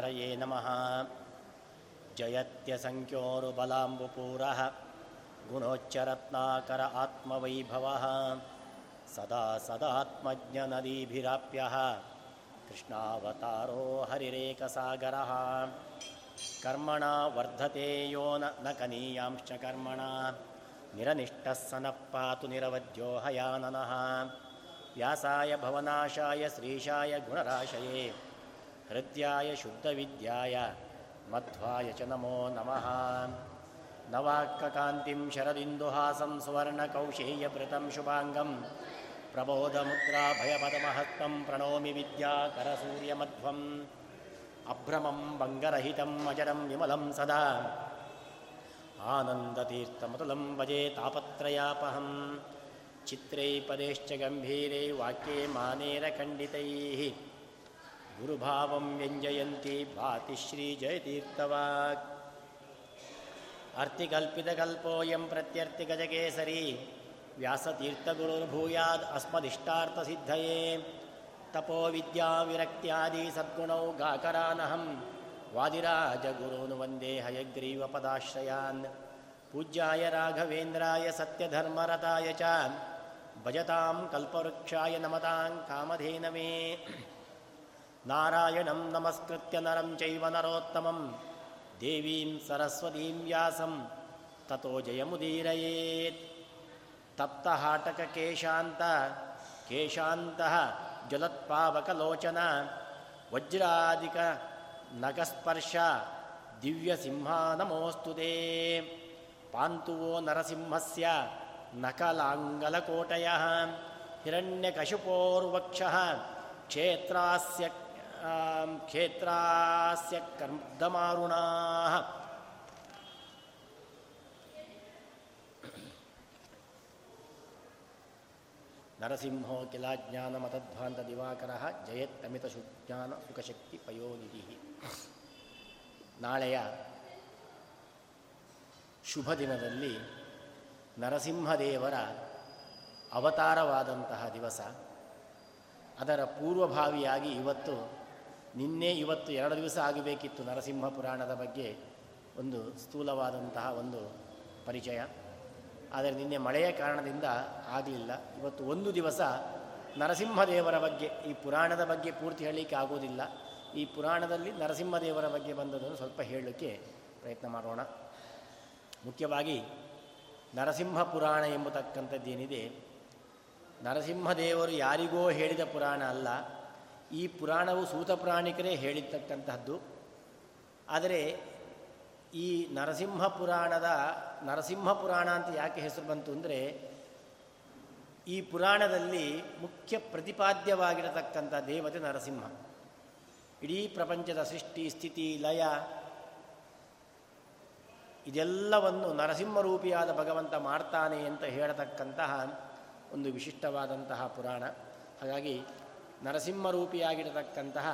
हरये नमः। जयत्यसङ्ख्योरुबलाम्बुपूरः गुणोच्चरत्नाकर आत्मवैभवः सदा सदात्मज्ञनदीभिराप्यः कृष्णावतारो हरिरेकसागरः। कर्मणा वर्धते यो न न कनीयांश्च कर्मणा निरनिष्टः स नः पातु निरवध्यो हयाननः व्यासाय भवनाशाय श्रीशाय गुणराशये हृद्याय शुद्धविद्याय मध्वाय च नमो नमः नवाक्ककान्तिं शरदिन्दुहासं सुवर्णकौशेयभृतं शुभाङ्गं प्रबोधमुद्राभयपदमहस्तं प्रणोमि विद्याकरसूर्यमध्वम् अभ्रमं भङ्गरहितम् अजरं विमलं सदा आनन्दतीर्थमतुलं भजे तापत्रयापहं चित्रै पदैश्च गम्भीरे वाक्ये मानेरखण्डितैः ಗುರುಭಾವಂ ವ್ಯಂಜಯಂತಿ ಭಾತಿ ಶ್ರೀ ಜಯತೀರ್ಥವಾಕ್ ಅರ್ಥಿಕಲ್ಪಿತಕಲ್ಪೋಯಂ ಪ್ರತ್ಯರ್ಥಿಗಜಕೇಸರಿ ವ್ಯಾಸತೀರ್ಥಗುರುರ್ಭೂಯಾದ್ ಅಸ್ಮದಿಷ್ಟಾರ್ಥಸಿದ್ಧಯೇ ತಪೋವಿದ್ಯಾವಿರಕ್ತ್ಯಾದಿ ಸದ್ಗುಣೌ ಗಾಕರಾನಹಂ. ವಾದಿರಾಜಗುರೂನು ವಂದೇ ಹಯಗ್ರೀವಪದಾಶ್ರಯಾನ್ ಪೂಜ್ಯಾಯ ರಾಘವೇಂದ್ರಾಯ ಸತ್ಯಧರ್ಮರತಾಯ ಚ. ಭಜತಾಂ ಕಲ್ಪವೃಕ್ಷಾಯ ನಮತಾಂ ಕಾಮಧೇನವೇ. ನಾರಾಯಣಂ ನಮಸ್ಕೃತ್ಯ ನರಂ ಚೈವ ನರೋತ್ತಮಂ ದೇವೀಂ ಸರಸ್ವತೀಂ ವ್ಯಾಸಂ ತಥೋ ಜಯಮುದೀರಯೇತ್ ತಪ್ತಹಾಟಕ ಕೇಶಾಂತ ಕೇಶಾಂತಃ ಜಲತ್ಪಾವಕಲೋಚನ ವಜ್ರಾಧಿಕ ನಗಸ್ಪರ್ಶ ದಿವ್ಯಸಿಂಹ ನಮೋಸ್ತು ತೇ ಪಾಂತುವೋ ನರಸಿಂಹಸ್ಯ ನಕಲಾಂಗಲಕೋಟಯ ಹಿರಣ್ಯಕಶುಪೋರ್ವಕ್ಷ ಕ್ಷೇತ್ರಾಸ್ಯ ಕ್ಷೇತ್ರಸ್ಯ ಕರ್ದಮಾರುಣಾ ನರಸಿಂಹೋ ಕಿಲಾಜ್ಞಾನ ಮತಧ್ವಾಂತ ದಿವಾಕರ ಜಯತ್ತಮಿತ ಸುಜ್ಞಾನ ಸುಖಶಕ್ತಿ ಪಯೋನಿಧಿ. ನಾಳೆಯ ಶುಭ ದಿನದಲ್ಲಿ ನರಸಿಂಹದೇವರ ಅವತಾರವಾದಂತಹ ದಿವಸ. ಅದರ ಪೂರ್ವಭಾವಿಯಾಗಿ ಇವತ್ತು ನಿನ್ನೆ ಇವತ್ತು ಎರಡು ದಿವಸ ಆಗಬೇಕಿತ್ತು ನರಸಿಂಹ ಪುರಾಣದ ಬಗ್ಗೆ ಒಂದು ಸ್ಥೂಲವಾದಂತಹ ಒಂದು ಪರಿಚಯ. ಆದರೆ ನಿನ್ನೆ ಮಳೆಯ ಕಾರಣದಿಂದ ಆಗಲಿಲ್ಲ. ಇವತ್ತು ಒಂದು ದಿವಸ ನರಸಿಂಹದೇವರ ಬಗ್ಗೆ, ಈ ಪುರಾಣದ ಬಗ್ಗೆ ಪೂರ್ತಿ ಹೇಳಲಿಕ್ಕೆ ಆಗೋದಿಲ್ಲ ಈ ಪುರಾಣದಲ್ಲಿ ನರಸಿಂಹದೇವರ ಬಗ್ಗೆ ಬಂದದನ್ನು ಸ್ವಲ್ಪ ಹೇಳಲಿಕ್ಕೆ ಪ್ರಯತ್ನ ಮಾಡೋಣ. ಮುಖ್ಯವಾಗಿ ನರಸಿಂಹ ಪುರಾಣ ಎಂಬತಕ್ಕಂಥದ್ದೇನಿದೆ. ನರಸಿಂಹದೇವರು ಯಾರಿಗೋ ಹೇಳಿದ ಪುರಾಣ ಅಲ್ಲ. ಈ ಪುರಾಣವು ಸೂತ ಪ್ರಾಣಿಕರೇ ಹೇಳಿರ್ತಕ್ಕಂತಹದ್ದು. ಆದರೆ ಈ ನರಸಿಂಹ ಪುರಾಣದ, ನರಸಿಂಹ ಪುರಾಣ ಅಂತ ಯಾಕೆ ಹೆಸರು ಬಂತು ಅಂದರೆ, ಈ ಪುರಾಣದಲ್ಲಿ ಮುಖ್ಯ ಪ್ರತಿಪಾದ್ಯವಾಗಿರತಕ್ಕಂಥ ದೇವತೆ ನರಸಿಂಹ. ಇಡೀ ಪ್ರಪಂಚದ ಸೃಷ್ಟಿ, ಸ್ಥಿತಿ, ಲಯ, ಇದೆಲ್ಲವನ್ನು ನರಸಿಂಹರೂಪಿಯಾದ ಭಗವಂತ ಮಾಡ್ತಾನೆ ಅಂತ ಹೇಳತಕ್ಕಂತಹ ಒಂದು ವಿಶಿಷ್ಟವಾದಂತಹ ಪುರಾಣ. ಹಾಗಾಗಿ ನರಸಿಂಹರೂಪಿಯಾಗಿರತಕ್ಕಂತಹ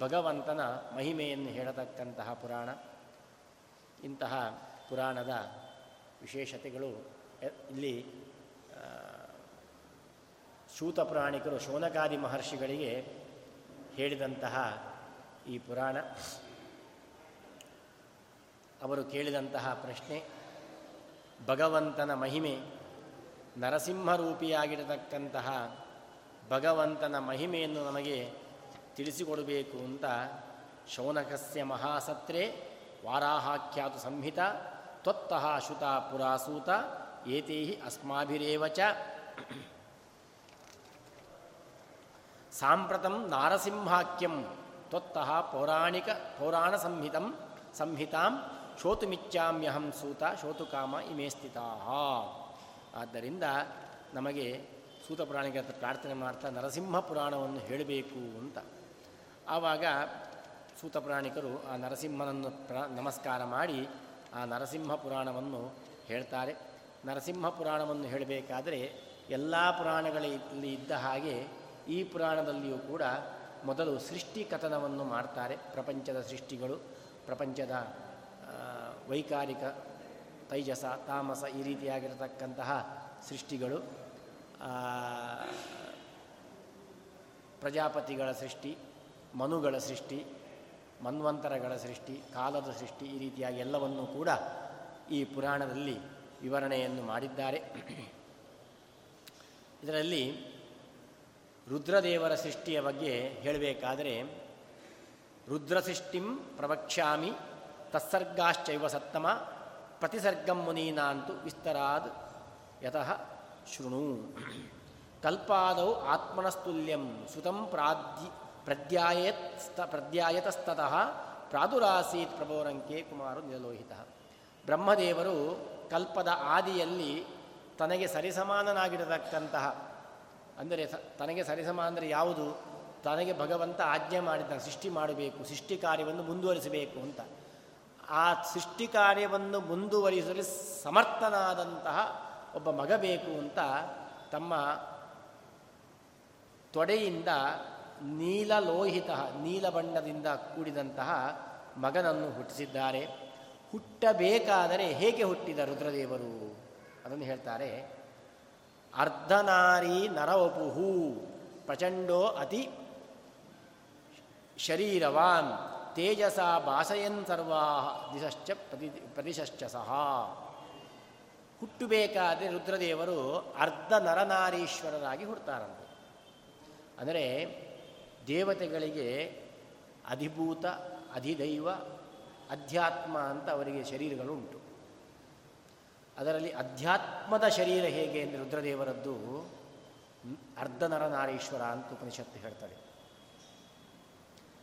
ಭಗವಂತನ ಮಹಿಮೆಯನ್ನು ಹೇಳತಕ್ಕಂತಹ ಪುರಾಣ. ಇಂತಹ ಪುರಾಣದ ವಿಶೇಷತೆಗಳು ಇಲ್ಲಿ ಶೂತ ಪುರಾಣಿಕರು ಶೋನಕಾದಿ ಮಹರ್ಷಿಗಳಿಗೆ ಹೇಳಿದಂತಹ ಈ ಪುರಾಣ. ಅವರು ಕೇಳಿದಂತಹ ಪ್ರಶ್ನೆ, ಭಗವಂತನ ಮಹಿಮೆ ನರಸಿಂಹರೂಪಿಯಾಗಿರತಕ್ಕಂತಹ ಭಗವಂತನ ಮಹಿಮೆಯನ್ನು ನಮಗೆ ತಿಳಿಸಿಕೊಡಬೇಕು ಅಂತ ಶೌನಕಸ್ಯ ಮಹಾಸತ್ರೆ ವಾರಾಹಾಖ್ಯಾತು ಸಂಹಿತ ತ್ವತ್ತಃ ಶುತ ಪುರಾಸೂತ ಏತೇ ಅಸ್ಮಾಭಿರೇವ ಚ. ಸಾಂಪ್ರತಂ ನಾರಸಿಂಹಾಖ್ಯಂ ತ್ವತ್ತಃ ಪೌರಾಣಿಕ ಪೌರಾಣ ಸಂಹಿತಂ ಸಂಹಿತಾಂ ಶೋತುಮಿಚ್ಚಾಮ್ಯಹಂ ಸೂತ ಶೋತುಕಾಮ ಇಮೇ ಸ್ಥಿತಾ ಆದ್ದರಿಂದ ನಮಗೆ ಸೂತ ಪುರಾಣಿಕ ಪ್ರಾರ್ಥನೆ ಮಾಡ್ತಾ ನರಸಿಂಹ ಪುರಾಣವನ್ನು ಹೇಳಬೇಕು ಅಂತ. ಆವಾಗ ಸೂತ ಪುರಾಣಿಕರು ಆ ನರಸಿಂಹನನ್ನು ಪ್ರ, ನಮಸ್ಕಾರ ಮಾಡಿ ಆ ನರಸಿಂಹ ಪುರಾಣವನ್ನು ಹೇಳ್ತಾರೆ. ನರಸಿಂಹ ಪುರಾಣವನ್ನು ಹೇಳಬೇಕಾದರೆ ಎಲ್ಲ ಪುರಾಣಗಳಲ್ಲಿ ಇದ್ದ ಹಾಗೆ ಈ ಪುರಾಣದಲ್ಲಿಯೂ ಕೂಡ ಮೊದಲು ಸೃಷ್ಟಿ ಕಥನವನ್ನು ಮಾಡ್ತಾರೆ ಪ್ರಪಂಚದ ಸೃಷ್ಟಿಗಳು, ಪ್ರಪಂಚದ ವೈಕಾರಿಕ ತೈಜಸ, ತಾಮಸ ಈ ರೀತಿಯಾಗಿರತಕ್ಕಂತಹ ಸೃಷ್ಟಿಗಳು. ಪ್ರಜಾಪತಿಗಳ ಸೃಷ್ಟಿ, ಮನುಗಳ ಸೃಷ್ಟಿ, ಮನ್ವಂತರಗಳ ಸೃಷ್ಟಿ, ಕಾಲದ ಸೃಷ್ಟಿ ಈ ರೀತಿಯಾಗಿ ಎಲ್ಲವನ್ನೂ ಕೂಡ ಈ ಪುರಾಣದಲ್ಲಿ ವಿವರಣೆಯನ್ನು ಮಾಡಿದ್ದಾರೆ. ಇದರಲ್ಲಿ ರುದ್ರದೇವರ ಸೃಷ್ಟಿಯ ಬಗ್ಗೆ ಹೇಳಬೇಕಾದರೆ, ರುದ್ರಸೃಷ್ಟಿಂ ಪ್ರವಕ್ಷ್ಯಾಮಿ ತತ್ಸರ್ಗಾಶ್ಚೈವ ಸತ್ತಮ, ಪ್ರತಿಸರ್ಗಂ ಮುನೀನಾಂತು ವಿಸ್ತರಾದ್ ಯತಃ ಶೃಣು. ಕಲ್ಪಾದೌ ಆತ್ಮನಸ್ತುಲ್ಯಂ ಸುತಂ ಪ್ರಾದ್ಯ ಪ್ರದ್ಯಾಯತ್ ಪ್ರದ್ಯಾಯತಸ್ತತಃ ಪ್ರಾದುರಾಸೀತ್ ಪ್ರಭೋರಂಕೆ ಕುಮಾರು ನಿಲೋಹಿತ ಬ್ರಹ್ಮದೇವರು ಕಲ್ಪದ ಆದಿಯಲ್ಲಿ ತನಗೆ ಸರಿಸಮಾನನಾಗಿರತಕ್ಕಂತಹ, ಅಂದರೆ ತನಗೆ ಸರಿಸಮಾನ ಅಂದರೆ ಯಾವುದು? ತನಗೆ ಭಗವಂತ ಆಜ್ಞೆ ಮಾಡಿದ ಸೃಷ್ಟಿ ಮಾಡಬೇಕು, ಸೃಷ್ಟಿ ಕಾರ್ಯವನ್ನು ಮುಂದುವರಿಸಬೇಕು ಅಂತ. ಆ ಸೃಷ್ಟಿ ಕಾರ್ಯವನ್ನು ಮುಂದುವರಿಸಲು ಸಮರ್ಥನಾದಂತಹ ಒಬ್ಬ ಮಗ ಬೇಕು ಅಂತ ತಮ್ಮ ತೊಡೆಯಿಂದ ನೀಲಲೋಹಿತ ನೀಲ ಬಣ್ಣದಿಂದ ಕೂಡಿದಂತಹ ಮಗನನ್ನು ಹುಟ್ಟಿಸಿದ್ದಾರೆ. ಹುಟ್ಟಬೇಕಾದರೆ ಹೇಗೆ ಹುಟ್ಟಿದ ರುದ್ರದೇವರು? ಅದನ್ನು ಹೇಳ್ತಾರೆ, ಅರ್ಧನಾರಿ ನರವಪುಹು ಪ್ರಚಂಡೋ ಅತಿ ಶರೀರವಾನ್ ತೇಜಸ ಭಾಸಯನ್ ಸರ್ವಾ ದಿಶಶ್ಚ ಪ್ರತಿ, ಪ್ರತಿಶಶ್ಚ ಸಹ. ಹುಟ್ಟಬೇಕಾದರೆ ರುದ್ರದೇವರು ಅರ್ಧ ನರನಾರೀಶ್ವರರಾಗಿ ಹುಡ್ತಾರಂತೆ. ಅಂದರೆ ದೇವತೆಗಳಿಗೆ ಅಧಿಭೂತ, ಅಧಿದೈವ, ಅಧ್ಯಾತ್ಮ ಅಂತ ಅವರಿಗೆ ಶರೀರಗಳು ಉಂಟು ಅದರಲ್ಲಿ ಅಧ್ಯಾತ್ಮದ ಶರೀರ ಹೇಗೆ ಅಂದರೆ ರುದ್ರದೇವರದ್ದು ಅರ್ಧನರನಾರೀಶ್ವರ ಅಂತ ಉಪನಿಷತ್ತು ಹೇಳ್ತಾರೆ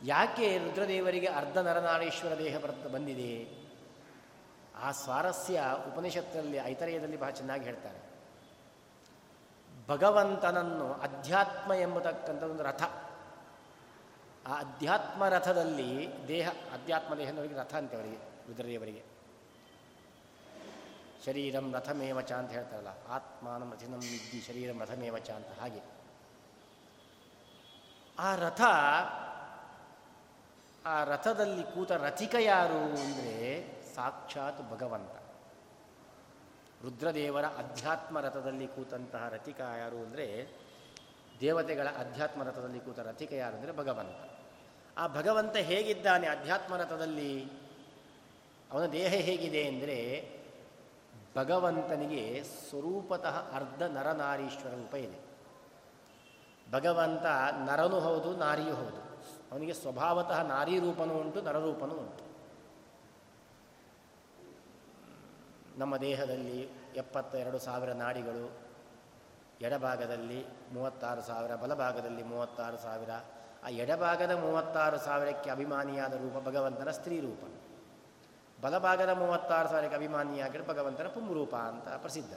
ಯಾಕೆ ರುದ್ರದೇವರಿಗೆ ಅರ್ಧ ನರನಾರೀಶ್ವರ ದೇಹ ಬಂದಿದೆ? ಆ ಸ್ವಾರಸ್ಯ ಉಪನಿಷತ್ತಿನಲ್ಲಿ ಐತರೇಯದಲ್ಲಿ ಬಹಳ ಚೆನ್ನಾಗಿ ಹೇಳ್ತಾರೆ. ಭಗವಂತನನ್ನು ಅಧ್ಯಾತ್ಮ ಎಂಬತಕ್ಕಂಥ ಒಂದು ರಥ. ಆ ಅಧ್ಯಾತ್ಮ ರಥದಲ್ಲಿ ದೇಹ, ಅಧ್ಯಾತ್ಮ ದೇಹದವರಿಗೆ ರಥ ಅಂತೆ ಅವರಿಗೆ, ರುದ್ರದೇವರಿಗೆ. ಶರೀರಂ ರಥಮೇವಚ ಅಂತ ಹೇಳ್ತಾರಲ್ಲ, ಆತ್ಮಾನಂ ರಥಿನಂ ವಿದ್ಯಿ, ಶರೀರಂ ರಥಮೇವಚ ಅಂತ ಹಾಗೆ. ಆ ರಥ, ಆ ರಥದಲ್ಲಿ ಕೂತ ರಥಿಕ ಯಾರು ಅಂದರೆ ಸಾಕ್ಷಾತ್ ಭಗವಂತ. ರುದ್ರದೇವರ ಅಧ್ಯಾತ್ಮ ರಥದಲ್ಲಿ ಕೂತಂತಹ ರಥಿಕ ಯಾರು ಅಂದರೆ, ದೇವತೆಗಳ ಅಧ್ಯಾತ್ಮ ರಥದಲ್ಲಿ ಕೂತ ರಥಿಕ ಯಾರು ಅಂದರೆ ಭಗವಂತ. ಆ ಭಗವಂತ ಹೇಗಿದ್ದಾನೆ ಅಧ್ಯಾತ್ಮ ರಥದಲ್ಲಿ? ಅವನ ದೇಹ ಹೇಗಿದೆ ಅಂದರೆ, ಭಗವಂತನಿಗೆ ಸ್ವರೂಪತಃ ಅರ್ಧ ನರನಾರೀಶ್ವರ ರೂಪ ಇದೆ. ಭಗವಂತ ನರನೂ ಹೌದು, ನಾರಿಯೂ ಹೌದು. ಅವನಿಗೆ ಸ್ವಭಾವತಃ ನಾರಿ ರೂಪನೂ ಉಂಟು, ನರರೂಪನೂ ಉಂಟು. ನಮ್ಮ ದೇಹದಲ್ಲಿ ಎಪ್ಪತ್ತೆರಡು ಸಾವಿರ ನಾಡಿಗಳು, ಎಡಭಾಗದಲ್ಲಿ ಮೂವತ್ತಾರು ಸಾವಿರ, ಬಲಭಾಗದಲ್ಲಿ ಮೂವತ್ತಾರು ಸಾವಿರ. ಆ ಎಡಭಾಗದ ಮೂವತ್ತಾರು ಸಾವಿರಕ್ಕೆ ಅಭಿಮಾನಿಯಾದ ರೂಪ ಭಗವಂತನ ಸ್ತ್ರೀ ರೂಪ. ಬಲಭಾಗದ ಮೂವತ್ತಾರು ಸಾವಿರಕ್ಕೆ ಅಭಿಮಾನಿಯಾಗಿರೋ ಭಗವಂತನ ಪುಂರೂಪ ಅಂತ ಪ್ರಸಿದ್ಧ.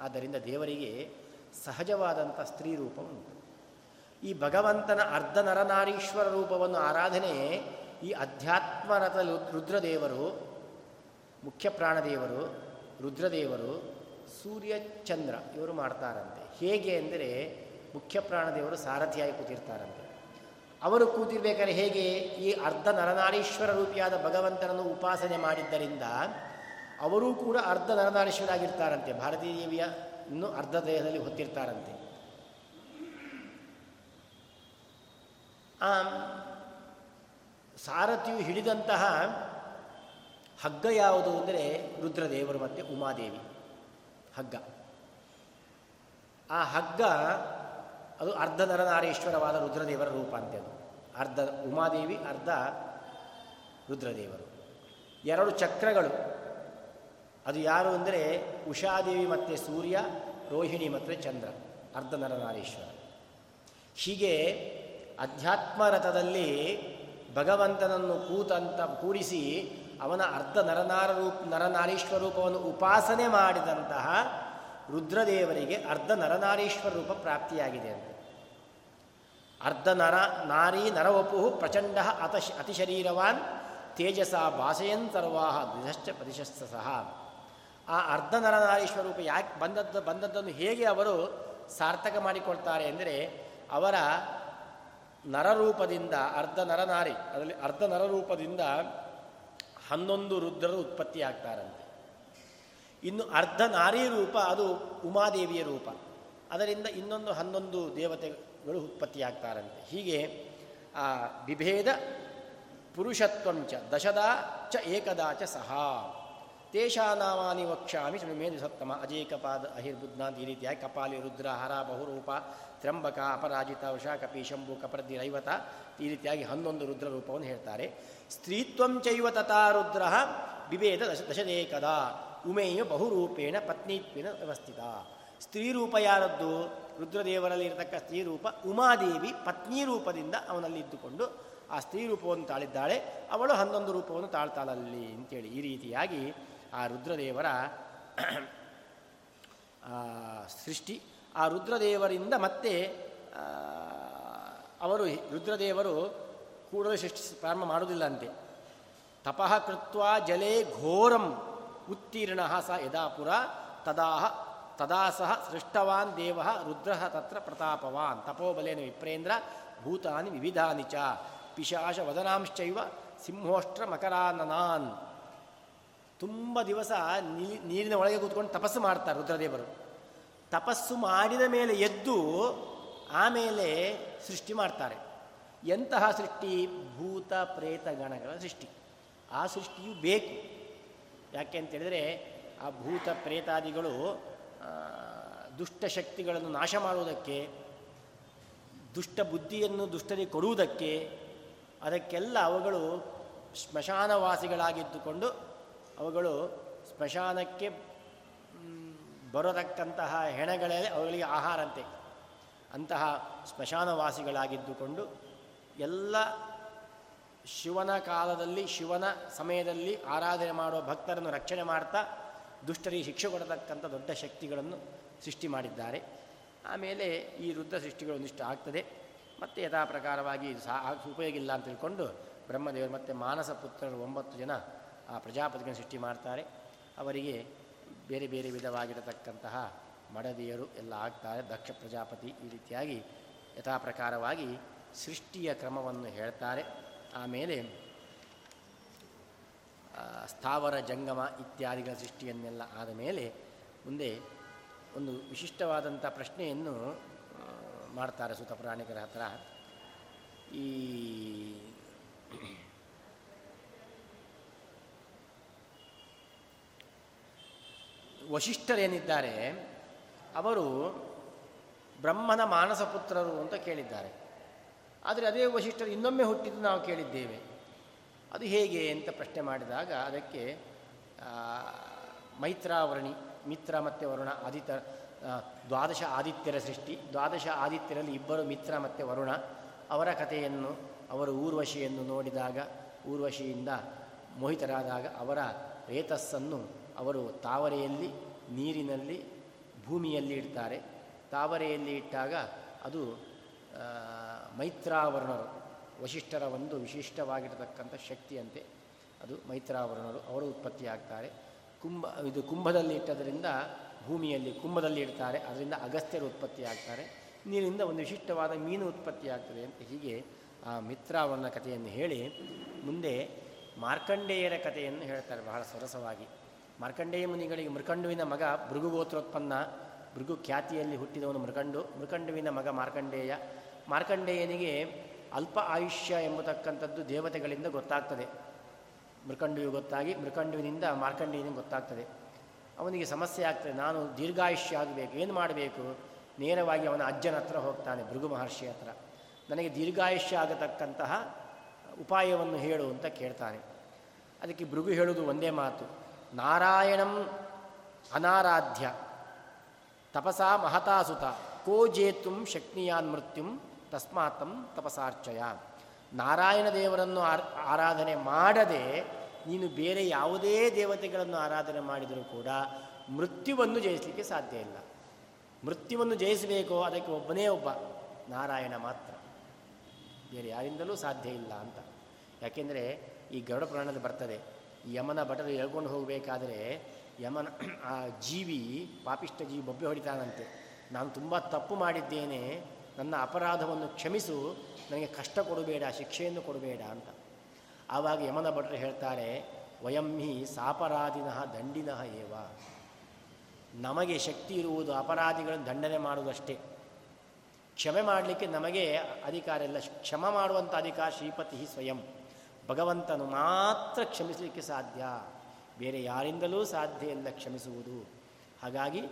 ಆದ್ದರಿಂದ ದೇವರಿಗೆ ಸಹಜವಾದಂಥ ಸ್ತ್ರೀ ರೂಪ ಉಂಟು. ಈ ಭಗವಂತನ ಅರ್ಧ ನರನಾರೀಶ್ವರ ರೂಪವನ್ನು ಆರಾಧನೆ ಈ ಅಧ್ಯಾತ್ಮರಥ ರುದ್ರದೇವರು ಮುಖ್ಯ ಪ್ರಾಣದೇವರು ರುದ್ರದೇವರು, ಸೂರ್ಯ ಚಂದ್ರ ಇವರು ಮಾಡ್ತಾರಂತೆ. ಹೇಗೆ ಅಂದರೆ ಮುಖ್ಯ ಪ್ರಾಣದೇವರು ಸಾರಥಿಯಾಗಿ ಕೂತಿರ್ತಾರಂತೆ. ಅವರು ಕೂತಿರ್ಬೇಕಾದ್ರೆ ಹೇಗೆ? ಈ ಅರ್ಧ ನರನಾರೀಶ್ವರ ರೂಪಿಯಾದ ಭಗವಂತನನ್ನು ಉಪಾಸನೆ ಮಾಡಿದ್ದರಿಂದ ಅವರೂ ಕೂಡ ಅರ್ಧ ನರನಾರೀಶ್ವರಾಗಿರ್ತಾರಂತೆ. ಭಾರತೀಯ ದೇವಿಯ ಇನ್ನೂ ಅರ್ಧ ದೇಹದಲ್ಲಿ ಹೊತ್ತಿರ್ತಾರಂತೆ. ಸಾರಥಿಯು ಹಿಡಿದಂತಹ ಹಗ್ಗ ಯಾವುದು ಅಂದರೆ ರುದ್ರದೇವರು ಮತ್ತು ಉಮಾದೇವಿ. ಹಗ್ಗ. ಆ ಹಗ್ಗ ಅದು ಅರ್ಧ ನರನಾರೇಶ್ವರವಾದ ರುದ್ರದೇವರ ರೂಪ ಅಂತೇನು ಅರ್ಧ ಉಮಾದೇವಿ, ಅರ್ಧ ರುದ್ರದೇವರು. ಎರಡು ಚಕ್ರಗಳು. ಅದು ಯಾರು ಅಂದರೆ ಉಷಾದೇವಿ ಮತ್ತು ಸೂರ್ಯ, ರೋಹಿಣಿ ಮತ್ತು ಚಂದ್ರ, ಅರ್ಧ ನರನಾರೇಶ್ವರ. ಹೀಗೆ ಅಧ್ಯಾತ್ಮ ರಥದಲ್ಲಿ ಭಗವಂತನನ್ನು ಕೂತಂತ ಕೂಡಿಸಿ ಅವನ ಅರ್ಧ ನರನಾರ ರೂಪ, ನರನಾರೀಶ್ವರ ರೂಪವನ್ನು ಉಪಾಸನೆ ಮಾಡಿದಂತಹ ರುದ್ರದೇವರಿಗೆ ಅರ್ಧ ನರನಾರೀಶ್ವರ ರೂಪ ಪ್ರಾಪ್ತಿಯಾಗಿದೆ ಅಂತ. ಅರ್ಧ ನರ, ನಾರಿ ನರವಪು ಪ್ರಚಂಡ ಅತ ಅತಿಶರೀರವಾನ್ ತೇಜಸ ಭಾಷೆಯನ್ ಸರ್ವಾಹ ದಿಶಶ್ಚ ಪ್ರತಿಶಸ್ತ ಸಹ ಆ ಅರ್ಧ ನರನಾರೀಶ್ವರ ರೂಪ ಯಾಕೆ ಬಂದದ್ದು, ಬಂದದ್ದನ್ನು ಹೇಗೆ ಅವರು ಸಾರ್ಥಕ ಮಾಡಿಕೊಳ್ತಾರೆ ಅಂದರೆ ಅವರ ನರರೂಪದಿಂದ, ಅರ್ಧ ನರನಾರಿ, ಅದರಲ್ಲಿ ಅರ್ಧ ನರರೂಪದಿಂದ ಹನ್ನೊಂದು ರುದ್ರರು ಉತ್ಪತ್ತಿ ಆಗ್ತಾರಂತೆ. ಇನ್ನು ಅರ್ಧ ನಾರಿ ರೂಪ ಅದು ಉಮಾದೇವಿಯ ರೂಪ. ಅದರಿಂದ ಇನ್ನೊಂದು ಹನ್ನೊಂದು ದೇವತೆಗಳು ಉತ್ಪತ್ತಿಯಾಗ್ತಾರಂತೆ ಹೀಗೆ, ಆ ಬಿಭೇದ ಪುರುಷತ್ವಂಚ ದಶದಾ ಚ ಏಕದಾ ಚ ಸಹ. ತೇಷಾನಾಮಾನಿ ವಕ್ಷಾಮಿ ಸುಮೇಂದು ಸಪ್ತಮ ಅಜಯ ಕಪಾದ ಅಹಿರ್ಬುದ್ನಾಂತ್ ಈ ರೀತಿಯಾಗಿ ಕಪಾಲಿ ರುದ್ರ ಹರ ಬಹುರೂಪ ತ್ರಂಬಕ ಅಪರಾಜಿತ ವೃಷ ಕಪಿ ಶಂಭು ಕಪರ್ದಿ ರೈವತ ಈ ರೀತಿಯಾಗಿ ಹನ್ನೊಂದು ರುದ್ರ ರೂಪವನ್ನು ಹೇಳ್ತಾರೆ. ಸ್ತ್ರೀತ್ವಂ ಚೈವ ತಥಾ ರುದ್ರ ಬಿಭೇದ ದಶ ದಶದೇಕದ ಉಮೇಯ ಬಹುರೂಪೇಣ ಪತ್ನಿತ್ವೇನ ವ್ಯವಸ್ಥಿತ. ಸ್ತ್ರೀ ರೂಪ ಯಾರದ್ದು? ರುದ್ರದೇವರಲ್ಲಿ ಇರತಕ್ಕ ಸ್ತ್ರೀ ರೂಪ ಉಮಾದೇವಿ ಪತ್ನಿ ರೂಪದಿಂದ ಅವನಲ್ಲಿ ಇದ್ದುಕೊಂಡು ಆ ಸ್ತ್ರೀ ರೂಪವನ್ನು ತಾಳಿದ್ದಾಳೆ. ಅವಳು ಹನ್ನೊಂದು ರೂಪವನ್ನು ತಾಳ್ತಾಳಲ್ಲಿ ಅಂತೇಳಿ ಈ ರೀತಿಯಾಗಿ ಆ ರುದ್ರದೇವರ ಸೃಷ್ಟಿ. ಆ ರುದ್ರದೇವರಿಂದ ಮತ್ತೆ ಅವರು ರುದ್ರದೇವರು ಕೂಡಲೇ ಸೃಷ್ಟಿ, ಪ್ರಾರಂಭ ಮಾಡುವುದಿಲ್ಲ ಅಂತೆ ತಪಃ ಕೃತ್ವ ಜಲೇ ಘೋರಂ ಉತ್ತೀರ್ಣ ಸ ಯದಾಪುರ, ತದಾಹ ತದಾ ಸಹ ಸೃಷ್ಟವಾನ್ ದೇವ ರುದ್ರ ತತ್ರ ಪ್ರತಾಪವಾನ್. ತಪೋಬಲೇನ ವಿಪ್ರೇಂದ್ರ, ಭೂತಾನಿ ವಿವಿಧಾನಿ ಚ. ಪಿಶಾಶ ವದನಾಂಶ್ಚೈವ, ಸಿಂಹೋಷ್ಟ್ರ ಮಕರಾನನಾನ್. ತುಂಬ ದಿವಸ ನೀರಿನ ಒಳಗೆ ಕೂತ್ಕೊಂಡು ತಪಸ್ಸು ಮಾಡ್ತಾರೆ ರುದ್ರದೇವರು. ತಪಸ್ಸು ಮಾಡಿದ ಮೇಲೆ ಎದ್ದು ಆಮೇಲೆ ಸೃಷ್ಟಿ ಮಾಡ್ತಾರೆ. ಎಂತಹ ಸೃಷ್ಟಿ? ಭೂತ, ಪ್ರೇತ, ಗಣಗಳ ಸೃಷ್ಟಿ. ಆ ಸೃಷ್ಟಿಯು ಬೇಕು. ಯಾಕೆ ಅಂತೇಳಿದರೆ ಆ ಭೂತ, ಪ್ರೇತಾದಿಗಳು ದುಷ್ಟ ಶಕ್ತಿಗಳನ್ನು ನಾಶ ಮಾಡುವುದಕ್ಕೆ, ದುಷ್ಟ ಬುದ್ಧಿಯನ್ನು ದುಷ್ಟರಿಗೆ ಕೊಡುವುದಕ್ಕೆ, ಅದಕ್ಕೆಲ್ಲ ಅವುಗಳು ಸ್ಮಶಾನವಾಸಿಗಳಾಗಿದ್ದುಕೊಂಡು ಅವುಗಳು ಸ್ಮಶಾನಕ್ಕೆ ಬರತಕ್ಕಂತಹ ಹೆಣಗಳೇ ಅವುಗಳಿಗೆ ಆಹಾರಂತೆ. ಅಂತಹ ಸ್ಮಶಾನವಾಸಿಗಳಾಗಿದ್ದುಕೊಂಡು ಎಲ್ಲ ಶಿವನ ಕಾಲದಲ್ಲಿ, ಶಿವನ ಸಮಯದಲ್ಲಿ ಆರಾಧನೆ ಮಾಡುವ ಭಕ್ತರನ್ನು ರಕ್ಷಣೆ ಮಾಡ್ತಾ ದುಷ್ಟರಿಗೆ ಶಿಕ್ಷೆ ಕೊಡತಕ್ಕಂಥ ದೊಡ್ಡ ಶಕ್ತಿಗಳನ್ನು ಸೃಷ್ಟಿ ಮಾಡಿದ್ದಾರೆ. ಆಮೇಲೆ ಈ ರುದ್ರ ಸೃಷ್ಟಿಗಳು ಒಂದಿಷ್ಟು ಆಗ್ತದೆ. ಮತ್ತು ಯಥಾ ಪ್ರಕಾರವಾಗಿ ಸಹ ಉಪಯೋಗ ಇಲ್ಲ ಅಂತ ತಿಳ್ಕೊಂಡು ಬ್ರಹ್ಮದೇವರು ಮತ್ತು ಮಾನಸ ಪುತ್ರರು ಒಂಬತ್ತು ಜನ ಆ ಪ್ರಜಾಪತಿಗಳನ್ನು ಸೃಷ್ಟಿ ಮಾಡ್ತಾರೆ. ಅವರಿಗೆ ಬೇರೆ ಬೇರೆ ವಿಧವಾಗಿರತಕ್ಕಂತಹ ಮಡದಿಯರು ಎಲ್ಲ ಆಗ್ತಾರೆ. ದಕ್ಷ ಪ್ರಜಾಪತಿ ಈ ರೀತಿಯಾಗಿ ಯಥಾಪ್ರಕಾರವಾಗಿ ಸೃಷ್ಟಿಯ ಕ್ರಮವನ್ನು ಹೇಳ್ತಾರೆ. ಆಮೇಲೆ ಸ್ಥಾವರ, ಜಂಗಮ ಇತ್ಯಾದಿಗಳ ಸೃಷ್ಟಿಯನ್ನೆಲ್ಲ ಆದ ಮೇಲೆ ಮುಂದೆ ಒಂದು ವಿಶಿಷ್ಟವಾದಂಥ ಪ್ರಶ್ನೆಯನ್ನು ಮಾಡ್ತಾರೆ ಸುತ ಹತ್ರ. ಈ ವಶಿಷ್ಠರೇನಿದ್ದಾರೆ? ಅವರು ಬ್ರಹ್ಮನ ಮಾನಸ ಪುತ್ರರು ಅಂತ ಕೇಳಿದ್ದಾರೆ. ಆದರೆ ಅದೇ ವಶಿಷ್ಠರು ಇನ್ನೊಮ್ಮೆ ಹುಟ್ಟಿದ್ದು ನಾವು ಕೇಳಿದ್ದೇವೆ. ಅದು ಹೇಗೆ ಅಂತ ಪ್ರಶ್ನೆ ಮಾಡಿದಾಗ ಅದಕ್ಕೆ ಮೈತ್ರಾವರ್ಣಿ, ಮಿತ್ರ ಮತ್ತು ವರುಣ, ಆದಿತ್ಯ ದ್ವಾದಶ ಆದಿತ್ಯರ ಸೃಷ್ಟಿ. ದ್ವಾದಶ ಆದಿತ್ಯರಲ್ಲಿ ಇಬ್ಬರು ಮಿತ್ರ ಮತ್ತು ವರುಣ. ಅವರ ಕಥೆಯನ್ನು ಅವರು ಊರ್ವಶಿಯನ್ನು ನೋಡಿದಾಗ, ಊರ್ವಶಿಯಿಂದ ಮೋಹಿತರಾದಾಗ ಅವರ ರೇತಸ್ಸನ್ನು ಅವರು ತಾವರೆಯಲ್ಲಿ ನೀರಿನಲ್ಲಿ ಭೂಮಿಯಲ್ಲಿ ಇಡ್ತಾರೆ. ತಾವರೆಯಲ್ಲಿ ಇಟ್ಟಾಗ ಅದು ಮೈತ್ರಾವರ್ಣರು ವಶಿಷ್ಠರ ಒಂದು ವಿಶಿಷ್ಟವಾಗಿರತಕ್ಕಂಥ ಶಕ್ತಿಯಂತೆ ಅದು ಮೈತ್ರಾವರ್ಣರು ಅವರು ಉತ್ಪತ್ತಿಯಾಗ್ತಾರೆ. ಕುಂಭ, ಇದು ಕುಂಭದಲ್ಲಿ ಇಟ್ಟದರಿಂದ ಭೂಮಿಯಲ್ಲಿ, ಕುಂಭದಲ್ಲಿ ಇಡ್ತಾರೆ. ಅದರಿಂದ ಅಗಸ್ತ್ಯರು ಉತ್ಪತ್ತಿಯಾಗ್ತಾರೆ. ನೀರಿನಿಂದ ಒಂದು ವಿಶಿಷ್ಟವಾದ ಮೀನು ಉತ್ಪತ್ತಿಯಾಗ್ತದೆ ಅಂತ ಹೀಗೆ ಆ ಮಿತ್ರಾವರ್ಣ ಕಥೆಯನ್ನು ಹೇಳಿ ಮುಂದೆ ಮಾರ್ಕಂಡೇಯರ ಕಥೆಯನ್ನು ಹೇಳ್ತಾರೆ ಬಹಳ ಸರಸವಾಗಿ ಮಾರ್ಕಂಡೇಯ ಮುನಿಗಳಿಗೆ ಮೃಕಂಡುವಿನ ಮಗ ಭೃಗುಗೋತ್ರೋತ್ಪನ್ನ ಭೃಗು ಖ್ಯಾತಿಯಲ್ಲಿ ಹುಟ್ಟಿದವನು ಮೃಕಂಡು, ಮೃಕಂಡುವಿನ ಮಗ ಮಾರ್ಕಂಡೇಯ. ಮಾರ್ಕಂಡೇಯನಿಗೆ ಅಲ್ಪ ಆಯುಷ್ಯ ಎಂಬತಕ್ಕಂಥದ್ದು ದೇವತೆಗಳಿಂದ ಗೊತ್ತಾಗ್ತದೆ. ಮೃಕಂಡುವಿಗೆ ಗೊತ್ತಾಗಿ ಮೃಕಂಡುವಿನಿಂದ ಮಾರ್ಕಂಡೇಯನಿಗೆ ಗೊತ್ತಾಗ್ತದೆ. ಅವನಿಗೆ ಸಮಸ್ಯೆ ಆಗ್ತದೆ. ನಾನು ದೀರ್ಘಾಯುಷ್ಯ ಆಗಬೇಕು. ಏನು ಮಾಡಬೇಕು? ನೇರವಾಗಿ ಅವನ ಅಜ್ಜನ ಹತ್ರ ಹೋಗ್ತಾನೆ, ಭೃಗು ಮಹರ್ಷಿ ಹತ್ರ. ನನಗೆ ದೀರ್ಘಾಯುಷ್ಯ ಆಗತಕ್ಕಂತಹ ಉಪಾಯವನ್ನು ಹೇಳು ಅಂತ ಕೇಳ್ತಾನೆ. ಅದಕ್ಕೆ ಭೃಗು ಹೇಳುವುದು ಒಂದೇ ಮಾತು. ನಾರಾಯಣಂ ಅನಾರಾಧ್ಯ. ತಪಸಾ ಮಹತಾಸುತ. ಕೋ ಜೇತುಂ ಶಕ್ನಿಯಾನ್ ಮೃತ್ಯುಂ ತಸ್ಮಾತಂ ತಪಸಾರ್ಚಯ. ನಾರಾಯಣ ದೇವರನ್ನು ಆರಾಧನೆ ಮಾಡದೆ ನೀನು ಬೇರೆ ಯಾವುದೇ ದೇವತೆಗಳನ್ನು ಆರಾಧನೆ ಮಾಡಿದರೂ ಕೂಡ ಮೃತ್ಯುವನ್ನು ಜಯಿಸಲಿಕ್ಕೆ ಸಾಧ್ಯ ಇಲ್ಲ. ಮೃತ್ಯುವನ್ನು ಜಯಿಸಬೇಕೋ ಅದಕ್ಕೆ ಒಬ್ಬನೇ ಒಬ್ಬ. ನಾರಾಯಣ ಮಾತ್ರ. ಬೇರೆ ಯಾರಿಂದಲೂ ಸಾಧ್ಯ ಇಲ್ಲ ಅಂತ. ಯಾಕೆಂದರೆ ಈ ಗರುಡ ಪುರಾಣದಲ್ಲಿ ಬರ್ತದೆ ಯಮನ ಭಟರು ಎಳ್ಕೊಂಡು ಹೋಗಬೇಕಾದರೆ ಯಮನ, ಆ ಜೀವಿ ಪಾಪಿಷ್ಟ ಜೀವಿ ಬೊಬ್ಬೆ ಹೊಡಿತಾನಂತೆ. ನಾನು ತುಂಬ ತಪ್ಪು ಮಾಡಿದ್ದೇನೆ, ನನ್ನ ಅಪರಾಧವನ್ನು ಕ್ಷಮಿಸು, ನನಗೆ ಕಷ್ಟ ಕೊಡಬೇಡ, ಶಿಕ್ಷೆಯನ್ನು ಕೊಡಬೇಡ ಅಂತ. ಆವಾಗ ಯಮನ ಭಟರು ಹೇಳ್ತಾರೆ, ವಯಂ ಹಿ ಸಾಪರಾಧಿನಃ ದಂಡಿನಃ ಏವ. ನಮಗೆ ಶಕ್ತಿ ಇರುವುದು ಅಪರಾಧಿಗಳನ್ನು ದಂಡನೆ ಮಾಡುವುದಷ್ಟೇ. ಕ್ಷಮೆ ಮಾಡಲಿಕ್ಕೆ ನಮಗೆ ಅಧಿಕಾರ ಇಲ್ಲ. ಕ್ಷಮ ಮಾಡುವಂಥ ಅಧಿಕಾರ ಶ್ರೀಪತಿ ಸ್ವಯಂ. ಭಗವಂತನು ಮಾತ್ರ ಕ್ಷಮಿಸಲಿಕ್ಕೆ ಸಾಧ್ಯ. ಬೇರೆ ಯಾರಿಂದಲೂ ಸಾಧ್ಯ ಇಲ್ಲ ಕ್ಷಮಿಸುವುದು. ಹಾಗಾಗಿ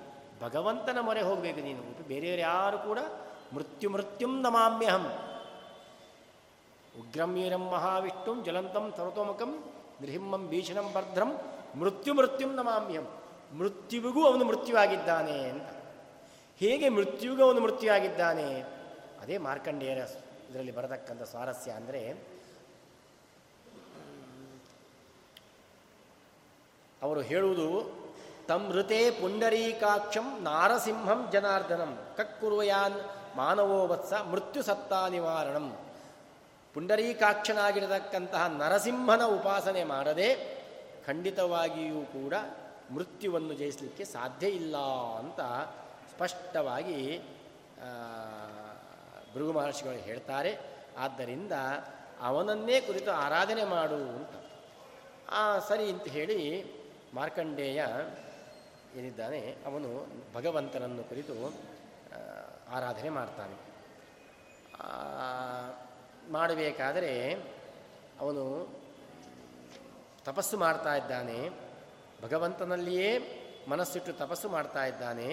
ಭಗವಂತನ ಮೊರೆ ಹೋಗಬೇಕು ನೀನು. ಬೇರೆಯವರು ಯಾರು ಕೂಡ ಮೃತ್ಯು ಮೃತ್ಯುಂ ನಮಾಮ್ಯಹಂ. ಉಗ್ರಂ ಮಹಾವಿಷ್ಣುಂ ಜ್ವಲಂತಂ ಸರ್ವತೋಮುಖಂ ನೃಹಿಂಹಂ ಭೀಷಣಂ ಭರ್ಧ್ರಂ ಮೃತ್ಯು ಮೃತ್ಯುಂ ನಮಾಮ್ಯಹಂ. ಮೃತ್ಯುವಿಗೂ ಅವನು ಮೃತ್ಯುವಾಗಿದ್ದಾನೆ ಅಂತ. ಹೇಗೆ ಮೃತ್ಯುವಿಗೂ ಅವನು ಮೃತ್ಯುವಾಗಿದ್ದಾನೆ? ಅದೇ ಮಾರ್ಕಂಡೇಯರ ಇದರಲ್ಲಿ ಬರತಕ್ಕಂಥ ಸ್ವಾರಸ್ಯ ಅಂದರೆ ಅವರು ಹೇಳುವುದು ತಮೃತೆ ಪುಂಡರೀಕಾಕ್ಷಂ ನಾರಸಿಂಹಂ ಜನಾರ್ದನಂ, ಕಕ್ಕುರುವಯಾನ್ ಮಾನವೋ ವತ್ಸ ಮೃತ್ಯು ಸತ್ತಾ ನಿವಾರಣಂ. ಪುಂಡರೀಕಾಕ್ಷನಾಗಿರತಕ್ಕಂತಹ ನರಸಿಂಹನ ಉಪಾಸನೆ ಮಾಡದೆ, ಖಂಡಿತವಾಗಿಯೂ ಕೂಡ ಮೃತ್ಯುವನ್ನು ಜಯಿಸಲಿಕ್ಕೆ ಸಾಧ್ಯ ಇಲ್ಲ ಅಂತ ಸ್ಪಷ್ಟವಾಗಿ ಭೃಗು ಮಹರ್ಷಿಗಳು ಹೇಳ್ತಾರೆ. ಆದ್ದರಿಂದ ಅವನನ್ನೇ ಕುರಿತು ಆರಾಧನೆ ಮಾಡು ಅಂತ. ಆ ಸರಿ ಅಂತ ಹೇಳಿ ಮಾರ್ಕಂಡೇಯ ಏನಿದ್ದಾನೆ, ಅವನು ಭಗವಂತನನ್ನು ಕುರಿತು ಆರಾಧನೆ ಮಾಡ್ತಾನೆ. ಮಾಡಬೇಕಾದರೆ ಅವನು ತಪಸ್ಸು ಮಾಡ್ತಾ ಇದ್ದಾನೆ, ಭಗವಂತನಲ್ಲಿಯೇ ಮನಸ್ಸಿಟ್ಟು ತಪಸ್ಸು ಮಾಡ್ತಾ ಇದ್ದಾನೆ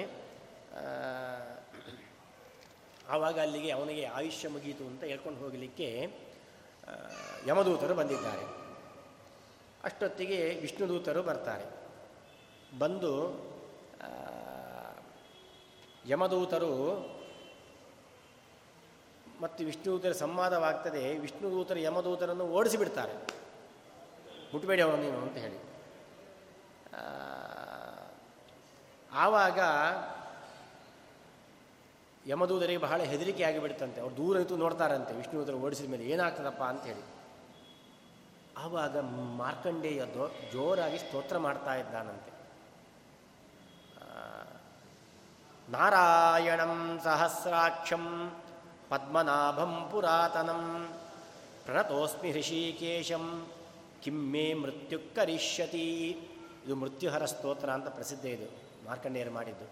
ಆವಾಗ ಅಲ್ಲಿಗೆ ಅವನಿಗೆ ಆಯುಷ್ಯ ಮುಗಿಯಿತು ಅಂತ ಹೇಳ್ಕೊಂಡು ಹೋಗಲಿಕ್ಕೆ ಯಮದೂತರು ಬಂದಿದ್ದಾರೆ. ಅಷ್ಟೊತ್ತಿಗೆ ವಿಷ್ಣುದೂತರು ಬರ್ತಾರೆ. ಬಂದು ಯಮದೂತರು ಮತ್ತು ವಿಷ್ಣುದೂತರ ಸಂವಾದವಾಗ್ತದೆ. ವಿಷ್ಣುದೂತರು ಯಮದೂತರನ್ನು ಓಡಿಸಿಬಿಡ್ತಾರೆ. ಮುಟ್ಬೇಡಿ ಅವನು ನೀನು ಅಂತ ಹೇಳಿ. ಆವಾಗ ಯಮದೂತರಿಗೆ ಬಹಳ ಹೆದರಿಕೆ ಆಗಿಬಿಡ್ತಂತೆ. ಅವ್ರು ದೂರ ನಿಂತು ನೋಡ್ತಾರಂತೆ. ವಿಷ್ಣುದೂತರು ಓಡಿಸಿದ ಮೇಲೆ ಏನಾಗ್ತದಪ್ಪ ಅಂತ ಹೇಳಿ. ಆವಾಗ ಮಾರ್ಕಂಡೇಯ ಜೋರಾಗಿ ಸ್ತೋತ್ರ ಮಾಡ್ತಾ ಇದ್ದಾನಂತೆ. ನಾರಾಯಣಂ ಸಹಸ್ರಾಕ್ಷಂ ಪದ್ಮನಾಭಂ ಪುರಾತನಂ ಪ್ರಣತೋಸ್ಮಿ ಹೃಷಿಕೇಶಂ ಕಿಮ್ಮೆ ಮೃತ್ಯು ಕರಿಷ್ಯತಿ. ಇದು ಮೃತ್ಯುಹರ ಸ್ತೋತ್ರ ಅಂತ ಪ್ರಸಿದ್ಧ ಇದು, ಮಾರ್ಕಂಡೇಯರು ಮಾಡಿದ್ದು.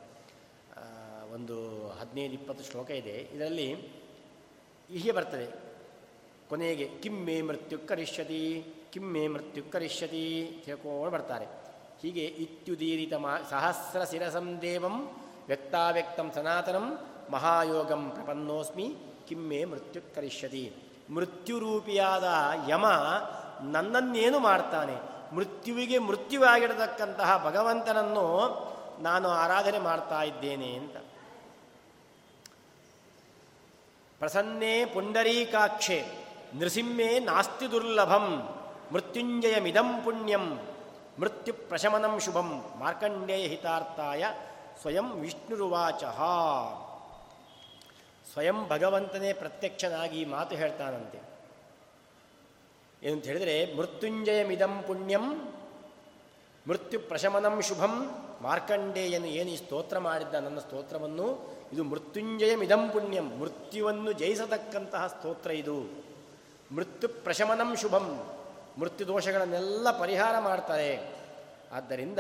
ಒಂದು ಹದಿನೈದು ಇಪ್ಪತ್ತು ಶ್ಲೋಕ ಇದೆ. ಇದರಲ್ಲಿ ಹೀಗೆ ಬರ್ತದೆ ಕೊನೆಗೆ ಕಿಮ್ಮೆ ಮೃತ್ಯು ಕರಿಷ್ಯತಿ, ಕಿಮ್ಮೆ ಮೃತ್ಯು ಕರಿಷ್ಯತಿ ತಿಳ್ಕೊಂಡು ಬರ್ತಾರೆ. ಹೀಗೆ ಇತ್ಯುದೀರಿತ ಮಾ ಸಹಸ್ರ ಶಿರಸಂ ದೇವಂ ವ್ಯಕ್ತಾವ್ಯಕ್ತಂ ಸನಾತನಂ ಮಹಾಯೋಗಂ ಪ್ರಪನ್ನೋಸ್ಮಿ ಕಿಮ್ಮೆ ಮೃತ್ಯು ಕರಿಷ್ಯತಿ. ಮೃತ್ಯುರೂಪಿಯಾದ ಯಮ ನನ್ನನ್ನೇನು ಮಾಡ್ತಾನೆ? ಮೃತ್ಯುವಿಗೆ ಮೃತ್ಯುವಾಗಿರತಕ್ಕಂತಹ ಭಗವಂತನನ್ನು ನಾನು ಆರಾಧನೆ ಮಾಡ್ತಾ ಇದ್ದೇನೆ ಅಂತ. ಪ್ರಸನ್ನೇ ಪುಂಡರೀಕಾಕ್ಷೆ. ನೃಸಿಂಹೇ ನಾಸ್ತಿ ದುರ್ಲಭಂ, ಮೃತ್ಯುಂಜಯಮಿದಂ ಪುಣ್ಯಂ ಮೃತ್ಯು ಪ್ರಶಮನಂ ಶುಭಂ, ಮಾರ್ಕಂಡೇಯ ಹಿತಾರ್ಥಾಯ ಸ್ವಯಂ ವಿಷ್ಣುರುವಾಚ. ಸ್ವಯಂ ಭಗವಂತನೇ ಪ್ರತ್ಯಕ್ಷನಾಗಿ ಮಾತು ಹೇಳ್ತಾನಂತೆ. ಏನಂತ ಹೇಳಿದರೆ ಮೃತ್ಯುಂಜಯಮಿದಂ ಪುಣ್ಯಂ ಮೃತ್ಯು ಪ್ರಶಮನಂ ಶುಭಂ, ಮಾರ್ಕಂಡೇಯನು ಏನು ಈ ಸ್ತೋತ್ರ ಮಾಡಿದ್ದ ನನ್ನ ಸ್ತೋತ್ರವನ್ನು, ಇದು ಮೃತ್ಯುಂಜಯಮಿದಂ ಪುಣ್ಯಂ, ಮೃತ್ಯುವನ್ನು ಜಯಿಸತಕ್ಕಂತಹ ಸ್ತೋತ್ರ ಇದು. ಮೃತ್ಯು ಪ್ರಶಮನಂ ಶುಭಂ. ಮೃತ್ಯು ದೋಷಗಳನ್ನೆಲ್ಲ ಪರಿಹಾರ ಮಾಡ್ತಾರೆ. ಆದ್ದರಿಂದ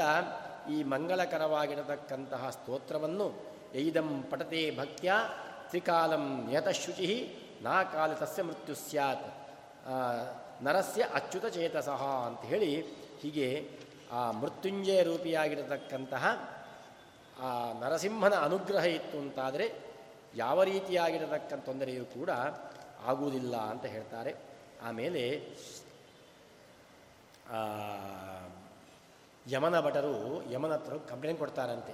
ಈ ಮಂಗಳಕರವಾಗಿರತಕ್ಕಂತಹ ಸ್ತೋತ್ರವನ್ನು ಎಯ್ದಂ ಪಟತೆ ಭಕ್ತ್ಯ ತ್ರಿಕಾಲಂ ನಿಯತಶುಚಿ ನಾ ಕಾಲ ತಸ್ಯ ಮೃತ್ಯು ಸ್ಯಾತ್. ನರಸ್ಯ ಅಚ್ಯುತ ಚೇತಸಃ ಅಂತ ಹೇಳಿ ಹೀಗೆ ಆ ಮೃತ್ಯುಂಜಯ ರೂಪಿಯಾಗಿರತಕ್ಕಂತಹ ಆ ನರಸಿಂಹನ ಅನುಗ್ರಹ ಇತ್ತು ಅಂತಾದರೆ ಯಾವ ರೀತಿಯಾಗಿರತಕ್ಕಂಥ ತೊಂದರೆಯೂ ಕೂಡ ಆಗುವುದಿಲ್ಲ ಅಂತ ಹೇಳ್ತಾರೆ. ಆಮೇಲೆ ಯಮನ ಭಟರು ಯಮನ ಹತ್ರ ಕಂಪ್ಲೇಂಟ್ ಕೊಡ್ತಾರಂತೆ.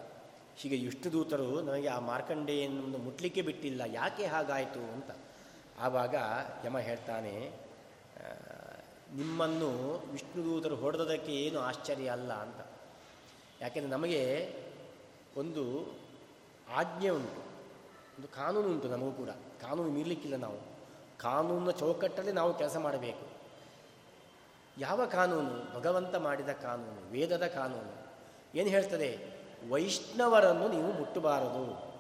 ಹೀಗೆ ಇಷ್ಟು ದೂತರು ನನಗೆ ಆ ಮಾರ್ಕಂಡೆಯನ್ನು ಮುಟ್ಲಿಕ್ಕೆ ಬಿಟ್ಟಿಲ್ಲ, ಯಾಕೆ ಹಾಗಾಯಿತು ಅಂತ. ಆವಾಗ ಯಮ ಹೇಳ್ತಾನೆ ನಿಮ್ಮನ್ನು ವಿಷ್ಣು ದೂತರು ಹೊಡೆದೋದಕ್ಕೆ ಏನು ಆಶ್ಚರ್ಯ ಅಲ್ಲ ಅಂತ. ಯಾಕೆಂದರೆ ನಮಗೆ ಒಂದು ಆಜ್ಞೆ ಉಂಟು, ಒಂದು ಕಾನೂನು ಉಂಟು ನಮಗೂ ಕೂಡ. ಕಾನೂನು ಮೀರಲಿಕ್ಕಿಲ್ಲ ನಾವು. ಕಾನೂನಿನ ಚೌಕಟ್ಟಲ್ಲಿ ನಾವು ಕೆಲಸ ಮಾಡಬೇಕು. ಯಾವ ಕಾನೂನು? ಭಗವಂತ ಮಾಡಿದ ಕಾನೂನು, ವೇದದ ಕಾನೂನು. ಏನು ಹೇಳ್ತದೆ? ವೈಷ್ಣವರನ್ನು ನೀವು ಮುಟ್ಟಬಾರದು.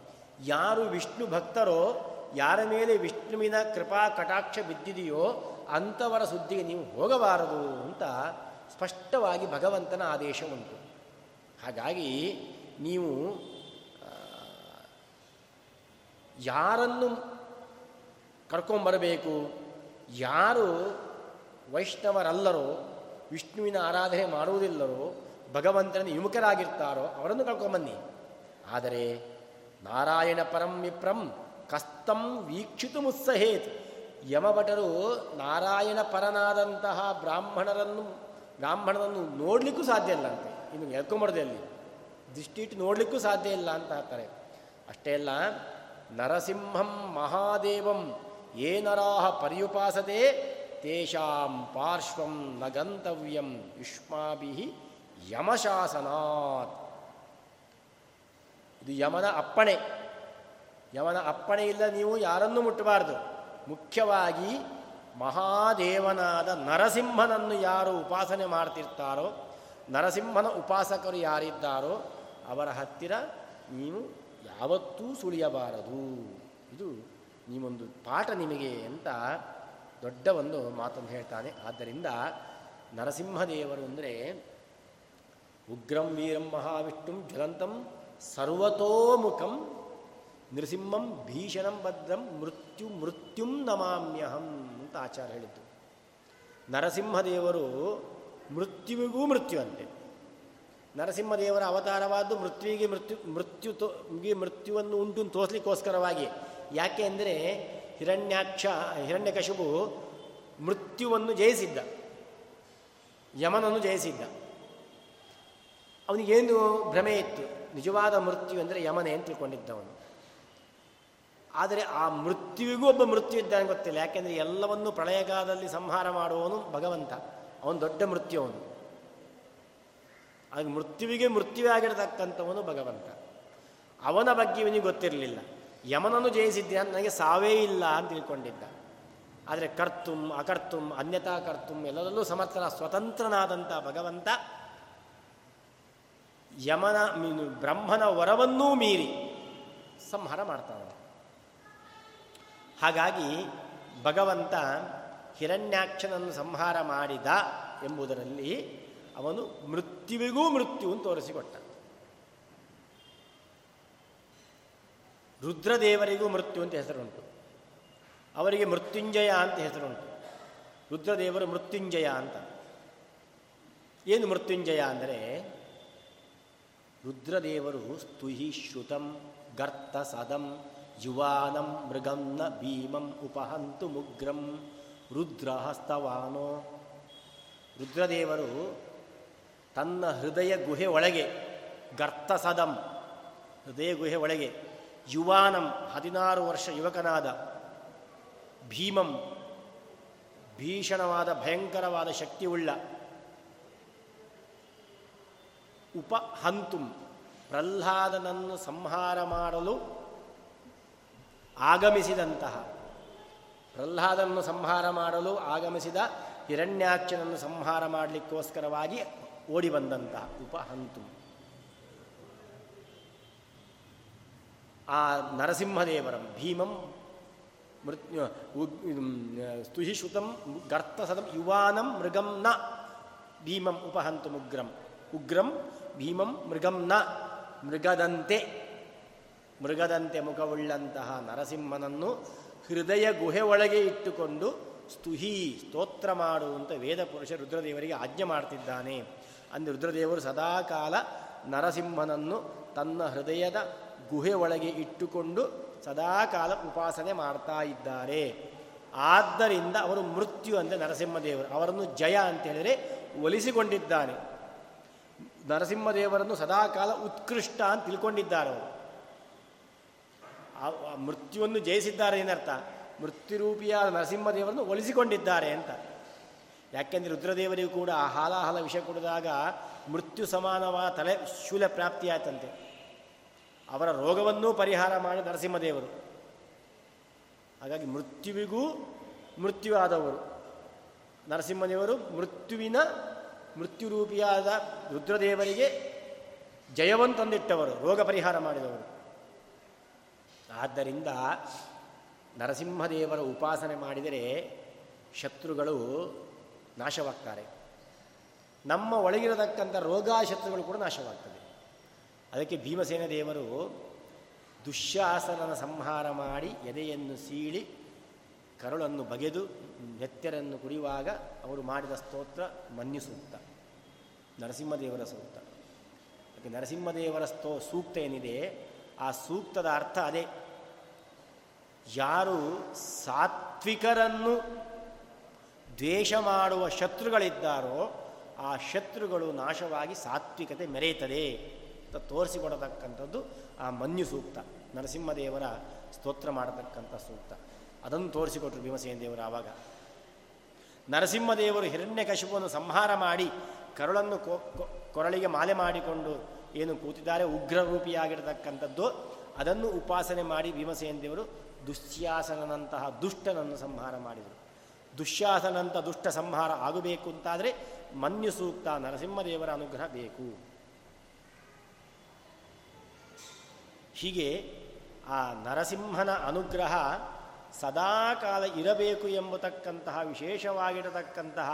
ಯಾರು ವಿಷ್ಣು ಭಕ್ತರೋ, ಯಾರ ಮೇಲೆ ವಿಷ್ಣುವಿನ ಕೃಪಾ ಕಟಾಕ್ಷ ಬಿದ್ದಿದೆಯೋ ಅಂಥವರ ಸುದ್ದಿಗೆ ನೀವು ಹೋಗಬಾರದು ಅಂತ ಸ್ಪಷ್ಟವಾಗಿ ಭಗವಂತನ ಆದೇಶ ಉಂಟು. ಹಾಗಾಗಿ ನೀವು ಯಾರನ್ನು ಕರ್ಕೊಂಬರಬೇಕು. ಯಾರು ವೈಷ್ಣವರಲ್ಲರೋ, ವಿಷ್ಣುವಿನ ಆರಾಧನೆ ಮಾಡುವುದಿಲ್ಲರೋ, ಭಗವಂತನ ವಿಮುಖರಾಗಿರ್ತಾರೋ, ಅವರನ್ನು ಕಳ್ಕೊಂಬನ್ನಿ ಆದರೆ ನಾರಾಯಣ ಪರಂ ವಿಪ್ರಂ ಕಸ್ತಂ ವೀಕ್ಷಿತು ಮುತ್ಸಹೇತ್. ಯಮಭಟರು ನಾರಾಯಣ ಪರನಾದಂತಹ ಬ್ರಾಹ್ಮಣರನ್ನು ಬ್ರಾಹ್ಮಣರನ್ನು ನೋಡಲಿಕ್ಕೂ ಸಾಧ್ಯ ಇಲ್ಲ ಅಂತೆ. ಇನ್ನು ಎಳ್ಕೊಂಬರ್ದಲ್ಲಿ ಅಲ್ಲಿ. ದೃಷ್ಟಿಟ್ಟು ನೋಡಲಿಕ್ಕೂ ಸಾಧ್ಯ ಇಲ್ಲ ಅಂತ ಹೇಳ್ತಾರೆ. ಅಷ್ಟೇ ಅಲ್ಲ, ನರಸಿಂಹಂ ಮಹಾದೇವಂ ಏನರಾಹ ಪರ್ಯುಪಾಸತೆ ತೇಷಾಂ ಪಾರ್ಶ್ವಂ ನ ಗಂತವ್ಯಂ ಯುಷ್ಮಾಭಿ ಯಮಶಾಸನಾತ್ ಇದು ಯಮನ ಅಪ್ಪಣೆ. ಯಮನ ಅಪ್ಪಣೆ ಇಲ್ಲ ನೀವು ಯಾರನ್ನೂ ಮುಟ್ಟಬಾರ್ದು. ಮುಖ್ಯವಾಗಿ ಮಹಾದೇವನಾದ ನರಸಿಂಹನನ್ನು ಯಾರು ಉಪಾಸನೆ ಮಾಡ್ತಿರ್ತಾರೋ, ನರಸಿಂಹನ ಉಪಾಸಕರು ಯಾರಿದ್ದಾರೋ, ಅವರ ಹತ್ತಿರ ನೀವು ಯಾವತ್ತೂ ಸುಳಿಯಬಾರದು. ಇದು ನೀವೊಂದು ಪಾಠ ನಿಮಗೆ ಅಂತ ದೊಡ್ಡ ಒಂದು ಮಾತನ್ನು ಹೇಳ್ತಾನೆ. ಆದ್ದರಿಂದ ನರಸಿಂಹದೇವರು ಅಂದರೆ ಉಗ್ರಂ, ವೀರಂ, ಮಹಾವಿಷ್ಣುಂ ಜ್ವಲಂತಂ ಸರ್ವತೋಮುಖಂ, ನೃಸಿಂಹಂ, ಭೀಷಣಂ, ಭದ್ರಂ, ಮೃತ್ಯು, ಮೃತ್ಯುಂ ನಮಾಮ್ಯಹಂ ಅಂತ ಆಚಾರ ಹೇಳಿದ್ದು. ನರಸಿಂಹದೇವರು ಮೃತ್ಯುವಿಗೂ ಮೃತ್ಯು ಅಂತೆ ನರಸಿಂಹದೇವರ ಅವತಾರವಾದ್ದು ಮೃತ್ಯುವಿಗೆ ಮೃತ್ಯು ಮೃತ್ಯು ತೋ ಮೃತ್ಯುವನ್ನು ಉಂಟು ತೋರಿಸ್ಲಿಕ್ಕೋಸ್ಕರವಾಗಿ ಯಾಕೆ ಅಂದರೆ ಹಿರಣ್ಯಾಕ್ಷ ಹಿರಣ್ಯಕಶುಬು ಮೃತ್ಯುವನ್ನು ಜಯಿಸಿದ್ದ. ಯಮನನ್ನು ಜಯಿಸಿದ್ದ. ಅವನಿಗೇನು ಭ್ರಮೆ ಇತ್ತು? ನಿಜವಾದ ಮೃತ್ಯು ಅಂದರೆ ಯಮನೆ ಅಂತ ತಿಳ್ಕೊಂಡಿದ್ದವನು? ಆದರೆ ಆ ಮೃತ್ಯುವಿಗೂ ಒಬ್ಬ ಮೃತ್ಯು ಇದ್ದಾನೆ ಗೊತ್ತಿಲ್ಲ. ಯಾಕೆಂದರೆ ಎಲ್ಲವನ್ನು ಪ್ರಳಯಗಾಲದಲ್ಲಿ ಸಂಹಾರ ಮಾಡುವವನು ಭಗವಂತ. ಅವನು ದೊಡ್ಡ ಮೃತ್ಯು ಅವನು. ಆಗ ಮೃತ್ಯುವಿಗೆ ಮೃತ್ಯುವೇ ಆಗಿರತಕ್ಕಂಥವನು ಭಗವಂತ. ಅವನ ಬಗ್ಗೆ ಇವನಿಗೆ ಗೊತ್ತಿರಲಿಲ್ಲ. ಯಮನನ್ನು ಜಯಿಸಿದ್ದೆ ಅಂತ ನನಗೆ ಸಾವೇ ಇಲ್ಲ ಅಂತ ತಿಳ್ಕೊಂಡಿದ್ದ. ಆದರೆ ಕರ್ತುಂ, ಅಕರ್ತುಂ ಅನ್ಯತಾ ಕರ್ತುಂ ಎಲ್ಲರಲ್ಲೂ ಸಮರ್ಥನ ಸ್ವತಂತ್ರನಾದಂಥ ಭಗವಂತ ಯಮನ ಬ್ರಹ್ಮನ ವರವನ್ನೂ ಮೀರಿ ಸಂಹಾರ ಮಾಡ್ತಾನೆ. ಹಾಗಾಗಿ ಭಗವಂತ ಹಿರಣ್ಯಾಕ್ಷನನ್ನು ಸಂಹಾರ ಮಾಡಿದ ಎಂಬುದರಲ್ಲಿ ಅವನು ಮೃತ್ಯುವಿಗೂ ಮೃತ್ಯು ತೋರಿಸಿಕೊಟ್ಟ. ರುದ್ರದೇವರಿಗೂ ಮೃತ್ಯು ಅಂತ ಹೆಸರುಂಟು. ಅವರಿಗೆ ಮೃತ್ಯುಂಜಯ ಅಂತ ಹೆಸರುಂಟು. ರುದ್ರದೇವರು ಮೃತ್ಯುಂಜಯ ಅಂತ. ಏನು ಮೃತ್ಯುಂಜಯ ಅಂದರೆ, ರುದ್ರದೇವರು ಸ್ತುಹಿ ಶ್ರುತಂ ಗರ್ತ ಸದಂ ಯುವಾನಂ ಮೃಗಂನ ಭೀಮಂ ಉಪಹಂತು ಮುಗ್ರಂ ರುದ್ರಹಸ್ತವಾನೋ. ರುದ್ರದೇವರು ತನ್ನ ಹೃದಯ ಗುಹೆ ಒಳಗೆ ಗರ್ತಸದಂ ಹೃದಯ ಗುಹೆ ಒಳಗೆ ಯುವಾನಂ, ಹದಿನಾರು ವರ್ಷ ಯುವಕನಾದ ಭೀಮಂ, ಭೀಷಣವಾದ, ಭಯಂಕರವಾದ ಶಕ್ತಿಯುಳ್ಳ ಉಪಹಂತುಂ ಪ್ರಹ್ಲಾದನನ್ನು ಸಂಹಾರ ಮಾಡಲು ಆಗಮಿಸಿದಂತಹ, ಪ್ರಹ್ಲಾದನನ್ನು ಸಂಹಾರ ಮಾಡಲು ಆಗಮಿಸಿದ ಹಿರಣ್ಯಾಕ್ಷನನ್ನು ಸಂಹಾರ ಮಾಡಲಿಕ್ಕೋಸ್ಕರವಾಗಿ ಓಡಿ ಬಂದಂತಹ ಉಪಹಂತು ಆ ನರಸಿಂಹದೇವರಂ ಭೀಮಂ ಮೃತ್ಯು ಸ್ತುಹಿಶ್ರುತಂ ಗರ್ತಸದಂ ಯುವಾನಂ ಮೃಗಂ ನ. ಭೀಮಂ ಉಪಹಂತು ಉಗ್ರಂ ಉಗ್ರಂ, ಭೀಮಂ, ಮೃಗಂ ನ. ಮೃಗದಂತೆ ಮೃಗದಂತೆ ಮುಖವುಳ್ಳಂತಹ ನರಸಿಂಹನನ್ನು ಹೃದಯ ಗುಹೆ ಒಳಗೆ ಇಟ್ಟುಕೊಂಡು ಸ್ತುಹಿ ಸ್ತೋತ್ರ ಮಾಡುವಂಥ ವೇದ ಪುರುಷ ರುದ್ರದೇವರಿಗೆ ಆಜ್ಞೆ ಮಾಡ್ತಿದ್ದಾನೆ. ಅಂದು ರುದ್ರದೇವರು ಸದಾಕಾಲ ನರಸಿಂಹನನ್ನು ತನ್ನ ಹೃದಯದ ಗುಹೆ ಒಳಗೆ ಇಟ್ಟುಕೊಂಡು ಸದಾಕಾಲ ಉಪಾಸನೆ ಮಾಡ್ತಾ ಇದ್ದಾರೆ. ಆದ್ದರಿಂದ ಅವರು ಮೃತ್ಯು ಅಂದರೆ ನರಸಿಂಹದೇವರು, ಅವರನ್ನು ಜಯ ಅಂತ ಹೇಳಿದರೆ ಒಲಿಸಿಕೊಂಡಿದ್ದಾನೆ. ನರಸಿಂಹದೇವರನ್ನು ಸದಾಕಾಲ ಉತ್ಕೃಷ್ಟ ಅಂತ ತಿಳ್ಕೊಂಡಿದ್ದಾರೆ ಅವರು. ಮೃತ್ಯುವನ್ನು ಜಯಿಸಿದ್ದಾರೆ ಏನರ್ಥ? ಮೃತ್ಯುರೂಪಿಯಾದ ನರಸಿಂಹದೇವರನ್ನು ಒಲಿಸಿಕೊಂಡಿದ್ದಾರೆ ಅಂತ. ಯಾಕೆಂದರೆ ರುದ್ರದೇವರಿಗೂ ಕೂಡ ಹಾಲಾಹಲ ವಿಷ ಕುಡಿದಾಗ ಮೃತ್ಯು ಸಮಾನವಾದ ತಲೆ ಶೂಲ ಪ್ರಾಪ್ತಿಯಾಯ್ತಂತೆ. ಅವರ ರೋಗವನ್ನೂ ಪರಿಹಾರ ಮಾಡಿ ನರಸಿಂಹದೇವರು. ಹಾಗಾಗಿ ಮೃತ್ಯುವಿಗೂ ಮೃತ್ಯುವಾದವರು. ನರಸಿಂಹದೇವರು ಮೃತ್ಯುವಿನ ಮೃತ್ಯುರೂಪಿಯಾದ ರುದ್ರದೇವರಿಗೆ ಜಯವನ್ನು ತಂದಿಟ್ಟವರು, ರೋಗ ಪರಿಹಾರ ಮಾಡಿದವರು. ಆದ್ದರಿಂದ ನರಸಿಂಹದೇವರ ಉಪಾಸನೆ ಮಾಡಿದರೆ ಶತ್ರುಗಳು ನಾಶವಾಗ್ತಾರೆ. ನಮ್ಮ ಒಳಗಿರತಕ್ಕಂಥ ರೋಗ ಶತ್ರುಗಳು ಕೂಡ ನಾಶವಾಗ್ತದೆ ಅದಕ್ಕೆ ಭೀಮಸೇನ ದೇವರು ದುಶ್ಯಾಸನನ ಸಂಹಾರ ಮಾಡಿ ಎದೆಯನ್ನು ಸೀಳಿ ಕರುಳನ್ನು ಬಗೆದು ನೆತ್ತರನ್ನು ಕುಡಿಯುವಾಗ ಅವರು ಮಾಡಿದ ಸ್ತೋತ್ರ ಮನ್ಯು ಸೂಕ್ತ ನರಸಿಂಹದೇವರ ಸೂಕ್ತ. ಅದಕ್ಕೆ ನರಸಿಂಹದೇವರ ಸ್ತೋ, ಸೂಕ್ತ ಏನಿದೆ? ಆ ಸೂಕ್ತದ ಅರ್ಥ ಅದೇ. ಯಾರು ಸಾತ್ವಿಕರನ್ನು ದ್ವೇಷ ಮಾಡುವ ಶತ್ರುಗಳಿದ್ದಾರೋ ಆ ಶತ್ರುಗಳು ನಾಶವಾಗಿ ಸಾತ್ವಿಕತೆ ಮೆರೆಯುತ್ತದೆ ತೋರಿಸಿಕೊಡತಕ್ಕಂಥದ್ದು ಆ ಮನ್ಯು ಸೂಕ್ತ. ನರಸಿಂಹದೇವರ ಸ್ತೋತ್ರ ಮಾಡತಕ್ಕಂಥ ಸೂಕ್ತ. ಅದನ್ನು ತೋರಿಸಿಕೊಟ್ರು ಭೀಮಸೇನ ದೇವರು ಆವಾಗ. ನರಸಿಂಹದೇವರು ಹಿರಣ್ಯಕಶಿಪವನ್ನು ಸಂಹಾರ ಮಾಡಿ ಕರುಳನ್ನು ಕೊರಳಿಗೆ ಮಾಲೆ ಮಾಡಿಕೊಂಡು ಏನು ಕೂತಿದ್ದಾರೆ ಉಗ್ರ ರೂಪಿಯಾಗಿರತಕ್ಕಂಥದ್ದು ಅದನ್ನು ಉಪಾಸನೆ ಮಾಡಿ ಭೀಮಸೇನ ದೇವರು ದುಶ್ಯಾಸನಂತಹ ದುಷ್ಟನನ್ನು ಸಂಹಾರ ಮಾಡಿದರು. ದುಶ್ಯಾಸನಂತ ದುಷ್ಟ ಸಂಹಾರ ಆಗಬೇಕು ಅಂತಾದರೆ ಮನ್ಯು ಸೂಕ್ತ ನರಸಿಂಹದೇವರ ಅನುಗ್ರಹ ಬೇಕು. ಹೀಗೆ ಆ ನರಸಿಂಹನ ಅನುಗ್ರಹ ಸದಾಕಾಲ ಇರಬೇಕು ಎಂಬತಕ್ಕಂತಹ, ವಿಶೇಷವಾಗಿರತಕ್ಕಂತಹ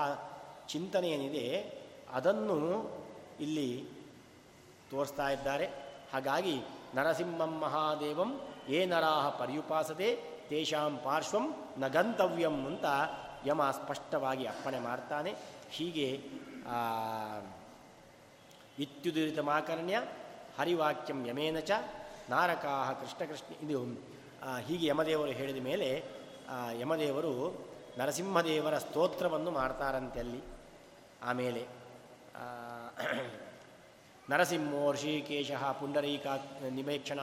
ಚಿಂತನೆ ಏನಿದೆ ಅದನ್ನು ಇಲ್ಲಿ ತೋರಿಸ್ತಾ ಇದ್ದಾರೆ. ಹಾಗಾಗಿ ನರಸಿಂಹಂ ಮಹಾದೇವಂ, ಏ ನರಾಹ ಪರ್ಯುಪಾಸದೆ ತೇಷಾಂ ಪಾರ್ಶ್ವಂ ನ ಗಂತವ್ಯಂ ಅಂತ ಯಮ ಸ್ಪಷ್ಟವಾಗಿ ಅಪ್ಪಣೆ ಮಾಡ್ತಾನೆ. ಹೀಗೆ ಇತ್ಯುದಿರಿತ ಮಾಕರ್ಣ್ಯ ಹರಿವಾಕ್ಯಂ ಯಮೇನ ಚ ನಾರಕಾಹ ಕೃಷ್ಣ ಕೃಷ್ಣ ಇದು ಹೀಗೆ ಯಮದೇವರು ಹೇಳಿದ ಮೇಲೆ ಯಮದೇವರು ನರಸಿಂಹದೇವರ ಸ್ತೋತ್ರವನ್ನು ಮಾಡ್ತಾರಂತೆ ಅಲ್ಲಿ. ಆಮೇಲೆ ನರಸಿಂಹೋ ಋಷಿಕೇಶ ಪುಂಡರೀಕಾ ನಿಮೇಕ್ಷಣ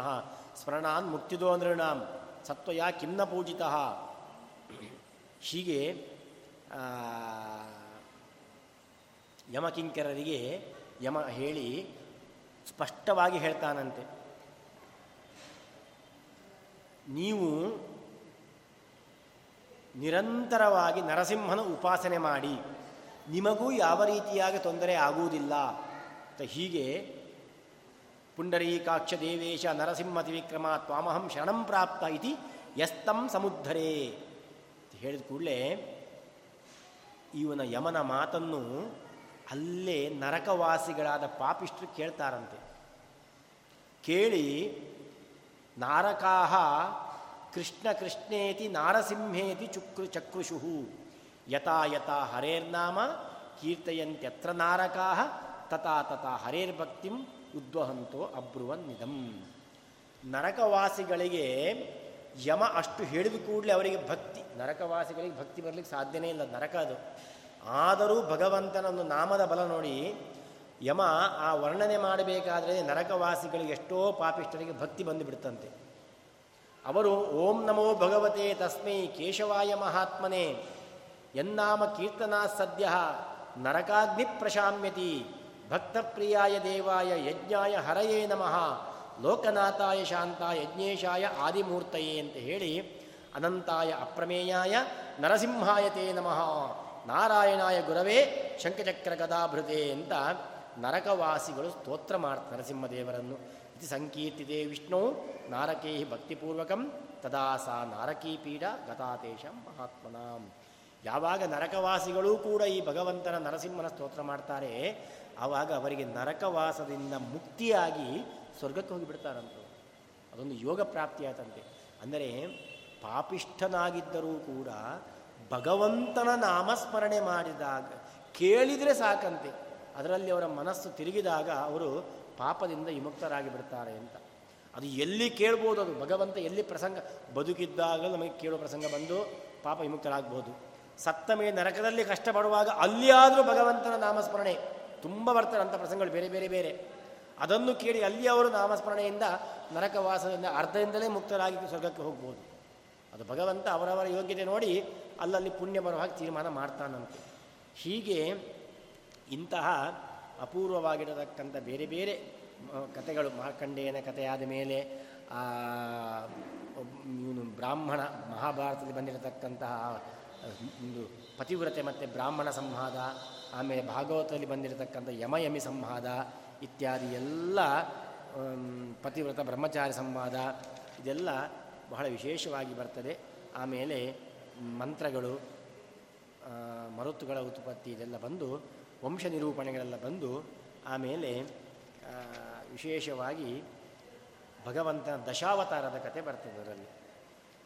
ಸ್ಮರಣಾನ್ ಮುಕ್ತಿದೋ ನೃಣಾಂ ಸತ್ವಯ ಕಿನ್ನ ಪೂಜಿತ. ಹೀಗೆ ಯಮಕಿಂಕರರಿಗೆ ಯಮ ಹೇಳಿ ಸ್ಪಷ್ಟವಾಗಿ ಹೇಳ್ತಾನಂತೆ. ನೀವು ನಿರಂತರವಾಗಿ ನರಸಿಂಹನ ಉಪಾಸನೆ ಮಾಡಿ, ನಿಮಗೂ ಯಾವ ರೀತಿಯಾಗಿ ತೊಂದರೆ ಆಗುವುದಿಲ್ಲ. ಅಂತ ಹೀಗೆ ಪುಂಡರೀಕಾಕ್ಷ ದೇವೇಶ ನರಸಿಂಹ ತ್ರಿವಿಕ್ರಮ ತ್ವಾಮಹಂ ಶರಣಂ ಪ್ರಾಪ್ತ ಇತಿ ಯಸ್ತಂ ಸಮುದ್ಧರೇ. ಹೇಳಿದ ಕೂಡಲೇ ಇವನ ಯಮನ ಮಾತನ್ನು ಅಲ್ಲೇ ನರಕವಾಸಿಗಳಾದ ಪಾಪಿಷ್ಟ್ರು ಕೇಳ್ತಾರಂತೆ. ಕೇಳಿ ನಾರಕಾಹ ಕೃಷ್ಣ ಕೃಷ್ಣೇತಿ ನಾರಸಿಂಹೇತಿ ಚುಕ್ರು ಚಕ್ರುಷು ಯಥಾ ಯಥಾ ಹರೇರ್ನಾಮ ಕೀರ್ತಯಂತ್ಯತ್ರ ನಾರಕಾಹ, ತಥಾ ತಥಾ ಹರೇರ್ಭಕ್ತಿಂ ಉದ್ವಹಂತೋ ಅಬ್ರುವನ್ ನಿಧಂ ನರಕವಾಸಿಗಳಿಗೆ ಯಮ ಅಷ್ಟು ಹೇಳಿದ ಕೂಡಲೇ ಅವರಿಗೆ ಭಕ್ತಿ. ನರಕವಾಸಿಗಳಿಗೆ ಭಕ್ತಿ ಬರಲಿಕ್ಕೆ ಸಾಧ್ಯನೇ ಇಲ್ಲ. ನರಕ ಅದು. ಆದರೂ ಭಗವಂತನೊಂದು ನಾಮದ ಬಲ ನೋಡಿ ಯಮ ಆ ವರ್ಣನೆ ಮಾಡಬೇಕಾದರೆ ನರಕವಾಸಿಗಳಿಗೆ ಎಷ್ಟೋ ಪಾಪಿಷ್ಟರಿಗೆ ಭಕ್ತಿ ಬಂದುಬಿಡ್ತಂತೆ. ಅವರು ಓಂ ನಮೋ ಭಗವತೆ ತಸ್ಮೈ ಕೇಶವಾಯ ಮಹಾತ್ಮನೆ, ಎನ್ನಾಮ ಕೀರ್ತನಾ ಸದ್ಯ ನರಕಾಗ್ನಿ ಪ್ರಶಾಮ್ಯತಿ, ಭಕ್ತಪ್ರಿಯಾಯ ದೇವಾಯ ಯಜ್ಞಾಯ ಹರಯೇ ನಮಃ, ಲೋಕನಾಥಾಯ ಶಾಂತ ಯಜ್ಞೇಶಾಯ ಆದಿಮೂರ್ತಯೇ ಅಂತ ಹೇಳಿ ಅನಂತಾಯ ಅಪ್ರಮೇಯಾಯ ನರಸಿಂಹಾಯತೆ ನಮಃ, ನಾರಾಯಣಾಯ ಗುರವೇ ಶಂಖಚಕ್ರ ಕದಾಭೃತೆ ಅಂತ ನರಕವಾಸಿಗಳು ಸ್ತೋತ್ರ ಮಾಡ್ತಾರೆ ನರಸಿಂಹದೇವರನ್ನು. ಇದು ಸಂಕೀರ್ತಿದೆ ವಿಷ್ಣು ನಾರಕೈ ಭಕ್ತಿಪೂರ್ವಕಂ ತದಾ ಸಾ ನಾರಕೀ ಪೀಡ ಗತಾತೇಶಂ ಮಹಾತ್ಮನಾಂ. ಯಾವಾಗ ನರಕವಾಸಿಗಳೂ ಕೂಡ ಈ ಭಗವಂತನ ನರಸಿಂಹನ ಸ್ತೋತ್ರ ಮಾಡ್ತಾರೆ, ಆವಾಗ ಅವರಿಗೆ ನರಕವಾಸದಿಂದ ಮುಕ್ತಿಯಾಗಿ ಸ್ವರ್ಗಕ್ಕೆ ಹೋಗಿಬಿಡ್ತಾರಂತು ಅದೊಂದು ಯೋಗ ಪ್ರಾಪ್ತಿಯಾತಂತೆ ಅಂದರೆ ಪಾಪಿಷ್ಠನಾಗಿದ್ದರೂ ಕೂಡ ಭಗವಂತನ ನಾಮಸ್ಮರಣೆ ಮಾಡಿದಾಗ ಕೇಳಿದರೆ ಸಾಕಂತೆ. ಅದರಲ್ಲಿ ಅವರ ಮನಸ್ಸು ತಿರುಗಿದಾಗ ಅವರು ಪಾಪದಿಂದ ವಿಮುಕ್ತರಾಗಿ ಬಿಡ್ತಾರೆ ಅಂತ. ಅದು ಎಲ್ಲಿ ಕೇಳ್ಬೋದು ಅದು? ಭಗವಂತ ಎಲ್ಲಿ ಪ್ರಸಂಗ, ಬದುಕಿದ್ದಾಗಲೂ ನಮಗೆ ಕೇಳೋ ಪ್ರಸಂಗ ಬಂದು ಪಾಪ ವಿಮುಕ್ತರಾಗ್ಬೋದು. ಸತ್ತ ನರಕದಲ್ಲಿ ಕಷ್ಟಪಡುವಾಗ ಅಲ್ಲಿ ಆದರೂ ಭಗವಂತನ ನಾಮಸ್ಮರಣೆ, ತುಂಬ ಬರ್ತಾರೆ ಅಂಥ ಪ್ರಸಂಗಗಳು ಬೇರೆ ಬೇರೆ ಬೇರೆ. ಅದನ್ನು ಕೇಳಿ ಅಲ್ಲಿ ಅವರು ನಾಮಸ್ಮರಣೆಯಿಂದ, ನರಕವಾಸದಿಂದ, ಅರ್ಧದಿಂದಲೇ ಮುಕ್ತರಾಗಿ ಸ್ವರ್ಗಕ್ಕೆ ಹೋಗ್ಬೋದು. ಅದು ಭಗವಂತ ಅವರವರ ಯೋಗ್ಯತೆ ನೋಡಿ ಅಲ್ಲಲ್ಲಿ ಪುಣ್ಯ ಬರುವ ಹಾಗೆ ತೀರ್ಮಾನ ಮಾಡ್ತಾನಂತೆ. ಹೀಗೆ ಇಂತಹ ಅಪೂರ್ವವಾಗಿರತಕ್ಕಂಥ ಬೇರೆ ಬೇರೆ ಕಥೆಗಳು, ಮಾರ್ಕಂಡೇಯನ ಕಥೆಯಾದ ಮೇಲೆ ಇವನು ಬ್ರಾಹ್ಮಣ, ಮಹಾಭಾರತದಲ್ಲಿ ಬಂದಿರತಕ್ಕಂತಹ ಒಂದು ಪತಿವ್ರತೆ ಮತ್ತು ಬ್ರಾಹ್ಮಣ ಸಂವಾದ ಆಮೇಲೆ ಭಾಗವತದಲ್ಲಿ ಬಂದಿರತಕ್ಕಂಥ ಯಮಯಮಿ ಸಂವಾದ ಇತ್ಯಾದಿ ಎಲ್ಲ ಪತಿವ್ರತ ಬ್ರಹ್ಮಚಾರಿ ಸಂವಾದ ಇದೆಲ್ಲ ಬಹಳ ವಿಶೇಷವಾಗಿ ಬರ್ತದೆ. ಆಮೇಲೆ ಮಂತ್ರಗಳು ಮರುತ್ತುಗಳ ಉತ್ಪತ್ತಿ ಇದೆಲ್ಲ ಬಂದು ವಂಶ ನಿರೂಪಣೆಗಳೆಲ್ಲ ಬಂದು ಆಮೇಲೆ ವಿಶೇಷವಾಗಿ ಭಗವಂತನ ದಶಾವತಾರದ ಕತೆ ಬರ್ತದೆ ಅದರಲ್ಲಿ.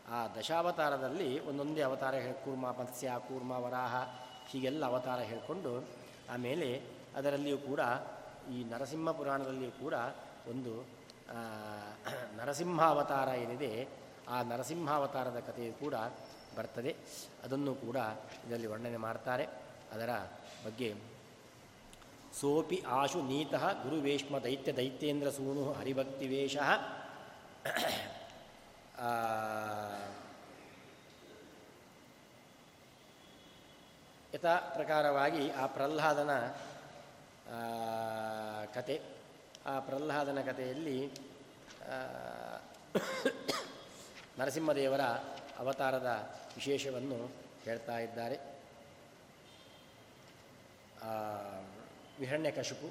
ಆ ದಶಾವತಾರದಲ್ಲಿ ಒಂದೊಂದೇ ಅವತಾರ ಹೇಳಿ, ಕೂರ್ಮ, ಮತ್ಸ್ಯ, ಕೂರ್ಮ, ವರಾಹ, ಹೀಗೆಲ್ಲ ಅವತಾರ ಹೇಳಿಕೊಂಡು ಆಮೇಲೆ ಅದರಲ್ಲಿಯೂ ಕೂಡ ಈ ನರಸಿಂಹ ಪುರಾಣದಲ್ಲಿಯೂ ಕೂಡ ಒಂದು ನರಸಿಂಹಾವತಾರ ಏನಿದೆ, ಆ ನರಸಿಂಹಾವತಾರದ ಕಥೆಯು ಕೂಡ ಬರ್ತದೆ. ಅದನ್ನು ಕೂಡ ಇದರಲ್ಲಿ ವರ್ಣನೆ ಮಾಡ್ತಾರೆ. ಅದರ ಬಗ್ಗೆ ಸೋಪಿ ಆಶು ನೀತಃ ಗುರುವೇಶ್ಮ ದೈತ್ಯ ದೈತ್ಯೇಂದ್ರ ಸೂನು ಹರಿಭಕ್ತಿವೇಶ ಯಥ ಪ್ರಕಾರವಾಗಿ ಆ ಪ್ರಹ್ಲಾದನ ಕತೆ, ಆ ಪ್ರಹ್ಲಾದನ ಕಥೆಯಲ್ಲಿ ನರಸಿಂಹದೇವರ ಅವತಾರದ ವಿಶೇಷವನ್ನು ಹೇಳ್ತಾ ಇದ್ದಾರೆ. ಹಿರಣ್ಯಕಶುಪು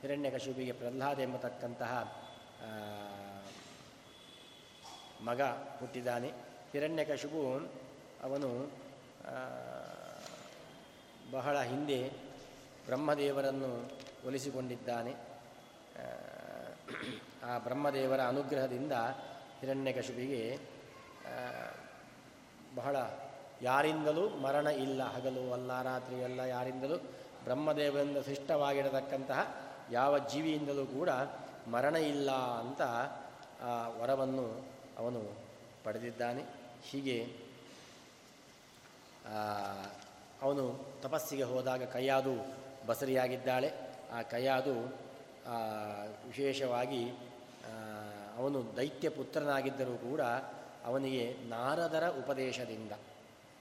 ಹಿರಣ್ಯಕಶುಪಿಗೆ ಪ್ರಹ್ಲಾದ ಎಂಬತಕ್ಕಂತಹ ಮಗ ಹುಟ್ಟಿದ್ದಾನೆ. ಹಿರಣ್ಯಕಶುಪು ಅವನು ಬಹಳ ಹಿಂದೆ ಬ್ರಹ್ಮದೇವರನ್ನು ಒಲಿಸಿಕೊಂಡಿದ್ದಾನೆ. ಆ ಬ್ರಹ್ಮದೇವರ ಅನುಗ್ರಹದಿಂದ ಹಿರಣ್ಯಕಶುಪಿಗೆ ಬಹಳ ಯಾರಿಂದಲೂ ಮರಣ ಇಲ್ಲ. ಹಗಲು, ಅಲ್ಲ, ರಾತ್ರಿ, ಅಲ್ಲ, ಯಾರಿಂದಲೂ ಬ್ರಹ್ಮದೇವರಿಂದ ಸೃಷ್ಟವಾಗಿರತಕ್ಕಂತಹ ಯಾವ ಜೀವಿಯಿಂದಲೂ ಕೂಡ ಮರಣ ಇಲ್ಲ ಅಂತ ಆ ವರವನ್ನು ಅವನು ಪಡೆದಿದ್ದಾನೆ. ಹೀಗೆ ಅವನು ತಪಸ್ಸಿಗೆ ಹೋದಾಗ ಕೈಯಾದು ಬಸರಿಯಾಗಿದ್ದಾಳೆ. ಆ ಕೈಯಾದು ವಿಶೇಷವಾಗಿ ಅವನು ದೈತ್ಯ ಪುತ್ರನಾಗಿದ್ದರೂ ಕೂಡ ಅವನಿಗೆ ನಾರದರ ಉಪದೇಶದಿಂದ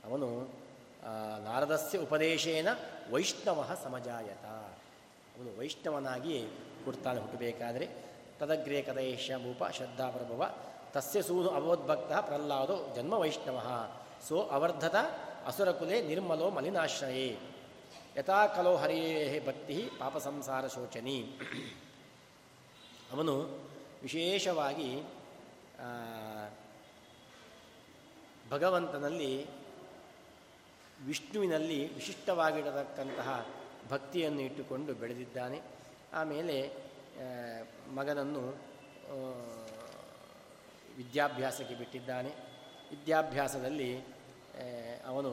ಅವನು ನಾರದಸ್ಯ ಉಪದೇಶೇನ ವೈಷ್ಣವ ಸಮಜಾಯತ. ಅವನು ವೈಷ್ಣವನಾಗಿ ಹುಡ್ತಾನೆ ಹುಟ್ಟಬೇಕಾದರೆ ತದಗ್ರೇ ಕದೇಶ ಭೂಪ ಶ್ರದ್ಧಾಪ್ರಭವ ತಸ್ಯ ಸೂನು ಅವೋದ್ಭಕ್ತ ಪ್ರಹ್ಲಾದೋ ಜನ್ಮ ವೈಷ್ಣವ. ಸೋ ಅವರ್ಧತ ಅಸುರಕುಲೆ ನಿರ್ಮಲೋ ಮಲಿನಾಶ್ರಯೇ. ಯಥಾ ಕಲೋ ಹರಿಯೇ ಭಕ್ತಿ ಪಾಪ ಸಂಸಾರ ಶೋಚನಿ. ಅವನು ವಿಶೇಷವಾಗಿ ಭಗವಂತನಲ್ಲಿ ವಿಷ್ಣುವಿನಲ್ಲಿ ವಿಶಿಷ್ಟವಾಗಿರತಕ್ಕಂತಹ ಭಕ್ತಿಯನ್ನು ಇಟ್ಟುಕೊಂಡು ಬೆಳೆದಿದ್ದಾನೆ. ಆಮೇಲೆ ಮಗನನ್ನು ವಿದ್ಯಾಭ್ಯಾಸಕ್ಕೆ ಬಿಟ್ಟಿದ್ದಾನೆ. ವಿದ್ಯಾಭ್ಯಾಸದಲ್ಲಿ ಅವನು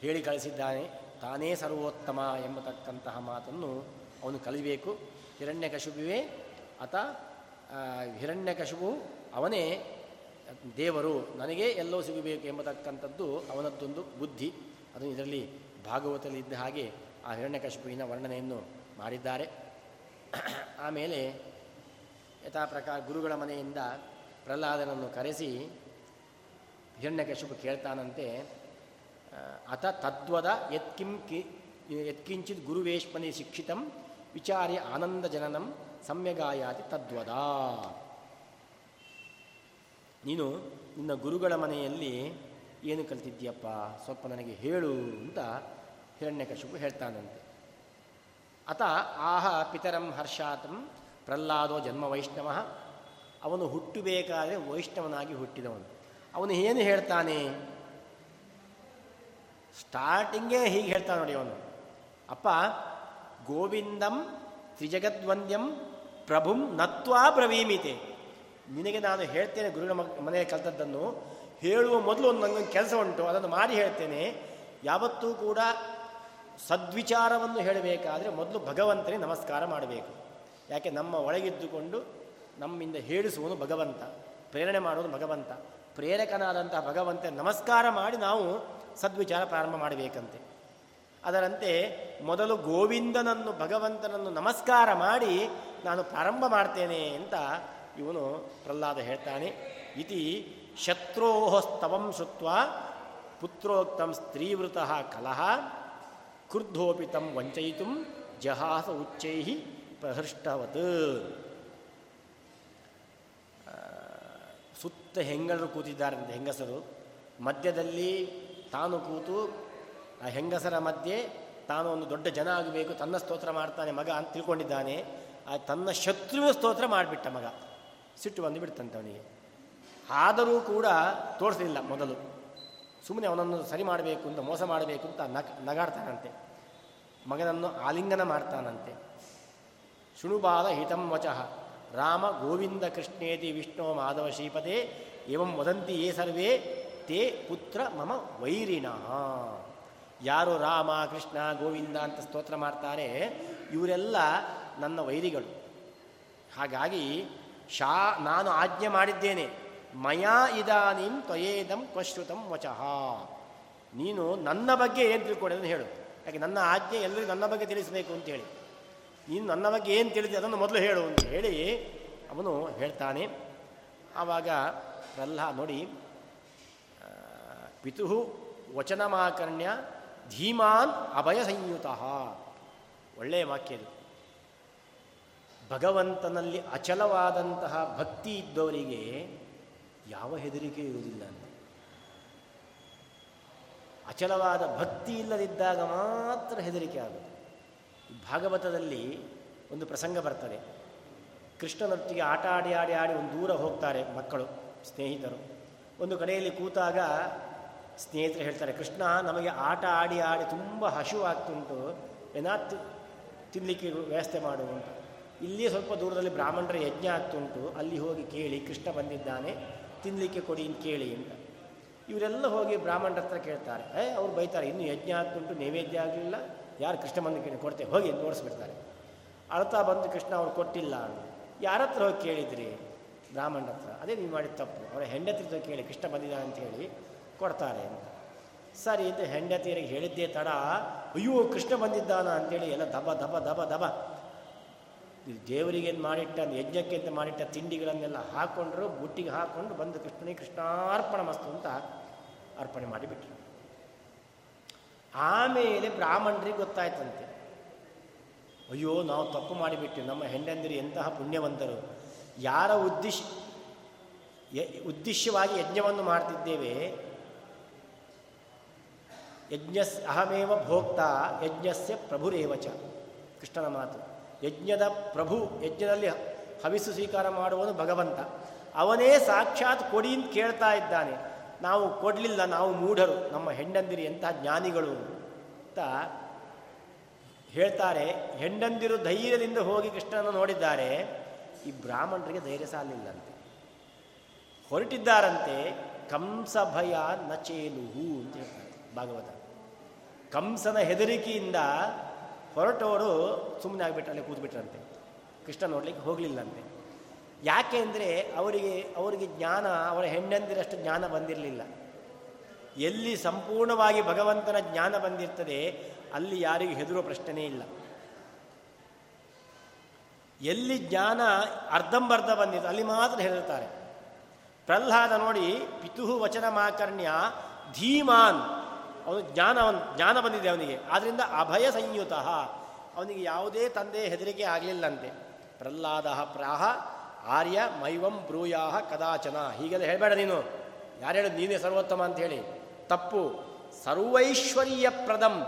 ಹೇಳಿ ಕಳಿಸಿದ್ದಾನೆ, ತಾನೇ ಸರ್ವೋತ್ತಮ ಎಂಬತಕ್ಕಂತಹ ಮಾತನ್ನು ಅವನು ಕಲಿಬೇಕು. ಹಿರಣ್ಯಕಶುಬುವೇ ಅಥ ಹಿರಣ್ಯಕಶುಬು ಅವನೇ ದೇವರು ನನಗೇ ಎಲ್ಲೋ ಸಿಗಬೇಕು ಎಂಬತಕ್ಕಂಥದ್ದು ಅವನದ್ದೊಂದು ಬುದ್ಧಿ. ಅದು ಇದರಲ್ಲಿ ಭಾಗವತದಲ್ಲಿ ಇದ್ದ ಹಾಗೆ ಆ ಹಿರಣ್ಯಕಶಿಪುವಿನ ವರ್ಣನೆಯನ್ನು ಮಾಡಿದ್ದಾರೆ. ಆಮೇಲೆ ಯಥಾ ಪ್ರಕಾರ ಗುರುಗಳ ಮನೆಯಿಂದ ಪ್ರಹ್ಲಾದನನ್ನು ಕರೆಸಿ ಹಿರಣ್ಯಕಶಿಪು ಕೇಳ್ತಾನಂತೆ ಅಥ ತದ್ವದ ಯತ್ಕಿಂ ಕಿ, ಯತ್ಕಿಂಚಿತ್ ಗುರುವೇಶ್ಮನಿ ಶಿಕ್ಷಿತಂ ವಿಚಾರ್ಯ ಆನಂದ ಜನನಂ ಸಮ್ಯಗಾಯಾತಿ ತದ್ವದ. ನೀನು ನಿನ್ನ ಗುರುಗಳ ಮನೆಯಲ್ಲಿ ಏನು ಕಲ್ತಿದ್ದೀಯಪ್ಪ? ಸ್ವಲ್ಪ ನನಗೆ ಹೇಳು ಅಂತ ಹಿರಣ್ಯಕಶಿಪು ಹೇಳ್ತಾನಂತೆ. ಅತ ಆಹ ಪಿತರಂ ಹರ್ಷಾತಂ ಪ್ರಹ್ಲಾದೋ ಜನ್ಮ ವೈಷ್ಣವ. ಅವನು ಹುಟ್ಟಬೇಕಾದರೆ ವೈಷ್ಣವನಾಗಿ ಹುಟ್ಟಿದವನು. ಅವನು ಏನು ಹೇಳ್ತಾನೆ? ಸ್ಟಾರ್ಟಿಂಗೇ ಹೀಗೆ ಹೇಳ್ತಾನೆ ನೋಡಿ ಅವನು. ಅಪ್ಪ, ಗೋವಿಂದಂ ತ್ರಿಜಗದ್ವಂದ್ಯಂ ಪ್ರಭುಂ ನತ್ವಾ ಬ್ರವೀಮಿತೆ. ನಿನಗೆ ನಾನು ಹೇಳ್ತೇನೆ ಗುರುಗಳ ಮನೆಯ ಕಲಿತದ್ದನ್ನು. ಹೇಳುವ ಮೊದಲು ಒಂದು ನನಗೊಂದು ಕೆಲಸ ಉಂಟು, ಅದನ್ನು ಮಾಡಿ ಹೇಳ್ತೇನೆ. ಯಾವತ್ತೂ ಕೂಡ ಸದ್ವಿಚಾರವನ್ನು ಹೇಳಬೇಕಾದರೆ ಮೊದಲು ಭಗವಂತನಿಗೆ ನಮಸ್ಕಾರ ಮಾಡಬೇಕು. ಯಾಕೆ, ನಮ್ಮ ಒಳಗಿದ್ದುಕೊಂಡು ನಮ್ಮಿಂದ ಹೇಳಿಸುವನು ಭಗವಂತ, ಪ್ರೇರಣೆ ಮಾಡುವುದು ಭಗವಂತ. ಪ್ರೇರಕನಾದಂತಹ ಭಗವಂತ ನಮಸ್ಕಾರ ಮಾಡಿ ನಾವು ಸದ್ವಿಚಾರ ಪ್ರಾರಂಭ ಮಾಡಬೇಕಂತೆ. ಅದರಂತೆ ಮೊದಲು ಗೋವಿಂದನನ್ನು, ಭಗವಂತನನ್ನು ನಮಸ್ಕಾರ ಮಾಡಿ ನಾನು ಪ್ರಾರಂಭ ಮಾಡ್ತೇನೆ ಅಂತ ಇವನು ಪ್ರಹ್ಲಾದ ಹೇಳ್ತಾನೆ, ಇತಿ ಶತ್ರೋಸ್ತವಂ ಶುತ್ವ ಪುತ್ರೋಕ್ತಂ ಸ್ತ್ರೀವೃತಃ ಕಲಹ, ಕ್ರುದ್ಧೋಪಿ ತಂ ವಂಚಯಿತು ಜಹಾಸ ಉಚ್ಚೈ ಪ್ರಹೃಷ್ಟವತ್. ಸುತ್ತ ಹೆಂಗಸರು ಕೂತಿದ್ದಾರೆ ಹೆಂಗಸರು, ಮಧ್ಯದಲ್ಲಿ ತಾನು ಕೂತು ಆ ಹೆಂಗಸರ ಮಧ್ಯೆ ತಾನು ಒಂದು ದೊಡ್ಡ ಜನ ಆಗಬೇಕು, ತನ್ನ ಸ್ತೋತ್ರ ಮಾಡ್ತಾನೆ ಮಗ ಅಂತ ತಿಳ್ಕೊಂಡಿದ್ದಾನೆ, ಆ ತನ್ನ ಶತ್ರುವ ಸ್ತೋತ್ರ ಮಾಡಿಬಿಟ್ಟ ಮಗ. ಸಿಟ್ಟು ಬಂದು ಬಿಡ್ತಂತೆ ಅವನಿಗೆ ಆದರೂ ಕೂಡ ತೋರಿಸಲಿಲ್ಲ ಮೊದಲು. ಸುಮ್ಮನೆ ಅವನನ್ನು ಸರಿ ಮಾಡಬೇಕು ಅಂತ, ಮೋಸ ಮಾಡಬೇಕು ಅಂತ ನಗ ನಗಾಡ್ತಾನಂತೆ. ಮಗನನ್ನು ಆಲಿಂಗನ ಮಾಡ್ತಾನಂತೆ. ಶುಣುಬಾಲ ಹಿತಂ ವಚಃ. ರಾಮ ಗೋವಿಂದ ಕೃಷ್ಣೇತಿ ವಿಷ್ಣು ಮಾಧವ ಶ್ರೀಪದೇ ಏವಂ ವದಂತಿ ಯೇ ಸರ್ವೇ ತೇ ಪುತ್ರ ಮಮ ವೈರಿಣ. ಯಾರು ರಾಮ, ಕೃಷ್ಣ, ಗೋವಿಂದ ಅಂತ ಸ್ತೋತ್ರ ಮಾಡ್ತಾರೆ, ಇವರೆಲ್ಲ ನನ್ನ ವೈರಿಗಳು. ಹಾಗಾಗಿ ಶಾ ನಾನು ಆಜ್ಞೆ ಮಾಡಿದ್ದೇನೆ. ಮಯಾ ಇದಾನಿಂ ತ್ವಯೇದಂ ಕ್ವಶ್ರುತಂ ವಚಃ. ನೀನು ನನ್ನ ಬಗ್ಗೆ ಏನು ಅಂತ ಹೇಳು. ಯಾಕೆ ನನ್ನ ಆಜ್ಞೆ ಎಲ್ಲರಿಗೂ ನನ್ನ ಬಗ್ಗೆ ತಿಳಿಸಬೇಕು ಅಂತೇಳಿ ನೀನು ನನ್ನ ಬಗ್ಗೆ ಏನು ತಿಳಿದಿ ಅದನ್ನು ಮೊದಲು ಹೇಳು ಅಂತ ಹೇಳಿ ಅವನು ಹೇಳ್ತಾನೆ. ಆವಾಗ ಪ್ರಹ್ಲಾ ನೋಡಿ ಪಿತು ವಚನಮಾಕರ್ಣ್ಯ ಧೀಮಾನ್ ಅಭಯ ಸಂಯುತ ಒಳ್ಳೆಯ ವಾಕ್ಯದು ಭಗವಂತನಲ್ಲಿ ಅಚಲವಾದಂತಹ ಭಕ್ತಿ ಇದ್ದವರಿಗೆ ಯಾವ ಹೆದರಿಕೆ ಇರುವುದಿಲ್ಲ ಅಂತ. ಅಚಲವಾದ ಭಕ್ತಿ ಇಲ್ಲದಿದ್ದಾಗ ಮಾತ್ರ ಹೆದರಿಕೆ ಆಗುತ್ತೆ. ಭಾಗವತದಲ್ಲಿ ಒಂದು ಪ್ರಸಂಗ ಬರ್ತದೆ. ಕೃಷ್ಣನೊಟ್ಟಿಗೆ ಆಟ ಆಡಿ ಆಡಿ ಆಡಿ ಒಂದು ದೂರ ಹೋಗ್ತಾರೆ ಮಕ್ಕಳು, ಸ್ನೇಹಿತರು. ಒಂದು ಕಡೆಯಲ್ಲಿ ಕೂತಾಗ ಸ್ನೇಹಿತರು ಹೇಳ್ತಾರೆ, ಕೃಷ್ಣ, ನಮಗೆ ಆಟ ಆಡಿ ಆಡಿ ತುಂಬ ಹಸುವಾಗ್ತುಂಟು ಆಗ್ತುಂಟು ಏನಾ ತಿನ್ನಲಿಕ್ಕೆ ವ್ಯವಸ್ಥೆ ಮಾಡುವಂತ ಇಲ್ಲಿಯೇ ಸ್ವಲ್ಪ ದೂರದಲ್ಲಿ ಬ್ರಾಹ್ಮಣರ ಯಜ್ಞ ಆಗ್ತುಂಟು ಅಲ್ಲಿ ಹೋಗಿ ಕೇಳಿ, ಕೃಷ್ಣ ಬಂದಿದ್ದಾನೆ ತಿನ್ನಲಿಕ್ಕೆ ಕೊಡಿ ಇನ್ನು ಕೇಳಿ ಅಂತ. ಇವರೆಲ್ಲ ಹೋಗಿ ಬ್ರಾಹ್ಮಣರ ಹತ್ರ ಕೇಳ್ತಾರೆ, ಏ, ಅವ್ರು ಬೈತಾರೆ, ಇನ್ನೂ ಯಜ್ಞ ಆಗ್ತುಂಟು ನೈವೇದ್ಯ ಆಗಲಿಲ್ಲ. ಯಾರು ಕೃಷ್ಣ ಬಂದು ಕೇಳಿ ಕೊಡ್ತೇವೆ ಹೋಗಿ ನೋಡಿಸ್ಬಿಡ್ತಾರೆ ಅಳ್ತಾ ಬಂದು ಕೃಷ್ಣ ಅವ್ರು ಕೊಟ್ಟಿಲ್ಲ ಯಾರ ಹತ್ರ ಹೋಗಿ ಕೇಳಿದ್ರಿ? ಬ್ರಾಹ್ಮಣರ ಹತ್ರ. ಅದೇ ನೀವು ಮಾಡಿದ ತಪ್ಪು. ಅವರ ಹೆಂಡತಿ ಕೇಳಿ, ಕೃಷ್ಣ ಬಂದಿದ್ದಾನೆ ಅಂತ ಹೇಳಿ ಕೊಡ್ತಾರೆ ಅಂತ. ಸರಿ ಅಂತ ಹೆಂಡತಿಯರಿಗೆ ಹೇಳಿದ್ದೇ ತಡ. ಅಯ್ಯೋ, ಕೃಷ್ಣ ಬಂದಿದ್ದಾನ? ಅಂತೇಳಿ ಎಲ್ಲ ದಬ ದಬ ದಬ ದಬ. ದೇವರಿಗೆ ಮಾಡಿಟ್ಟ ಯಜ್ಞಕ್ಕೆ ಅಂತ ಮಾಡಿಟ್ಟ ತಿಂಡಿಗಳನ್ನೆಲ್ಲ ಹಾಕೊಂಡ್ರು, ಬುಟ್ಟಿಗೆ ಹಾಕೊಂಡು ಬಂದು ಕೃಷ್ಣನಿಗೆ ಕೃಷ್ಣಾರ್ಪಣ ಮಸ್ತು ಅಂತ ಅರ್ಪಣೆ ಮಾಡಿಬಿಟ್ರು. ಆಮೇಲೆ ಬ್ರಾಹ್ಮಣರಿಗೆ ಗೊತ್ತಾಯ್ತಂತೆ. ಅಯ್ಯೋ, ನಾವು ತಪ್ಪು ಮಾಡಿಬಿಟ್ಟು ನಮ್ಮ ಹೆಂಡಂದಿರು ಎಂತಹ ಪುಣ್ಯವಂತರು. ಯಾರ ಉದ್ದೇಶ ಉದ್ದೇಶವಾಗಿ ಯಜ್ಞವನ್ನು ಮಾಡ್ತಿದ್ದೇವೆ? ಯಜ್ಞಸ್, ಅಹಮೇವ ಭೋಕ್ತ, ಯಜ್ಞಸ್ಯ ಪ್ರಭುರೇವಚ. ಕೃಷ್ಣನ ಮಾತು. ಯಜ್ಞದ ಪ್ರಭು, ಯಜ್ಞದಲ್ಲಿ ಹವಿಸು ಸ್ವೀಕಾರ ಮಾಡುವನು ಭಗವಂತ. ಅವನೇ ಸಾಕ್ಷಾತ್ ಕೊಡಿ ಅಂತ ಕೇಳ್ತಾ ಇದ್ದಾನೆ. ನಾವು ಕೊಡಲಿಲ್ಲ, ನಾವು ಮೂಢರು, ನಮ್ಮ ಹೆಂಡಂದಿರಿ ಎಂತಹ ಜ್ಞಾನಿಗಳು ಅಂತ ಹೇಳ್ತಾರೆ. ಹೆಂಡಂದಿರು ಧೈರ್ಯದಿಂದ ಹೋಗಿ ಕೃಷ್ಣನ ನೋಡಿದ್ದಾರೆ. ಈ ಬ್ರಾಹ್ಮಣರಿಗೆ ಧೈರ್ಯ ಸಾಲಿಲ್ಲಂತೆ. ಹೊರಟಿದ್ದಾರಂತೆ ಕಂಸ ಭಯ ನಚೇನುಹು ಅಂತ ಹೇಳ್ತಾರೆ ಭಾಗವತ. ಕಂಸನ ಹೆದರಿಕೆಯಿಂದ ಹೊರಟೋರು ಸುಮ್ಮನೆ ಆಗಿಬಿಟ್ರೆ ಕೂತ್ಬಿಟ್ರಂತೆ. ಕೃಷ್ಣ ನೋಡ್ಲಿಕ್ಕೆ ಹೋಗಲಿಲ್ಲಂತೆ. ಯಾಕೆ ಅಂದರೆ ಅವರಿಗೆ ಅವರಿಗೆ ಜ್ಞಾನ, ಅವರ ಹೆಣ್ಣಂದಿರಷ್ಟು ಜ್ಞಾನ ಬಂದಿರಲಿಲ್ಲ. ಎಲ್ಲಿ ಸಂಪೂರ್ಣವಾಗಿ ಭಗವಂತನ ಜ್ಞಾನ ಬಂದಿರ್ತದೆ, ಅಲ್ಲಿ ಯಾರಿಗೂ ಹೆದರುವ ಪ್ರಶ್ನೆನೇ ಇಲ್ಲ. ಎಲ್ಲಿ ಜ್ಞಾನ ಅರ್ಧಂಬರ್ಧ ಬಂದಿತ್ತು ಅಲ್ಲಿ ಮಾತ್ರ ಹೆದರ್ತಾರೆ. ಪ್ರಹ್ಲಾದ ನೋಡಿ, ಪಿತುಹು ವಚನ ಮಾಕರ್ಣ್ಯ ಧೀಮಾನ್. ಅವನು ಜ್ಞಾನ ಜ್ಞಾನ ಬಂದಿದೆ ಅವನಿಗೆ. ಆದ್ದರಿಂದ ಅಭಯ ಸಂಯುತ. ಅವನಿಗೆ ಯಾವುದೇ ತಂದೆ ಹೆದರಿಕೆ ಆಗಲಿಲ್ಲಂತೆ. ಪ್ರಹ್ಲಾದ ಪ್ರಾಹ, ಆರ್ಯ ಮೈವಂ ಬ್ರೂಯಾಹ ಕದಾಚನ. ಹೀಗೆಲ್ಲ ಹೇಳಬೇಡ ನೀನು. ಯಾರು ಹೇಳೋದು ನೀನೇ ಸರ್ವೋತ್ತಮ ಅಂತ ಹೇಳಿ ತಪ್ಪು. ಸರ್ವೈಶ್ವರ್ಯ ಪ್ರದಂ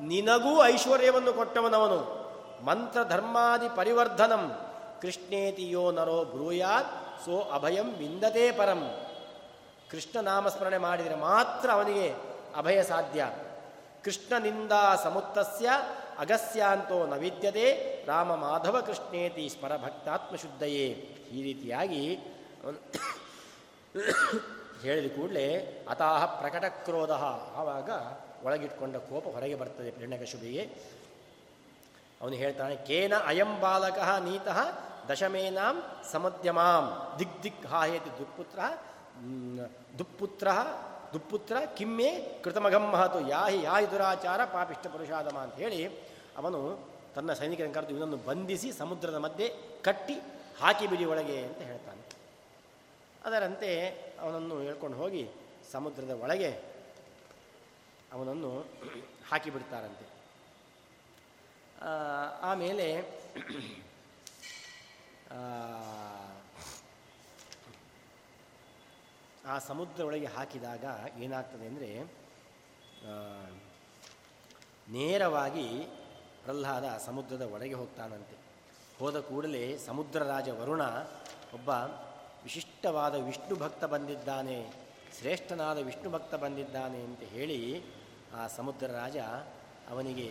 ನಿನಗೂ ಐಶ್ವರ್ಯವನ್ನು ಕೊಟ್ಟವನವನು. ಮಂತ್ರ ಧರ್ಮಾದಿ ಪರಿವರ್ಧನಂ. ಕೃಷ್ಣೇತಿ ಯೋ ನರೋ ಬ್ರೂಯಾತ್, ಸೋ ಅಭಯಂ ವಿಂದತೆ ಪರಂ. ಕೃಷ್ಣ ನಾಮಸ್ಮರಣೆ ಮಾಡಿದರೆ ಮಾತ್ರ ಅವನಿಗೆ ಅಭಯ ಸಾಧ್ಯ. ಕೃಷ್ಣನಿಂದ ಸಮುತ್ತಸ್ಯ ಅಗಸ್ಯಾಂತೋ ನ ವಿದ್ಯತೆ, ರಾಮ ಮಾಧವ ಕೃಷ್ಣೇತಿ ಸ್ಮರ ಭಕ್ತಾತ್ಮಶುದ್ಧಯೇ ಈ ರೀತಿಯಾಗಿ ಹೇಳಿದ ಕೂಡಲೇ ಅತಾಹ ಪ್ರಕಟ ಕ್ರೋಧ. ಆವಾಗ ಒಳಗಿಟ್ಕೊಂಡ ಕೋಪ ಹೊರಗೆ ಬರ್ತದೆ ಹಿರಣ್ಯಕಶುಬಿಗೆ ಅವನು ಹೇಳ್ತಾನೆ, ಕೇನ ಅಯಂ ಬಾಲಕ ನೀತಃ ದಶಮೇನಾಂ ಸಮದ್ಯಮಾಂ. ದಿಗ್ ದಿಗ್ ಹಾಹೇತಿ ದುಃಪುತ್ರ ದುಪ್ಪುತ್ರ ದುಪ್ಪುತ್ರ ಕಿಮ್ಮೆ ಕೃತಮಘಂ ಮಹತು ಯಾಹಿ ಯಾಹಿ ದುರಾಚಾರ ಪಾಪಿಷ್ಟ ಪುರುಷಾದಮ ಅಂತ ಹೇಳಿ ಅವನು ತನ್ನ ಸೈನಿಕರನ್ನು ಕರೆದು ಇವನನ್ನು ಬಂಧಿಸಿ ಸಮುದ್ರದ ಮಧ್ಯೆ ಕಟ್ಟಿ ಹಾಕಿ ಬಿಡಿ ಒಳಗೆ ಅಂತ ಹೇಳ್ತಾನೆ. ಅದರಂತೆ ಅವನನ್ನು ಹೇಳ್ಕೊಂಡು ಹೋಗಿ ಸಮುದ್ರದ ಒಳಗೆ ಅವನನ್ನು ಹಾಕಿಬಿಡ್ತಾರಂತೆ ಆಮೇಲೆ ಆ ಸಮುದ್ರ ಒಳಗೆ ಹಾಕಿದಾಗ ಏನಾಗ್ತದೆ ಅಂದರೆ ನೇರವಾಗಿ ಪ್ರಹ್ಲಾದ ಸಮುದ್ರದ ಒಳಗೆ ಹೋಗ್ತಾನಂತೆ. ಹೋದ ಕೂಡಲೇ ಸಮುದ್ರ ರಾಜ ವರುಣ ಒಬ್ಬ ವಿಶಿಷ್ಟವಾದ ವಿಷ್ಣು ಭಕ್ತ ಬಂದಿದ್ದಾನೆ, ಶ್ರೇಷ್ಠನಾದ ವಿಷ್ಣು ಭಕ್ತ ಬಂದಿದ್ದಾನೆ ಅಂತ ಹೇಳಿ ಆ ಸಮುದ್ರ ರಾಜ ಅವನಿಗೆ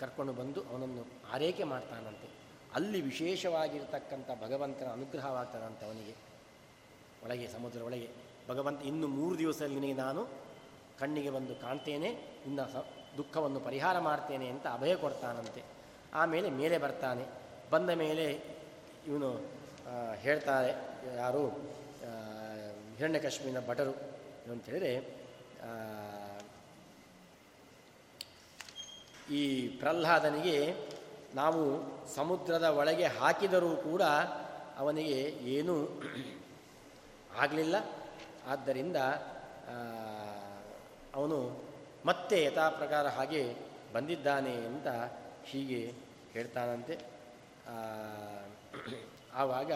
ಕರ್ಕೊಂಡು ಬಂದು ಅವನನ್ನು ಆರೈಕೆ ಮಾಡ್ತಾನಂತೆ. ಅಲ್ಲಿ ವಿಶೇಷವಾಗಿರ್ತಕ್ಕಂಥ ಭಗವಂತನ ಅನುಗ್ರಹವಾಗ್ತಾನಂತೆ ಅವನಿಗೆ. ಒಳಗೆ ಸಮುದ್ರ ಒಳಗೆ. ಭಗವಂತ ಇನ್ನು ಮೂರು ದಿವಸದಲ್ಲಿ ನಿನಗೆ ನಾನು ಕಣ್ಣಿಗೆ ಬಂದು ಕಾಣ್ತೇನೆ, ಇನ್ನು ಸ ದುಃಖವನ್ನು ಪರಿಹಾರ ಮಾಡ್ತೇನೆ ಅಂತ ಅಭಯ ಕೊಡ್ತಾನಂತೆ. ಆಮೇಲೆ ಮೇಲೆ ಬರ್ತಾನೆ. ಬಂದ ಮೇಲೆ ಇವನು ಹೇಳ್ತಾರೆ, ಯಾರು ಹಿರಣ್ಯಕಶ್ಮೀರ ಭಟರು ಅಂತ ಹೇಳಿದರೆ ಈ ಪ್ರಹ್ಲಾದನಿಗೆ ನಾವು ಸಮುದ್ರದ ಒಳಗೆ ಹಾಕಿದರೂ ಕೂಡ ಅವನಿಗೆ ಏನೂ ಆಗಲಿಲ್ಲ. ಆದ್ದರಿಂದ ಅವನು ಮತ್ತೆ ಯಥಾ ಪ್ರಕಾರ ಹಾಗೆ ಬಂದಿದ್ದಾನೆ ಅಂತ ಹೀಗೆ ಹೇಳ್ತಾನಂತೆ. ಆವಾಗ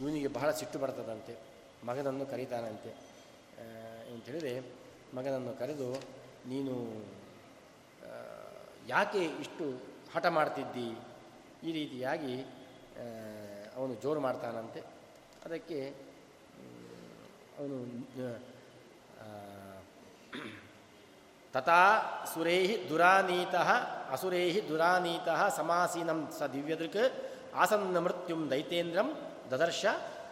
ಇವನಿಗೆ ಬಹಳ ಸಿಟ್ಟು ಬರ್ತದಂತೆ. ಮಗನನ್ನು ಕರೀತಾನಂತೆ. ಅಂತೇಳಿದರೆ ಮಗನನ್ನು ಕರೆದು, ನೀನು ಯಾಕೆ ಇಷ್ಟು ಹಠ ಮಾಡ್ತಿದ್ದಿ? ಈ ರೀತಿಯಾಗಿ ಅವನು ಜೋರು ಮಾಡ್ತಾನಂತೆ. ಅದಕ್ಕೆ ಅವನು ತಥಾ ಸುರೈ ದುರಾನೀತಃ ಅಸುರೈ ದುರಾನೀತಃ ಸಮಾಸೀನಂ ಸ ದಿವ್ಯದೃಕ್ ಆಸನ್ನ ಮೃತ್ಯುಂ ದೈತೇಂದ್ರಂ ದದರ್ಶ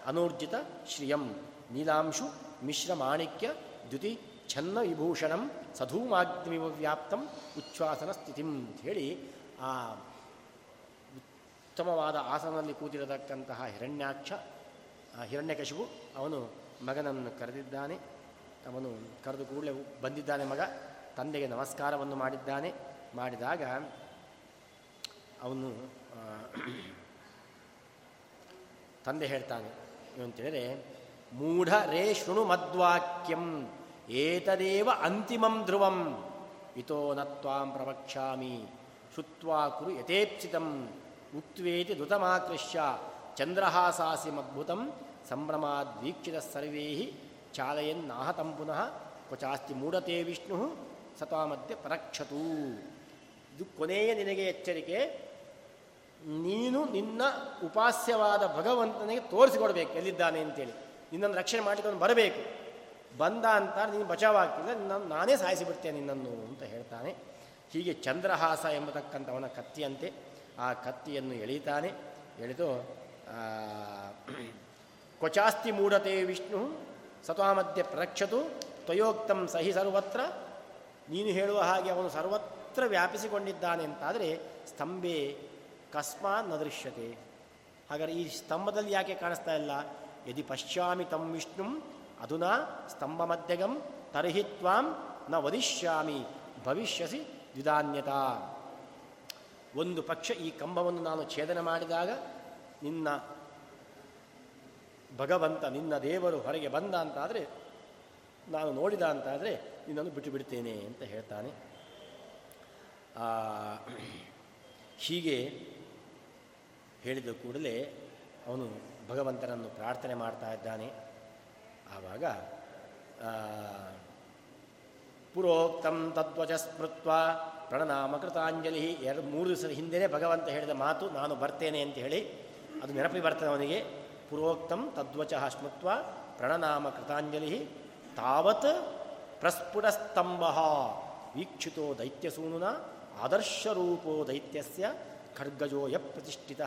ಅನೂರ್ಜಿತ ಶ್ರಿಯಂ ನೀಲಾಂಶು ಮಿಶ್ರ ಮಾಣಿಕ್ಯ ದ್ಯುತಿ ಛನ್ನ ವಿಭೂಷಣಂ ಸಧೂಮಾಗ್ನಿವ ವ್ಯಾಪ್ತಂ ಉಚ್ಛ್ವಾಸನ ಸ್ಥಿತಿಂ ಅಂತ ಹೇಳಿ ಆ ಉತ್ತಮವಾದ ಆಸನದಲ್ಲಿ ಕೂತಿರತಕ್ಕಂತಹ ಹಿರಣ್ಯಾಕ್ಷ ಹಿರಣ್ಯಕಶಿಪು, ಅವನು ಮಗನನ್ನು ಕರೆದಿದ್ದಾನೆ. ಅವನು ಕರೆದು ಕೂಡಲೇ ಬಂದಿದ್ದಾನೆ ಮಗ. ತಂದೆಗೆ ನಮಸ್ಕಾರವನ್ನು ಮಾಡಿದ್ದಾನೆ. ಮಾಡಿದಾಗ ಅವನು ತಂದೆ ಹೇಳ್ತಾನೆ ಏನಂತೇಳಿದರೆ ಮೂಢ ರೇ ಶೃಣು ಮದ್ವಾಕ್ಯಂ, ಏತದೇವ ಅಂತಿಮಂ ಧ್ರುವಂ, ಇತೋ ನತ್ವಾಂ ಪ್ರವಕ್ಷಾಮಿ ಶುತ್ವಾ ಕುರು ಯಥೇಪ್ಸಿತಂ ಉಕ್ವೇತಿ ಧೃತಮಾಕೃಷ್ಯ ಚಂದ್ರಹಾಸಾಸಿಮದ್ಭುತಂ ಸಂಭ್ರಮಾದ್ವೀಕ್ಷಿತ ಸರ್ವೇ ಚಾಲಯನ್ನಾಹತಂ ಪುನಃ. ಕ್ವಚಾಸ್ತಿ ಮೂಢತೆ ವಿಷ್ಣು. ಸತಾಮಧ್ಯ ಪರಕ್ಷತು. ಇದು ಕೊನೆಯ ನಿನಗೆ ಎಚ್ಚರಿಕೆ. ನೀನು ನಿನ್ನ ಉಪಾಸ್ಯವಾದ ಭಗವಂತನಿಗೆ ತೋರಿಸಿಕೊಡ್ಬೇಕು. ಎಲ್ಲಿದ್ದಾನೆ ಅಂತೇಳಿ. ನಿನ್ನನ್ನು ರಕ್ಷಣೆ ಮಾಡಿಕೊಂಡು ಬರಬೇಕು. ಬಂದ ಅಂತ ನೀನು ಬಚಾವಾಗ್ತಿಲ್ಲ ನಾನು ನಾನೇ ಸಾಯಿಸಿಬಿಡ್ತೇನೆ ನಿನ್ನನ್ನು ಅಂತ ಹೇಳ್ತಾನೆ. ಹೀಗೆ ಚಂದ್ರಹಾಸ ಎಂಬತಕ್ಕಂಥವನ ಕತ್ತಿಯಂತೆ ಆ ಕತ್ತಿಯನ್ನು ಎಳೀತಾನೆ, ಎಳೆದು ಕ್ವಚಾಸ್ತಿ ಮೂಢತೆ ವಿಷ್ಣು, ಸತ್ವಾಮಧ್ಯ ಪ್ರರಕ್ಷತು, ತ್ವಯೋಕ್ತಂ ಸಹಿ ಸರ್ವತ್ರ. ನೀನು ಹೇಳುವ ಹಾಗೆ ಅವನು ಸರ್ವತ್ರ ವ್ಯಾಪಿಸಿಕೊಂಡಿದ್ದಾನೆ ಅಂತಾದರೆ ಸ್ತಂಭೆ ಕಸ್ಮಾನ್ ದೃಶ್ಯತೆ. ಹಾಗಾದರೆ ಈ ಸ್ತಂಭದಲ್ಲಿ ಯಾಕೆ ಕಾಣಿಸ್ತಾ ಇಲ್ಲ? ಯದಿ ಪಶ್ಯಾಮಿ ತಂ ವಿಷ್ಣು ಅಧುನಾ ಸ್ತಂಭ ಮಧ್ಯಗಂ ತರ್ಹಿ ತ್ವಾಂ ನ ವದಿಷ್ಯಾಮಿ, ಭವಿಷ್ಯಸಿ ದ್ವಿಧಾನ್ಯತಾ. ಒಂದು ಪಕ್ಷ ಈ ಕಂಬವನ್ನು ನಾನು ಛೇದನ ಮಾಡಿದಾಗ ನಿನ್ನ ಭಗವಂತ, ನಿನ್ನ ದೇವರು ಹೊರಗೆ ಬಂದ ಅಂತಾದರೆ, ನಾನು ನೋಡಿದ ಅಂತಾದರೆ ನಿನ್ನನ್ನು ಬಿಟ್ಟು ಬಿಡ್ತೇನೆ ಅಂತ ಹೇಳ್ತಾನೆ. ಹೀಗೆ ಹೇಳಿದ ಕೂಡಲೇ ಅವನು ಭಗವಂತನನ್ನು ಪ್ರಾರ್ಥನೆ ಮಾಡ್ತಾ ಇದ್ದಾನೆ. ಆವಾಗ ಪುರೋಕ್ತಂ ತದ್ವಚ ಸ್ಮೃತ್ವ ಪ್ರಣನಾಮ ಕೃತಾಂಜಲಿ ಎರಡು ಮೂರು ದಿವಸದ ಹಿಂದೆಯೇ ಭಗವಂತ ಹೇಳಿದ ಮಾತು ನಾನು ಬರ್ತೇನೆ ಅಂತ ಹೇಳಿ ಅದು ನೆನಪಿ ಬರ್ತದೆ ಅವನಿಗೆ. ಪುರೋಕ್ತಂ ತದ್ವಚ ಸ್ಮೃತ್ವ ಪ್ರಣನಾಮ ಕೃತಾಂಜಲಿ ತಾವತ್ ಪ್ರಸ್ಫುಟಸ್ತಂಭ ವೀಕ್ಷಿತೋ ದೈತ್ಯಸೂನುನ ಆದರ್ಶರೂಪೋ ದೈತ್ಯಸ್ಯ ಯ ಪ್ರತಿಷ್ಠಿತ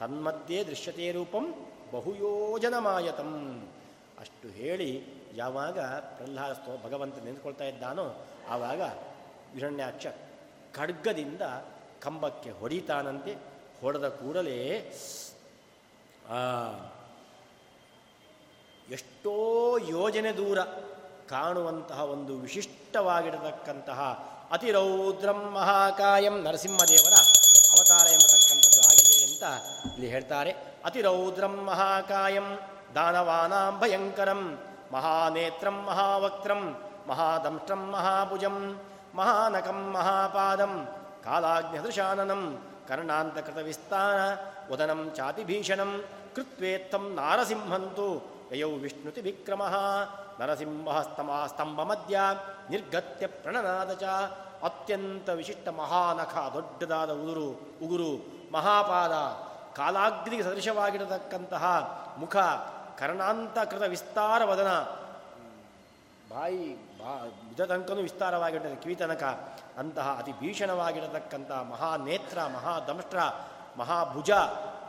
ತನ್ಮಧ್ಯೆ ದೃಶ್ಯತೆ ರೂಪಂ ಬಹುಯೋಜನಮಾಯತಂ. ಅಷ್ಟು ಹೇಳಿ ಯಾವಾಗ ಪ್ರಹ್ಲಾದ ಭಗವಂತ ನಿಂತ್ಕೊಳ್ತಾ ಇದ್ದಾನೋ ಆವಾಗ ವಿರಣ್ಯಾಕ್ಷ ಖಡ್ಗದಿಂದ ಕಂಬಕ್ಕೆ ಹೊಡಿತಾನಂತೆ, ಹೊಡೆದ ಕೂಡಲೇ ಎಷ್ಟೋ ಯೋಜನೆ ದೂರ ಕಾಣುವಂತಹ ಒಂದು ವಿಶಿಷ್ಟವಾಗಿರತಕ್ಕಂತಹ ಅತಿರೌದ್ರಂ ಮಹಾಕಾಯಂ ನರಸಿಂಹದೇವರ ಅವತಾರ ಎಂಬತಕ್ಕಂಥದ್ದು ಆಗಿದೆ ಅಂತ ಇಲ್ಲಿ ಹೇಳ್ತಾರೆ. ಅತಿರೌದ್ರಂ ಮಹಾಕಾಯಂ ದಾನವಾನಾಂ ಭಯಂಕರಂ ಮಹಾನೇತ್ರಂ ಮಹಾವಕ್ತ್ರಂ ಮಹಾದಂಷ್ಟ್ರಂ ಮಹಾಭುಜಂ ಮಹಾನಕಂ ಮಹಾಪಾದಂ ಕಾಲಾಜ್ಞದೃಶಾನನಂ ಕರ್ಣಾಂತಕೃತ ವಿಸ್ತಾರ ವದನಂ ಚಾತಿಭೀಷಣಂ ಕೃತ್ವೇತ್ತಂ ನಾರಸಿಂಹಂತು ಯಯೌ ವಿಷ್ಣುತಿ ವಿಕ್ರಮ ಸ್ತಂಭ ಮಧ್ಯ ನಿರ್ಗತ್ಯ ಪ್ರಣನಾದ ಚ ಅತ್ಯಂತ ವಿಶಿಷ್ಟ ಮಹಾನಖ ದೊಡ್ಡದಾದ ಉದುರು, ಉಗುರು, ಮಹಾಪಾದ, ಕಾಲಾಗ್ನಿಗೆ ಸದೃಶವಾಗಿರತಕ್ಕಂತಹ ಮುಖ ಕರ್ಣಾಂತಕೃತ ವಿಸ್ತಾರ ವದನ ಬಾಯಿ, ಬಾ ಭುಜ ತನಕನೂ ವಿಸ್ತಾರವಾಗಿರ್ತದೆ ಕಿವಿ ಅಂತಹ ಅತಿ ಭೀಷಣವಾಗಿರತಕ್ಕಂತಹ ಮಹಾನೇತ್ರ ಮಹಾದಮಷ್ಟ್ರ ಮಹಾಭುಜ,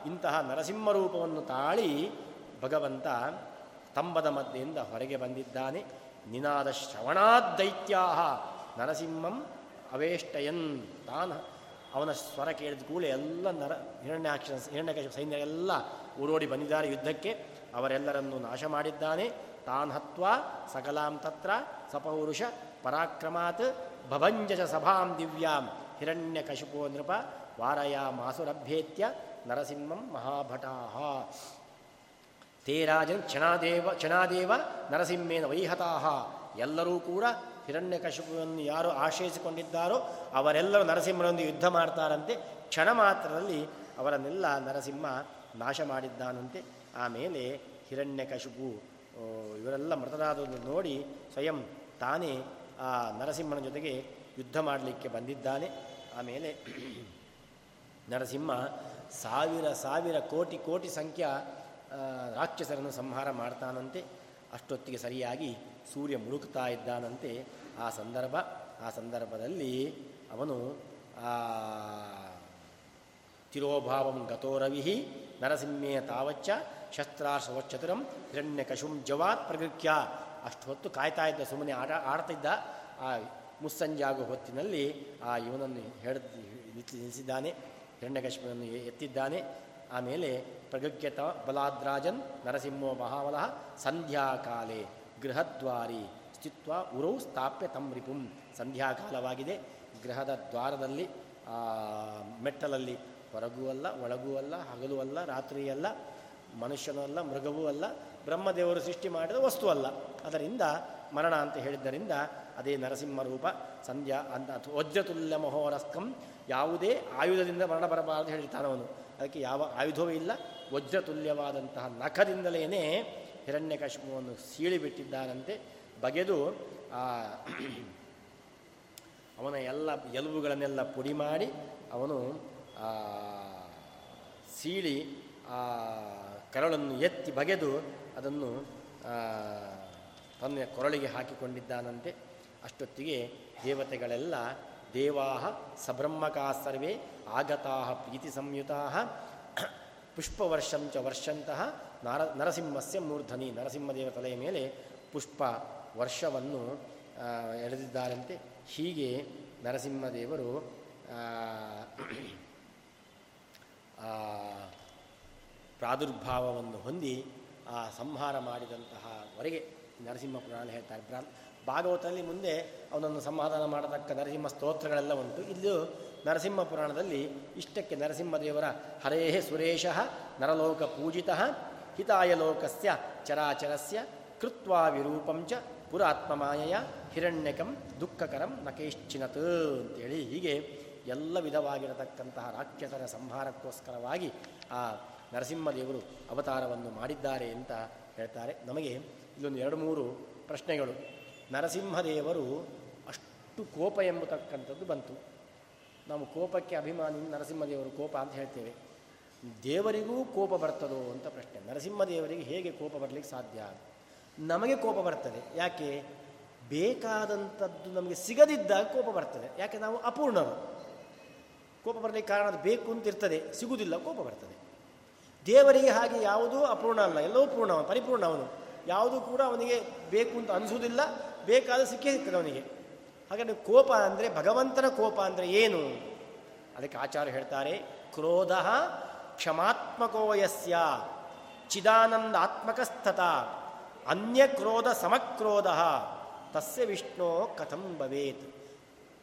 ಇಂತಹ ನರಸಿಂಹ ರೂಪವನ್ನು ತಾಳಿ ಭಗವಂತ ಸ್ತಂಭದ ಮಧ್ಯೆಯಿಂದ ಹೊರಗೆ ಬಂದಿದ್ದಾನೆ. ನಿನಾದ ಶ್ರವಣಾದ್ದೈತ್ಯಾ ನರಸಿಂಹಂ ಅವೇಷ್ಟಯನ್. ತಾನ ಅವನ ಸ್ವರ ಕೇಳಿದ ಕೂಡಲೇ ಎಲ್ಲ ನರ ಹಿರಣ್ಯಾಕ್ಷ ಹಿರಣ್ಯಕಶ ಸೈನ್ಯ ಎಲ್ಲ ಊರೋಡಿ ಬಂದಿದ್ದಾರೆ ಯುದ್ಧಕ್ಕೆ. ಅವರೆಲ್ಲರನ್ನು ನಾಶ ಮಾಡಿದ್ದಾನೆ. ತಾನ್ ಹತ್ವ ಸಕಲಾಂ ತತ್ರ ಸಪೌರುಷ ಪರಾಕ್ರಮಾತ್ ಭಭಂಜಸ ಸಭಾಂ ದಿವ್ಯಾಂ ಹಿರಣ್ಯಕಶಿಪೋ ನೃಪ ವಾರಯ ಮಾಸುರಭ್ಯೇತ್ಯ ನರಸಿಂಹಂ ಮಹಾಭಟಾಹ. ತೇ ರಾಜನ್ ಕ್ಷಣಾದೇವ ಕ್ಷಣಾದೇವ ನರಸಿಂಹೇನ ವೈಹತಾಹ. ಎಲ್ಲರೂ ಕೂಡ ಹಿರಣ್ಯಕಶಿಪುವನ್ನು ಯಾರು ಆಶ್ರಯಿಸಿಕೊಂಡಿದ್ದಾರೋ ಅವರೆಲ್ಲರೂ ನರಸಿಂಹನೊಂದಿಗೆ ಯುದ್ಧ ಮಾಡ್ತಾರಂತೆ. ಕ್ಷಣ ಮಾತ್ರದಲ್ಲಿ ಅವರನ್ನೆಲ್ಲ ನರಸಿಂಹ ನಾಶ ಮಾಡಿದ್ದಾನಂತೆ. ಆಮೇಲೆ ಹಿರಣ್ಯಕಶಿಪು ಇವರೆಲ್ಲ ಮೃತರಾದನ್ನು ನೋಡಿ ಸ್ವಯಂ ತಾನೇ ಆ ನರಸಿಂಹನ ಜೊತೆಗೆ ಯುದ್ಧ ಮಾಡಲಿಕ್ಕೆ ಬಂದಿದ್ದಾನೆ. ಆಮೇಲೆ ನರಸಿಂಹ ಸಾವಿರ ಸಾವಿರ ಕೋಟಿ ಕೋಟಿ ಸಂಖ್ಯಾ ರಾಕ್ಷಸರನ್ನು ಸಂಹಾರ ಮಾಡ್ತಾನಂತೆ. ಅಷ್ಟೊತ್ತಿಗೆ ಸರಿಯಾಗಿ ಸೂರ್ಯ ಮುಳುಕ್ತಾ ಇದ್ದಾನಂತೆ. ಆ ಸಂದರ್ಭ, ಆ ಸಂದರ್ಭದಲ್ಲಿ ಅವನು ತಿರೋಭಾವಂ ಗತೋರವಿ ನರಸಿಂಹೇ ತಾವಚ್ಚ ಶಸ್ತ್ರಾಶ್ರವಚ್ಚತುರಂ ಹಿರಣ್ಯಕಶುಂ ಜವಾತ್ ಪ್ರಗೃಹ್ಯ. ಅಷ್ಟು ಹೊತ್ತು ಕಾಯ್ತಾ ಇದ್ದ ಸುಮ್ಮನೆ ಆಟ ಆಡ್ತಿದ್ದ. ಆ ಮುಸ್ಸಂಜಾಗುವ ಹೊತ್ತಿನಲ್ಲಿ ಆ ಇವನನ್ನು ಹೇಳಿ ನಿಲ್ಲಿಸಿದ್ದಾನೆ. ಹಿರಣ್ಯಕಶ್ಮನನ್ನು ಎತ್ತಿದ್ದಾನೆ. ಆಮೇಲೆ ಪ್ರಗೃಹ್ಯತ ಬಲಾದ್ರಾಜನ್ ನರಸಿಂಹೋ ಮಹಾವಲಹ ಸಂಧ್ಯಾಕಾಲೆ ಗೃಹದ್ವಾರಿ ಸ್ಥಿತ್ವ ಉರೌ ಸ್ಥಾಪ್ಯ ತಂ ರಿಪುಂ. ಸಂಧ್ಯಾಕಾಲವಾಗಿದೆ. ಗೃಹದ ದ್ವಾರದಲ್ಲಿ ಮೆಟ್ಟಲಲ್ಲಿ ಹೊರಗೂ ಅಲ್ಲ ಒಳಗೂ ಅಲ್ಲ ಹಗಲು ಅಲ್ಲ ರಾತ್ರಿಯಲ್ಲ ಮನುಷ್ಯನೂ ಅಲ್ಲ, ಮೃಗವೂ ಅಲ್ಲ, ಬ್ರಹ್ಮದೇವರು ಸೃಷ್ಟಿ ಮಾಡಿದ ವಸ್ತು ಅಲ್ಲ. ಅದರಿಂದ ಮರಣ ಅಂತ ಹೇಳಿದ್ದರಿಂದ ಅದೇ ನರಸಿಂಹ ರೂಪ, ಸಂಧ್ಯಾ ಅಂತ ವಜ್ರತುಲ್ಯ ಮಹೋರಸ್ಕಂ, ಯಾವುದೇ ಆಯುಧದಿಂದ ಮರಣ ಬರಬಾರದು ಹೇಳ್ತಾನವನು ಅದಕ್ಕೆ ಯಾವ ಆಯುಧವೂ ಇಲ್ಲ, ವಜ್ರತುಲ್ಯವಾದಂತಹ ನಖದಿಂದಲೇ ಹಿರಣ್ಯಕಶ್ಮವನ್ನು ಸೀಳಿಬಿಟ್ಟಿದ್ದಾನಂತೆ. ಬಗೆದು ಆ ಅವನ ಎಲ್ಲ ಎಲುಬುಗಳನ್ನೆಲ್ಲ ಪುಡಿ ಮಾಡಿ ಅವನು ಸೀಳಿ ಆ ಕರಳನ್ನು ಎತ್ತಿ ಬಗೆದು ಅದನ್ನು ತನ್ನ ಕೊರಳಿಗೆ ಹಾಕಿಕೊಂಡಿದ್ದಾನಂತೆ. ಅಷ್ಟೊತ್ತಿಗೆ ದೇವತೆಗಳೆಲ್ಲ, ದೇವಾಹ ಸಬ್ರಹ್ಮಕಾ ಸರ್ವೇ ಆಗತಾ ಪ್ರೀತಿ ಸಂಯುತಾ ಪುಷ್ಪವರ್ಷಂಚ ವರ್ಷಂತಹ ನರ, ನರಸಿಂಹಸ್ಯ ಮೂರ್ಧನಿ. ನರಸಿಂಹದೇವ ತಲೆಯ ಮೇಲೆ ಪುಷ್ಪ ವರ್ಷವನ್ನು ಎಳೆದಿದ್ದಾರಂತೆ. ಹೀಗೆ ನರಸಿಂಹದೇವರು ಪ್ರಾದುರ್ಭಾವವನ್ನು ಹೊಂದಿ ಆ ಸಂಹಾರ ಮಾಡಿದಂತಹ ವರೆಗೆ ನರಸಿಂಹ ಪುರಾಣ ಹೇಳ್ತಾರೆ, ಬ್ರಾ ಭಾಗವತದಲ್ಲಿ ಮುಂದೆ ಅವನನ್ನು ಸಮಾಧಾನ ಮಾಡತಕ್ಕ ನರಸಿಂಹ ಸ್ತೋತ್ರಗಳೆಲ್ಲ ಉಂಟು. ಇಲ್ಲೂ ನರಸಿಂಹ ಪುರಾಣದಲ್ಲಿ ಇಷ್ಟಕ್ಕೆ ನರಸಿಂಹದೇವರ ಹರೇ ಸುರೇಶ ನರಲೋಕ ಪೂಜಿತ ಹಿತಾಯ ಲೋಕಸ್ಯ ಚರಾಚರಸ್ಯ ಕೃತ್ವಾ ವಿರೂಪಂಚ ಪುರಾತ್ಮಮಾಯಯ ಹಿರಣ್ಯಕಂ ದುಃಖಕರಂ ನಕೇಶ್ಚಿನತ್ ಅಂತೇಳಿ ಹೀಗೆ ಎಲ್ಲ ವಿಧವಾಗಿರತಕ್ಕಂತಹ ರಾಕ್ಷಸರ ಸಂಹಾರಕ್ಕೋಸ್ಕರವಾಗಿ ಆ ನರಸಿಂಹದೇವರು ಅವತಾರವನ್ನು ಮಾಡಿದ್ದಾರೆ ಅಂತ ಹೇಳ್ತಾರೆ. ನಮಗೆ ಇಲ್ಲೊಂದು ಎರಡು ಮೂರು ಪ್ರಶ್ನೆಗಳು. ನರಸಿಂಹದೇವರು ಅಷ್ಟು ಕೋಪ ಎಂಬತಕ್ಕಂಥದ್ದು ಬಂತು. ನಾವು ಕೋಪಕ್ಕೆ ಅಭಿಮಾನಿ ನರಸಿಂಹದೇವರು ಕೋಪ ಅಂತ ಹೇಳ್ತೇವೆ. ದೇವರಿಗೂ ಕೋಪ ಬರ್ತದೋ ಅಂತ ಪ್ರಶ್ನೆ. ನರಸಿಂಹದೇವರಿಗೆ ಹೇಗೆ ಕೋಪ ಬರಲಿಕ್ಕೆ ಸಾಧ್ಯ? ನಮಗೆ ಕೋಪ ಬರ್ತದೆ. ಯಾಕೆ? ಬೇಕಾದಂಥದ್ದು ನಮಗೆ ಸಿಗದಿದ್ದಾಗ ಕೋಪ ಬರ್ತದೆ. ಯಾಕೆ? ನಾವು ಅಪೂರ್ಣರು. ಕೋಪ ಬರಲಿಕ್ಕೆ ಕಾರಣ ಅದು ಬೇಕು ಅಂತ ಇರ್ತದೆ. ಸಿಗುವುದಿಲ್ಲ ಕೋಪ ಬರ್ತದೆ. ದೇವರಿಗೆ ಹಾಗೆ ಯಾವುದೂ ಅಪೂರ್ಣ ಅಲ್ಲ, ಎಲ್ಲವೂ ಪೂರ್ಣ, ಪರಿಪೂರ್ಣ ಅವನು. ಯಾವುದೂ ಕೂಡ ಅವನಿಗೆ ಬೇಕು ಅಂತ ಅನಿಸುವುದಿಲ್ಲ, ಬೇಕಾದ ಸಿಕ್ಕೇ ಸಿಗ್ತದೆ ಅವನಿಗೆ. ಹಾಗಾದರೆ ಕೋಪ ಅಂದರೆ, ಭಗವಂತನ ಕೋಪ ಅಂದರೆ ಏನು? ಅದಕ್ಕೆ ಆಚಾರ್ಯ ಹೇಳ್ತಾರೆ, ಕ್ರೋಧ ಕ್ಷಮಾತ್ಮಕೋಯಸ್ಯ ಚಿದಾನಂದಾತ್ಮಕಸ್ಥತ ಅನ್ಯ ಕ್ರೋಧ ಸಮಕ್ರೋಧ, ತಸ್ಯ ವಿಷ್ಣು ಕಥಂ ಭವೇತ್.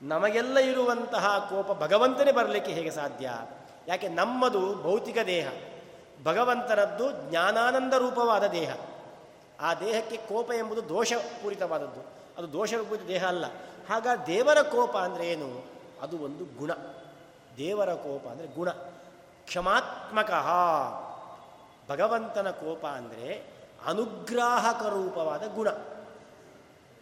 ನಮಗೆಲ್ಲ ಇರುವಂತಹ ಕೋಪ ಭಗವಂತನೇ ಬರಲಿಕ್ಕೆ ಹೇಗೆ ಸಾಧ್ಯ? ಯಾಕೆ ನಮ್ಮದು ಭೌತಿಕ ದೇಹ. ಭಗವಂತನದ್ದು ಜ್ಞಾನಾನಂದ ರೂಪವಾದ ದೇಹ. ಆ ದೇಹಕ್ಕೆ ಕೋಪ ಎಂಬುದು ದೋಷಪೂರಿತವಾದದ್ದು. ಅದು ದೋಷಪೂರಿತ ದೇಹ ಅಲ್ಲ. ಹಾಗ ದೇವರ ಕೋಪ ಅಂದರೆ ಏನು? ಅದು ಒಂದು ಗುಣ. ದೇವರ ಕೋಪ ಅಂದರೆ ಗುಣ. ಕ್ಷಮಾತ್ಮಕ. ಭಗವಂತನ ಕೋಪ ಅಂದರೆ ಅನುಗ್ರಾಹಕ ರೂಪವಾದ ಗುಣ.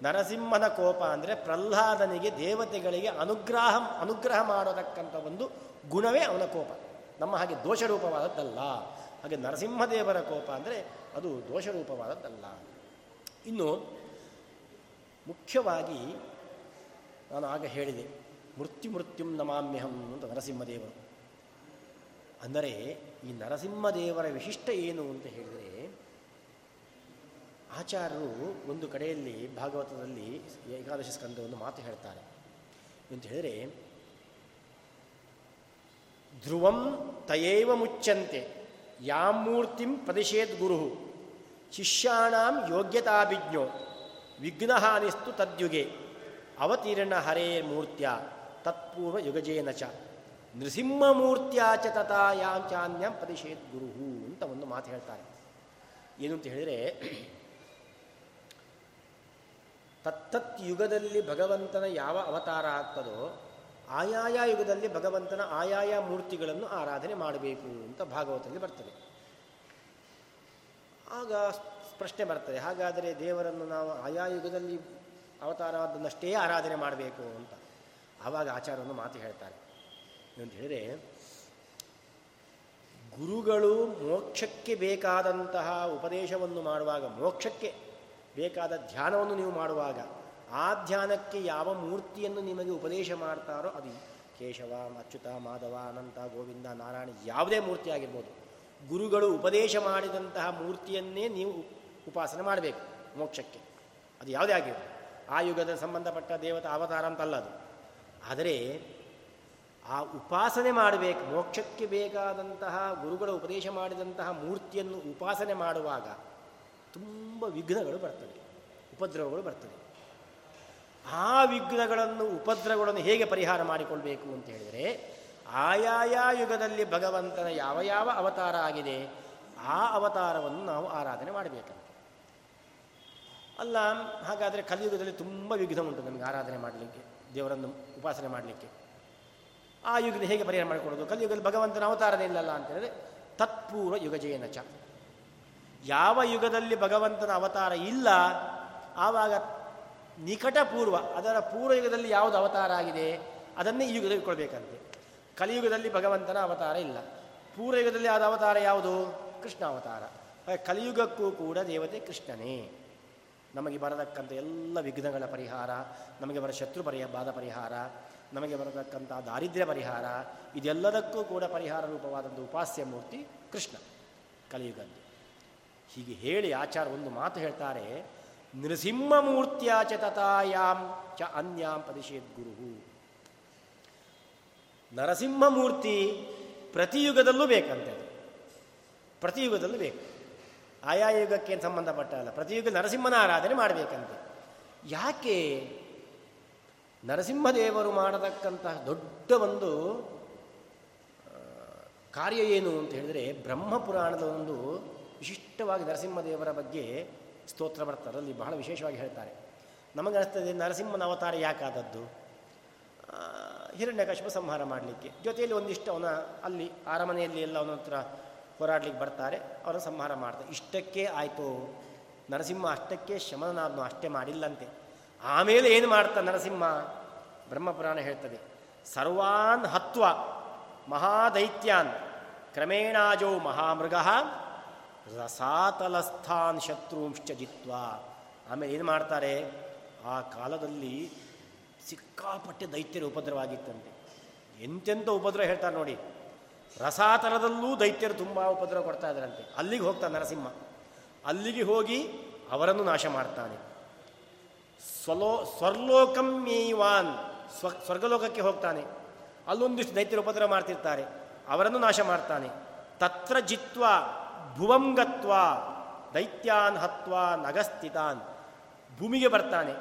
ನರಸಿಂಹನ ಕೋಪ ಅಂದರೆ ಪ್ರಹ್ಲಾದನಿಗೆ ದೇವತೆಗಳಿಗೆ ಅನುಗ್ರಹ ಅನುಗ್ರಹ ಮಾಡತಕ್ಕಂಥ ಒಂದು ಗುಣವೇ ಅವನ ಕೋಪ. ನಮ್ಮ ಹಾಗೆ ದೋಷರೂಪವಾದದ್ದಲ್ಲ. ಹಾಗೆ ನರಸಿಂಹದೇವರ ಕೋಪ ಅಂದರೆ ಅದು ದೋಷರೂಪವಾದದ್ದಲ್ಲ. ಇನ್ನು ಮುಖ್ಯವಾಗಿ ನಾನು ಆಗ ಹೇಳಿದೆ, ಮೃತ್ಯು ಮೃತ್ಯುಂ ನಮಾಮ್ಯಹಂ ಅಂತ ನರಸಿಂಹದೇವರು. ಅಂದರೆ ಈ ನರಸಿಂಹದೇವರ ವಿಶಿಷ್ಟ ಏನು ಅಂತ ಹೇಳಿದರೆ, ಆಚಾರ್ಯರು ಒಂದು ಕಡೆಯಲ್ಲಿ ಭಾಗವತದಲ್ಲಿ ಏಕಾದಶಿ ಒಂದು ಮಾತು ಹೇಳ್ತಾರೆ. ಅಂತ ಹೇಳಿದರೆ, ಧ್ರುವಂ ತಯೇವ ಮುಚ್ಚಂತೆ ಯಾಮೂರ್ತಿಂ ಪ್ರದಿಶೇದ್ ಗುರು ಶಿಷ್ಯಾಣಾಂ ಯೋಗ್ಯತಾಭಿಜ್ಞೋ. ವಿಘ್ನಹಾನಿಸ್ತು ತದ್ಯುಗೆ. ಅವತೀರ್ಣ ಹರೇ ಮೂರ್ತ್ಯ. ತತ್ಪೂರ್ವ ಯುಗಜೇನ ಚ. ನೃಸಿಂಹಮೂರ್ತ್ಯಾ ಚ ತಥಾಯಾಂಚಾನ್ಯಂ ಪ್ರದಿಶೇದ್ ಗುರು ಅಂತ ಒಂದು ಮಾತು ಹೇಳ್ತಾರೆ. ಏನು ಅಂತ ಹೇಳಿದರೆ, ತತ್ತತ್ ಯುಗದಲ್ಲಿ ಭಗವಂತನ ಯಾವ ಅವತಾರ ಆಗ್ತದೋ ಆಯಾಯ ಯುಗದಲ್ಲಿ ಭಗವಂತನ ಆಯಾಯ ಮೂರ್ತಿಗಳನ್ನು ಆರಾಧನೆ ಮಾಡಬೇಕು ಅಂತ ಭಾಗವತದಲ್ಲಿ ಬರ್ತದೆ. ಆಗ ಪ್ರಶ್ನೆ ಬರ್ತದೆ, ಹಾಗಾದರೆ ದೇವರನ್ನು ನಾವು ಆಯಾ ಯುಗದಲ್ಲಿ ಅವತಾರವಾದನ್ನಷ್ಟೇ ಆರಾಧನೆ ಮಾಡಬೇಕು ಅಂತ. ಆವಾಗ ಆಚಾರವನ್ನು ಮಾತು ಹೇಳ್ತಾರೆ. ಅಂತ ಹೇಳಿದರೆ, ಗುರುಗಳು ಮೋಕ್ಷಕ್ಕೆ ಬೇಕಾದಂತಹ ಉಪದೇಶವನ್ನು ಮಾಡುವಾಗ, ಮೋಕ್ಷಕ್ಕೆ ಬೇಕಾದ ಧ್ಯಾನವನ್ನು ನೀವು ಮಾಡುವಾಗ ಆ ಧ್ಯಾನಕ್ಕೆ ಯಾವ ಮೂರ್ತಿಯನ್ನು ನಿಮಗೆ ಉಪದೇಶ ಮಾಡ್ತಾರೋ ಅದು ಕೇಶವ, ಅಚ್ಯುತ, ಮಾಧವ, ಅನಂತ, ಗೋವಿಂದ, ನಾರಾಯಣ ಯಾವುದೇ ಮೂರ್ತಿ ಆಗಿರ್ಬೋದು. ಗುರುಗಳು ಉಪದೇಶ ಮಾಡಿದಂತಹ ಮೂರ್ತಿಯನ್ನೇ ನೀವು ಉಪಾಸನೆ ಮಾಡಬೇಕು ಮೋಕ್ಷಕ್ಕೆ. ಅದು ಯಾವುದೇ ಆಗಿರ್ಬೋದು. ಆ ಯುಗದ ಸಂಬಂಧಪಟ್ಟ ದೇವತಾ ಅವತಾರ ಅಂತಲ್ಲ ಅದು. ಆದರೆ ಆ ಉಪಾಸನೆ ಮಾಡಬೇಕು, ಮೋಕ್ಷಕ್ಕೆ ಬೇಕಾದಂತಹ ಗುರುಗಳ ಉಪದೇಶ ಮಾಡಿದಂತಹ ಮೂರ್ತಿಯನ್ನು ಉಪಾಸನೆ ಮಾಡುವಾಗ ತುಂಬ ವಿಘ್ನಗಳು ಬರ್ತವೆ, ಉಪದ್ರವಗಳು ಬರ್ತವೆ. ಆ ವಿಘ್ನಗಳನ್ನು ಉಪದ್ರವಗಳನ್ನು ಹೇಗೆ ಪರಿಹಾರ ಮಾಡಿಕೊಳ್ಬೇಕು ಅಂತ ಹೇಳಿದರೆ, ಆಯಾಯ ಯುಗದಲ್ಲಿ ಭಗವಂತನ ಯಾವ ಯಾವ ಅವತಾರ ಆಗಿದೆ, ಆ ಅವತಾರವನ್ನು ನಾವು ಆರಾಧನೆ ಮಾಡಬೇಕಂತೆ. ಅಲ್ಲ, ಹಾಗಾದರೆ ಕಲಿಯುಗದಲ್ಲಿ ತುಂಬ ವಿಘ್ನ ಉಂಟು ನಮಗೆ ಆರಾಧನೆ ಮಾಡಲಿಕ್ಕೆ, ದೇವರನ್ನು ಉಪಾಸನೆ ಮಾಡಲಿಕ್ಕೆ. ಆ ಯುಗದ ಹೇಗೆ ಪರಿಹಾರ ಮಾಡಿಕೊಳ್ಳೋದು? ಕಲಿಯುಗದಲ್ಲಿ ಭಗವಂತನ ಅವತಾರನೇ ಇಲ್ಲಲ್ಲ ಅಂತ ಹೇಳಿದ್ರೆ, ತತ್ಪೂರ್ವ ಯುಗಜಯನ ಚ. ಯಾವ ಯುಗದಲ್ಲಿ ಭಗವಂತನ ಅವತಾರ ಇಲ್ಲ, ಆವಾಗ ನಿಕಟ ಪೂರ್ವ ಅದರ ಪೂರ್ವಯುಗದಲ್ಲಿ ಯಾವುದು ಅವತಾರ ಆಗಿದೆ, ಅದನ್ನೇ ಈ ಯುಗದಲ್ಲಿ ಇಟ್ಕೊಳ್ಬೇಕಂತೆ ಕಲಿಯುಗದಲ್ಲಿ ಭಗವಂತನ ಅವತಾರ ಇಲ್ಲ. ಪೂರ್ವಯುಗದಲ್ಲಿ ಆದ ಅವತಾರ ಯಾವುದು? ಕೃಷ್ಣ ಅವತಾರ. ಕಲಿಯುಗಕ್ಕೂ ಕೂಡ ದೇವತೆ ಕೃಷ್ಣನೇ. ನಮಗೆ ಬರತಕ್ಕಂಥ ಎಲ್ಲ ವಿಘ್ನಗಳ ಪರಿಹಾರ, ನಮಗೆ ಬರ ಶತ್ರು ಪರಿಹ ಬಾಧ ಪರಿಹಾರ, ನಮಗೆ ಬರತಕ್ಕಂಥ ದಾರಿದ್ರ್ಯ ಪರಿಹಾರ, ಇದೆಲ್ಲದಕ್ಕೂ ಕೂಡ ಪರಿಹಾರ ರೂಪವಾದಂಥ ಉಪಾಸ್ಯ ಮೂರ್ತಿ ಕೃಷ್ಣ ಕಲಿಯುಗದ್ದು. ಹೀಗೆ ಹೇಳಿ ಆಚಾರ ಒಂದು ಮಾತು ಹೇಳ್ತಾರೆ ನೃಸಿಂಹಮೂರ್ತಿಯ ಚ ತತಾಯಾಂ ಚ ಅನ್ಯಾಂ ಪದಿಶೇದ್ ಗುರು ನರಸಿಂಹಮೂರ್ತಿ ಪ್ರತಿಯುಗದಲ್ಲೂ ಬೇಕಂತೆ ಪ್ರತಿಯುಗದಲ್ಲೂ ಬೇಕು. ಆಯಾ ಯುಗಕ್ಕೆ ಸಂಬಂಧಪಟ್ಟ ಅಲ್ಲ ಪ್ರತಿಯುಗ ನರಸಿಂಹನ ಆರಾಧನೆ ಮಾಡಬೇಕಂತೆ. ಯಾಕೆ ನರಸಿಂಹದೇವರು ಮಾಡತಕ್ಕಂತಹ ದೊಡ್ಡ ಒಂದು ಕಾರ್ಯ ಏನು ಅಂತ ಹೇಳಿದರೆ ಬ್ರಹ್ಮಪುರಾಣದ ಒಂದು ವಿಶಿಷ್ಟವಾಗಿ ನರಸಿಂಹದೇವರ ಬಗ್ಗೆ ಸ್ತೋತ್ರ ಬರ್ತಾರೆ. ಅಲ್ಲಿ ಬಹಳ ವಿಶೇಷವಾಗಿ ಹೇಳ್ತಾರೆ. ನಮಗನಿಸ್ತದೆ ನರಸಿಂಹನ ಅವತಾರ ಯಾಕಾದದ್ದು? ಹಿರಣ್ಯಕಶಿಪ ಸಂಹಾರ ಮಾಡಲಿಕ್ಕೆ. ಜೊತೆಯಲ್ಲಿ ಒಂದಿಷ್ಟು ಅವನ ಅಲ್ಲಿ ಅರಮನೆಯಲ್ಲಿ ಎಲ್ಲ ಅವನ ಹತ್ರ ಹೋರಾಡ್ಲಿಕ್ಕೆ ಬರ್ತಾರೆ. ಅವರ ಸಂಹಾರ ಮಾಡ್ತಾರೆ. ಇಷ್ಟಕ್ಕೆ ಆಯಿತು. ನರಸಿಂಹ ಅಷ್ಟಕ್ಕೆ ಶಮನನಾದನು ಅಷ್ಟೇ ಮಾಡಿಲ್ಲಂತೆ. ಆಮೇಲೆ ಏನು ಮಾಡ್ತಾ ನರಸಿಂಹ? ಬ್ರಹ್ಮಪುರಾಣ ಹೇಳ್ತದೆ. ಸರ್ವಾನ್ ಹತ್ವ ಮಹಾದೈತ್ಯಾನ್ ಕ್ರಮೇಣಾಜೋ ಮಹಾಮೃಗ ರಸಾತಲಸ್ಥಾನ್ ಶತ್ರುಂಶ್ಚ ಜಿತ್ವ. ಆಮೇಲೆ ಏನು ಮಾಡ್ತಾರೆ? ಆ ಕಾಲದಲ್ಲಿ ಸಿಕ್ಕಾಪಟ್ಟೆ ದೈತ್ಯರ ಉಪದ್ರವಾಗಿತ್ತಂತೆ. ಎಂತೆಂಥ ಉಪದ್ರವ ಹೇಳ್ತಾರೆ ನೋಡಿ. ರಸಾತಲದಲ್ಲೂ ದೈತ್ಯರು ತುಂಬ ಉಪದ್ರವ ಕೊಡ್ತಾ ಇದ್ರಂತೆ ಅಲ್ಲಿಗೆ ಹೋಗ್ತಾನೆ ನರಸಿಂಹ. ಅಲ್ಲಿಗೆ ಹೋಗಿ ಅವರನ್ನು ನಾಶ ಮಾಡ್ತಾನೆ. ಸ್ವಲೋ ಸ್ವರ್ಲೋಕಮ್ಯೈವಾನ್ ಸ್ವ, ಸ್ವರ್ಗಲೋಕಕ್ಕೆ ಹೋಗ್ತಾನೆ. ಅಲ್ಲೊಂದಿಷ್ಟು ದೈತ್ಯರು ಉಪದ್ರವ ಮಾಡ್ತಿರ್ತಾರೆ. ಅವರನ್ನು ನಾಶ ಮಾಡ್ತಾನೆ. ತತ್ರ ಜಿತ್ವ. ಭುವಂಗತ್ವ ದೈತ್ಯಾನ್ ಹತ್ವ ನಗಸ್ಥಿತಾನ್ ಭೂಮಿಗೆ ಬರ್ತಾನೆ,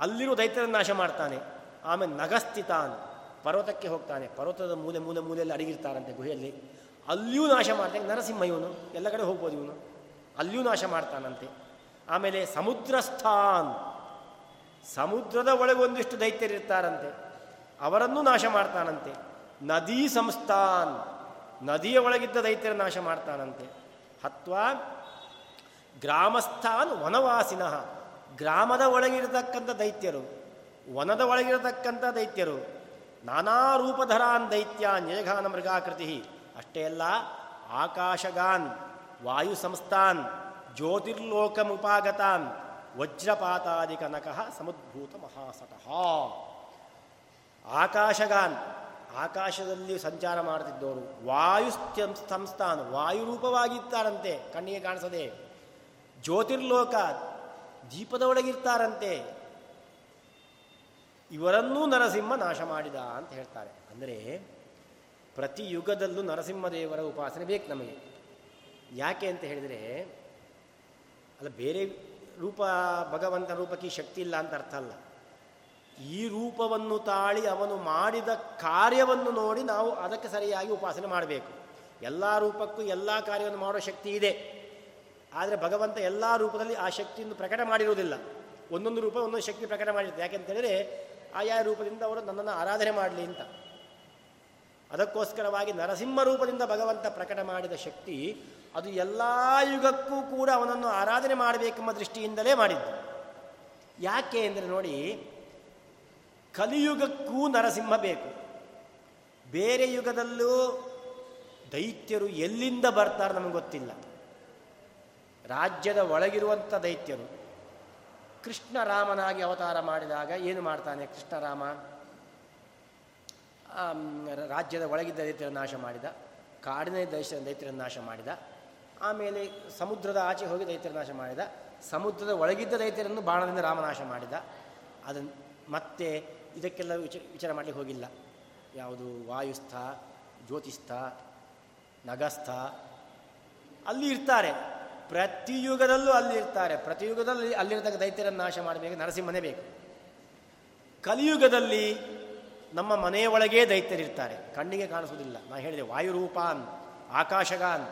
ಅಲ್ಲಿರೋ ದೈತ್ಯರನ್ನು ನಾಶ ಮಾಡ್ತಾನೆ, ಆಮೇಲೆ ನಗಸ್ಥಿತಾನ್ ಪರ್ವತಕ್ಕೆ ಹೋಗ್ತಾನೆ. ಪರ್ವತದ ಮೂಲೆ ಮೂಲೆ, ಮೂಲೆಯಲ್ಲಿ ಅಡಗಿರ್ತಾರಂತೆ ಗುಹೆಯಲ್ಲಿ. ಅಲ್ಲಿಯೂ ನಾಶ ಮಾಡ್ತಾನೆ. ನರಸಿಂಹ ಇವನು, ಎಲ್ಲ ಕಡೆ ಹೋಗ್ಬೋದು ಇವನು. ಅಲ್ಲಿಯೂ ನಾಶ ಮಾಡ್ತಾನಂತೆ. ಆಮೇಲೆ ಸಮುದ್ರಸ್ಥಾನ್. ಸಮುದ್ರದ ಒಳಗೆ ಒಂದಿಷ್ಟು ದೈತ್ಯರಿರ್ತಾರಂತೆ ಅವರನ್ನು ನಾಶ ಮಾಡ್ತಾನಂತೆ. ನದಿ ಸಂಸ್ಥಾನ್. ನದಿಯ ಒಳಗಿದ್ದ ದೈತ್ಯರ ನಾಶ ಮಾಡ್ತಾನಂತೆ. ಹತ್ವಾ ಗ್ರಾಮಸ್ಥಾನ್ ವನವಾಸಿನಃ. ಗ್ರಾಮದ ಒಳಗಿರತಕ್ಕಂಥ ದೈತ್ಯರು, ವನದ ಒಳಗಿರತಕ್ಕಂಥ ದೈತ್ಯರು, ನಾನಾ ರೂಪಧರಾನ್ ದೈತ್ಯಾನ್ ಯಜಘಾನ ಮೃಗಾಕೃತಿ. ಅಷ್ಟೇ ಅಲ್ಲ, ಆಕಾಶಗಾನ್ ವಾಯು ಸಂಸ್ಥಾನ್ ಜ್ಯೋತಿರ್ಲೋಕಮುಪಾಗತಾನ್ ವಜ್ರಪಾತಾದಿ ಕನಕಃ ಸಮದ್ಭೂತ ಮಹಾಸತಃ ಆಕಾಶಗಾನ್ ಆಕಾಶದಲ್ಲಿ ಸಂಚಾರ ಮಾಡುತ್ತಿದ್ದವನು. ವಾಯು ಸಂಸ್ಥಾನ, ವಾಯುರೂಪವಾಗಿರ್ತಾರಂತೆ, ಕಣ್ಣಿಗೆ ಕಾಣಿಸದೆ. ಜ್ಯೋತಿರ್ಲೋಕ, ದೀಪದ ಒಳಗಿರ್ತಾರಂತೆ. ಇವರನ್ನೂ ನರಸಿಂಹ ನಾಶ ಮಾಡಿದ ಅಂತ ಹೇಳ್ತಾರೆ. ಅಂದರೆ, ಪ್ರತಿ ಯುಗದಲ್ಲೂ ನರಸಿಂಹದೇವರ ಉಪಾಸನೆ ಬೇಕು ನಮಗೆ. ಯಾಕೆ ಅಂತ ಹೇಳಿದರೆ, ಅಲ್ಲ, ಬೇರೆ ರೂಪ ಭಗವಂತ ರೂಪಕ್ಕೆ ಶಕ್ತಿ ಇಲ್ಲ ಅಂತ ಅರ್ಥ ಅಲ್ಲ. ಈ ರೂಪವನ್ನು ತಾಳಿ ಅವನು ಮಾಡಿದ ಕಾರ್ಯವನ್ನು ನೋಡಿ ನಾವು ಅದಕ್ಕೆ ಸರಿಯಾಗಿ ಉಪಾಸನೆ ಮಾಡಬೇಕು. ಎಲ್ಲ ರೂಪಕ್ಕೂ ಎಲ್ಲ ಕಾರ್ಯವನ್ನು ಮಾಡೋ ಶಕ್ತಿ ಇದೆ. ಆದರೆ ಭಗವಂತ ಎಲ್ಲ ರೂಪದಲ್ಲಿ ಆ ಶಕ್ತಿಯನ್ನು ಪ್ರಕಟ ಮಾಡಿರುವುದಿಲ್ಲ. ಒಂದೊಂದು ರೂಪ ಒಂದೊಂದು ಶಕ್ತಿ ಪ್ರಕಟ ಮಾಡಿರುತ್ತೆ. ಯಾಕೆಂತೇಳಿದರೆ ಆಯಾ ರೂಪದಿಂದ ಅವರು ನನ್ನನ್ನು ಆರಾಧನೆ ಮಾಡಲಿ ಅಂತ. ಅದಕ್ಕೋಸ್ಕರವಾಗಿ ನರಸಿಂಹ ರೂಪದಿಂದ ಭಗವಂತ ಪ್ರಕಟ ಮಾಡಿದ ಶಕ್ತಿ ಅದು ಎಲ್ಲ ಯುಗಕ್ಕೂ ಕೂಡ ಅವನನ್ನು ಆರಾಧನೆ ಮಾಡಬೇಕೆಂಬ ದೃಷ್ಟಿಯಿಂದಲೇ ಮಾಡಿದ್ದು. ಯಾಕೆ ಅಂದರೆ ನೋಡಿ ಕಲಿಯುಗಕ್ಕೂ ನರಸಿಂಹ ಬೇಕು. ಬೇರೆ ಯುಗದಲ್ಲೂ ದೈತ್ಯರು ಎಲ್ಲಿಂದ ಬರ್ತಾರೆ ನಮಗೆ ಗೊತ್ತಿಲ್ಲ. ರಾಜ್ಯದ ಒಳಗಿರುವಂಥ ದೈತ್ಯರು. ಕೃಷ್ಣರಾಮನಾಗಿ ಅವತಾರ ಮಾಡಿದಾಗ ಏನು ಮಾಡ್ತಾನೆ ಕೃಷ್ಣರಾಮ ರಾಜ್ಯದ ಒಳಗಿದ್ದ ದೈತ್ಯರ ನಾಶ ಮಾಡಿದ. ಕಾಡಿನ ದೈಶ ದೈತ್ಯರ ನಾಶ ಮಾಡಿದ. ಆಮೇಲೆ ಸಮುದ್ರದ ಆಚೆ ಹೋಗಿ ದೈತ್ಯರ ನಾಶ ಮಾಡಿದ. ಸಮುದ್ರದ ಒಳಗಿದ್ದ ದೈತ್ಯರನ್ನು ಬಾಣದಿಂದ ರಾಮನಾಶ ಮಾಡಿದ. ಅದನ್ನು ಮತ್ತೆ ಇದಕ್ಕೆಲ್ಲ ವಿಚ, ವಿಚಾರ ಮಾಡಲಿಕ್ಕೆ ಹೋಗಿಲ್ಲ. ಯಾವುದು ವಾಯುಸ್ಥ, ಜ್ಯೋತಿಸ್ಥ, ನಗಸ್ಥ, ಅಲ್ಲಿ ಇರ್ತಾರೆ. ಪ್ರತಿಯುಗದಲ್ಲೂ ಅಲ್ಲಿ ಇರ್ತಾರೆ. ಪ್ರತಿಯುಗದಲ್ಲಿ ಅಲ್ಲಿರ್ತಕ್ಕ ದೈತ್ಯರನ್ನು ನಾಶ ಮಾಡಬೇಕು, ನರಸಿಂಹನೇ ಬೇಕು. ಕಲಿಯುಗದಲ್ಲಿ ನಮ್ಮ ಮನೆಯ ಒಳಗೇ ದೈತ್ಯರಿರ್ತಾರೆ. ಕಣ್ಣಿಗೆ ಕಾಣಿಸುವುದಿಲ್ಲ. ನಾನು ಹೇಳಿದೆ, ವಾಯುರೂಪಾನ್, ಆಕಾಶಗಾನ್,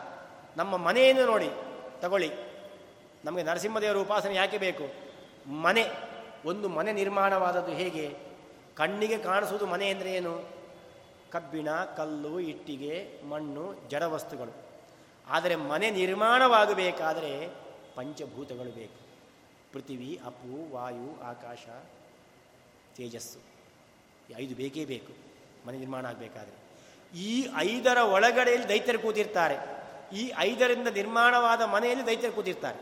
ನಮ್ಮ ಮನೆಯನ್ನು ನೋಡಿ, ತಗೊಳ್ಳಿ. ನಮಗೆ ನರಸಿಂಹದೇವರ ಉಪಾಸನೆ ಯಾಕೆ ಬೇಕು? ಮನೆ, ಒಂದು ಮನೆ ನಿರ್ಮಾಣವಾದದ್ದು ಹೇಗೆ? ಕಣ್ಣಿಗೆ ಕಾಣಿಸುವುದು ಮನೆ ಅಂದರೆ ಏನು? ಕಬ್ಬಿಣ, ಕಲ್ಲು, ಇಟ್ಟಿಗೆ, ಮಣ್ಣು, ಜಡವಸ್ತುಗಳು. ಆದರೆ ಮನೆ ನಿರ್ಮಾಣವಾಗಬೇಕಾದರೆ ಪಂಚಭೂತಗಳು ಬೇಕು. ಪೃಥಿವಿ, ಅಪ್ಪು, ವಾಯು, ಆಕಾಶ, ತೇಜಸ್ಸು. ಐದು ಬೇಕೇ ಬೇಕು ಮನೆ ನಿರ್ಮಾಣ ಆಗಬೇಕಾದ್ರೆ. ಈ ಐದರ ಒಳಗಡೆಯಲ್ಲಿ ದೈತ್ಯರು ಕೂತಿರ್ತಾರೆ. ಈ ಐದರಿಂದ ನಿರ್ಮಾಣವಾದ ಮನೆಯಲ್ಲಿ ದೈತ್ಯರು ಕೂತಿರ್ತಾರೆ.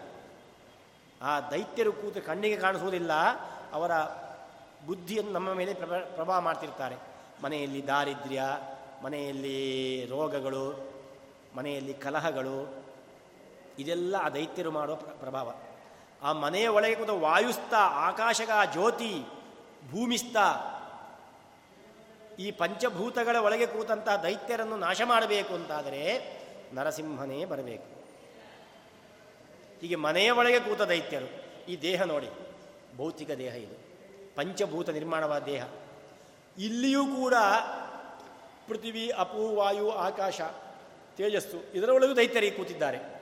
ಆ ದೈತ್ಯರು ಕೂತು ಕಣ್ಣಿಗೆ ಕಾಣಿಸುವುದಿಲ್ಲ, ಅವರ ಬುದ್ಧಿಯನ್ನು ನಮ್ಮ ಮೇಲೆ ಪ್ರಭಾ, ಪ್ರಭಾವ ಮಾಡ್ತಿರ್ತಾರೆ. ಮನೆಯಲ್ಲಿ ದಾರಿದ್ರ್ಯ, ಮನೆಯಲ್ಲಿ ರೋಗಗಳು, ಮನೆಯಲ್ಲಿ ಕಲಹಗಳು, ಇದೆಲ್ಲ ಆ ದೈತ್ಯರು ಮಾಡುವ ಪ್ರಭಾವ. ಆ ಮನೆಯ ಒಳಗೆ ಕೂತ ವಾಯುಸ್ತ, ಆಕಾಶಗ ಜ್ಯೋತಿ, ಭೂಮಿಸ್ತ, ಈ ಪಂಚಭೂತಗಳ ಒಳಗೆ ಕೂತಂತಹ ದೈತ್ಯರನ್ನು ನಾಶ ಮಾಡಬೇಕು ಅಂತಾದರೆ ನರಸಿಂಹನೇ ಬರಬೇಕು. ಹೀಗೆ ಮನೆಯ ಒಳಗೆ ಕೂತ ದೈತ್ಯರು, ಈ ದೇಹ ನೋಡಿ, ಭೌತಿಕ ದೇಹ ಇದು. ಪಂಚಭೂತ ನಿರ್ಮಾಣವಾದ ದೇಹ. ಇಲ್ಲಿಯೂ ಕೂಡ ಪೃಥ್ವಿ, ಅಪು, ವಾಯು, ಆಕಾಶ, ತೇಜಸ್ಸು ಇದರೊಳಗೂ ದೈತ್ಯರಿಗೆ ಕೂತಿದ್ದಾರೆ.